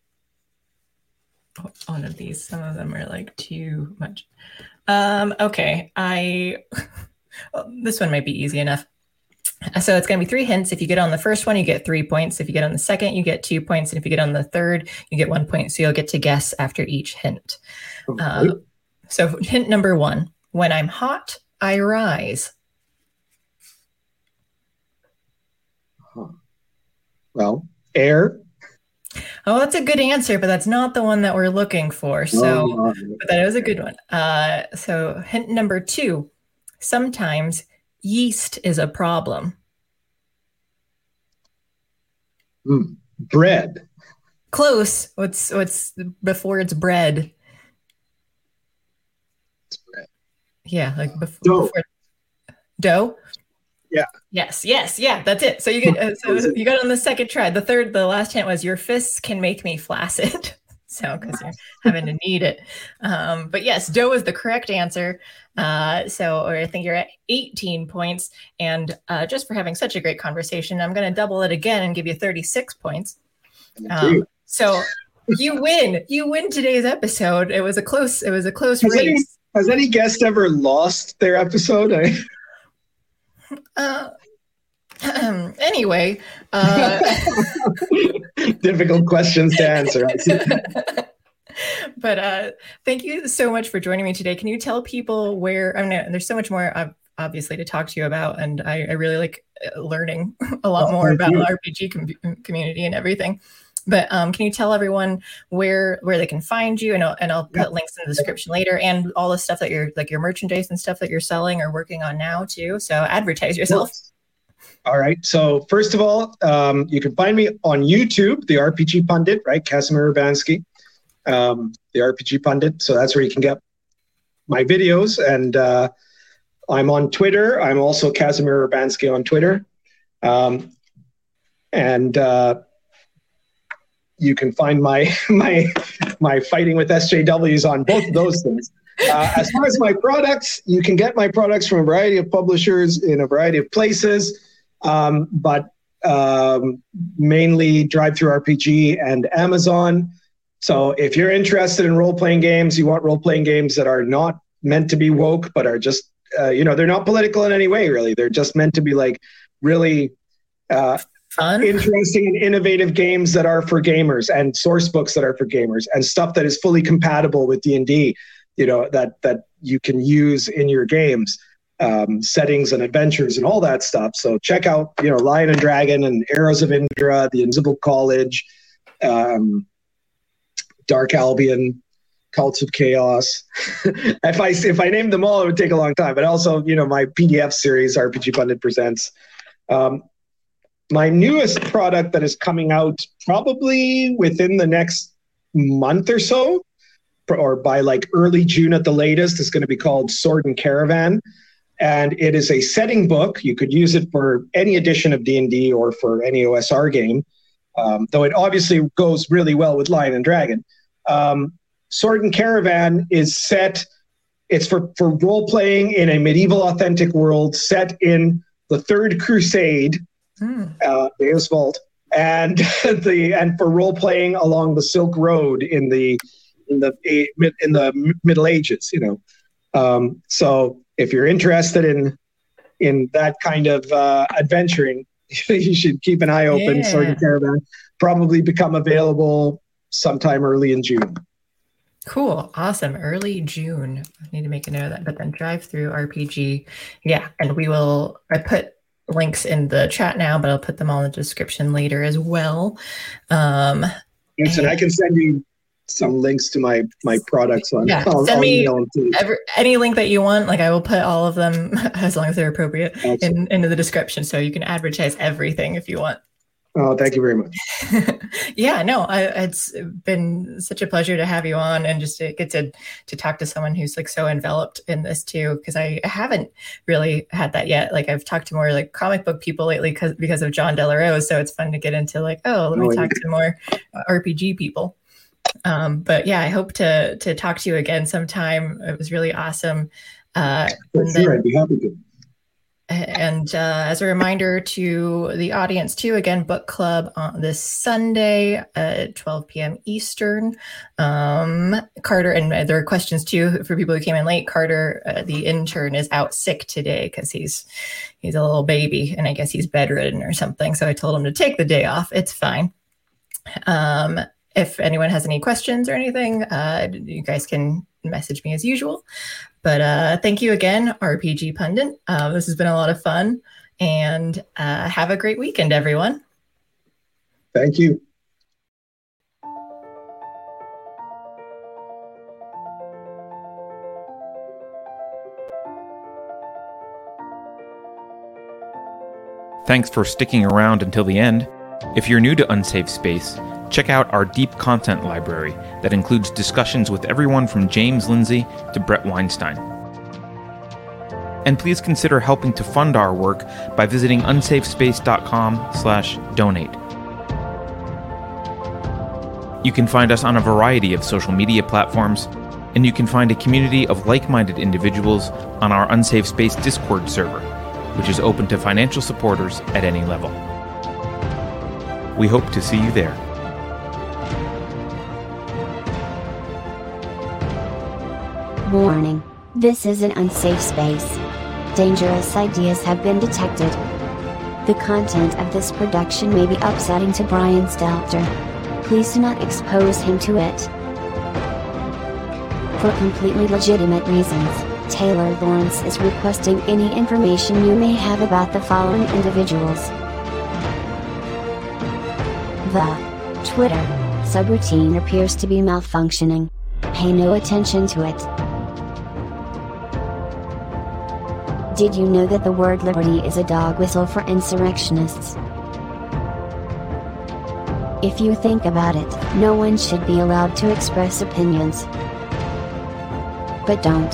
One of these, some of them are like too much. Um, okay, I. well, this one might be easy enough. So it's going to be three hints. If you get on the first one, you get three points. If you get on the second, you get two points. And if you get on the third, you get one point. So you'll get to guess after each hint. Okay. Uh, so hint number one when I'm hot, I rise. Huh. Well, air. Oh, that's a good answer, but that's not the one that we're looking for. So, oh, but that was a good one. Uh, so, hint number two sometimes yeast is a problem? Mm, bread. Close. What's what's before it's bread? It's bread. Yeah, like before dough. Before, dough. Yeah. Yes. Yes. Yeah. That's it. So you get uh, so you got on the second try. The third, the last hint was your fists can make me flaccid. so because you're having to knead it. Um, but yes, dough is the correct answer. Uh, so I think you're at 18 points. And uh, just for having such a great conversation, I'm going to double it again and give you 36 points. Um, so you win. You win today's episode. It was a close. It was a close has race. Any, has any guest ever lost their episode? I... Uh, anyway, uh, difficult questions to answer. but uh, thank you so much for joining me today. Can you tell people where? I mean, there's so much more obviously to talk to you about, and I, I really like uh, learning a lot oh, more about you. the RPG com- community and everything. But um, can you tell everyone where where they can find you? And I'll, and I'll put yeah. links in the description later, and all the stuff that you're like your merchandise and stuff that you're selling or working on now too. So advertise yourself. All right. So first of all, um, you can find me on YouTube, the RPG Pundit, right? Kasimir Urbanski, um, the RPG Pundit. So that's where you can get my videos. And uh, I'm on Twitter. I'm also Kasimir Urbanski on Twitter. Um, and uh, you can find my my my fighting with SJWs on both of those things. Uh, as far as my products, you can get my products from a variety of publishers in a variety of places, um, but um, mainly DriveThruRPG and Amazon. So if you're interested in role playing games, you want role playing games that are not meant to be woke, but are just, uh, you know, they're not political in any way, really. They're just meant to be like really uh, Fun. interesting and innovative games that are for gamers and source books that are for gamers and stuff that is fully compatible with D&D you know that that you can use in your games um, settings and adventures and all that stuff. So check out you know lion and dragon and arrows of indra the invisible college um, dark albion cults of chaos. If i if i named them all it would take a long time but also you know my pdf series rpg pundit presents. Um, my newest product that is coming out probably within the next month or so or by like early June at the latest. It's going to be called Sword and Caravan, and it is a setting book. You could use it for any edition of D and D or for any OSR game, um, though it obviously goes really well with Lion and Dragon. Um, Sword and Caravan is set. It's for for role playing in a medieval authentic world set in the Third Crusade, mm. uh, Deus Vult, and the and for role playing along the Silk Road in the in the in the Middle Ages. You know, um, so if you're interested in in that kind of uh, adventuring, you should keep an eye open. Yeah. Caravan probably become available sometime early in June. Cool. Awesome. Early June. I need to make a note of that. But then DriveThruRPG. Yeah. And we will, I put links in the chat now, but I'll put them all in the description later as well. Um, yes, and I can send you some links to my my products on. Yeah, I'll, send I'll me every, any link that you want. Like I will put all of them as long as they're appropriate in, into the description, so you can advertise everything if you want. Oh, thank you very much. yeah, no, I, it's been such a pleasure to have you on and just to get to to talk to someone who's like so enveloped in this too, because I haven't really had that yet. Like I've talked to more like comic book people lately because because of Jon Del Arroz, so it's fun to get into like, oh, let me oh, talk yeah. to more RPG people. Um, but yeah, I hope to to talk to you again sometime. It was really awesome. Uh, sure, I'd be happy to. And uh, as a reminder to the audience, too, again, book club on this Sunday at 12 p.m. Eastern. Um, Carter, and there are questions too for people who came in late. Carter, uh, the intern, is out sick today because he's he's a little baby, and I guess he's bedridden or something. So I told him to take the day off. It's fine. Um, if anyone has any questions or anything, uh, you guys can message me as usual. But uh, thank you again, RPG Pundit. Uh, this has been a lot of fun. And uh, have a great weekend, everyone. Thank you. Thanks for sticking around until the end. If you're new to Unsafe Space, Check out our deep content library that includes discussions with everyone from James Lindsay to Bret Weinstein. And please consider helping to fund our work by visiting unsafespace.com/donate. You can find us on a variety of social media platforms, and you can find a community of like-minded individuals on our Unsafe Space Discord server, which is open to financial supporters at any level. We hope to see you there. Warning. This is an unsafe space. Dangerous ideas have been detected. The content of this production may be upsetting to Brian Stelter. Please do not expose him to it. For completely legitimate reasons, Taylor Lorenz is requesting any information you may have about the following individuals. The Twitter subroutine appears to be malfunctioning. Pay no attention to it. Did you know that the word liberty is a dog whistle for insurrectionists? If you think about it, no one should be allowed to express opinions. But don't.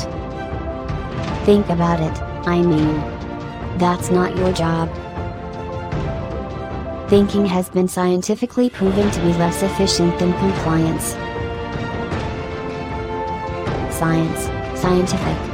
Think about it. I mean, that's not your job. Thinking has been scientifically proven to be less efficient than compliance. Science, scientific,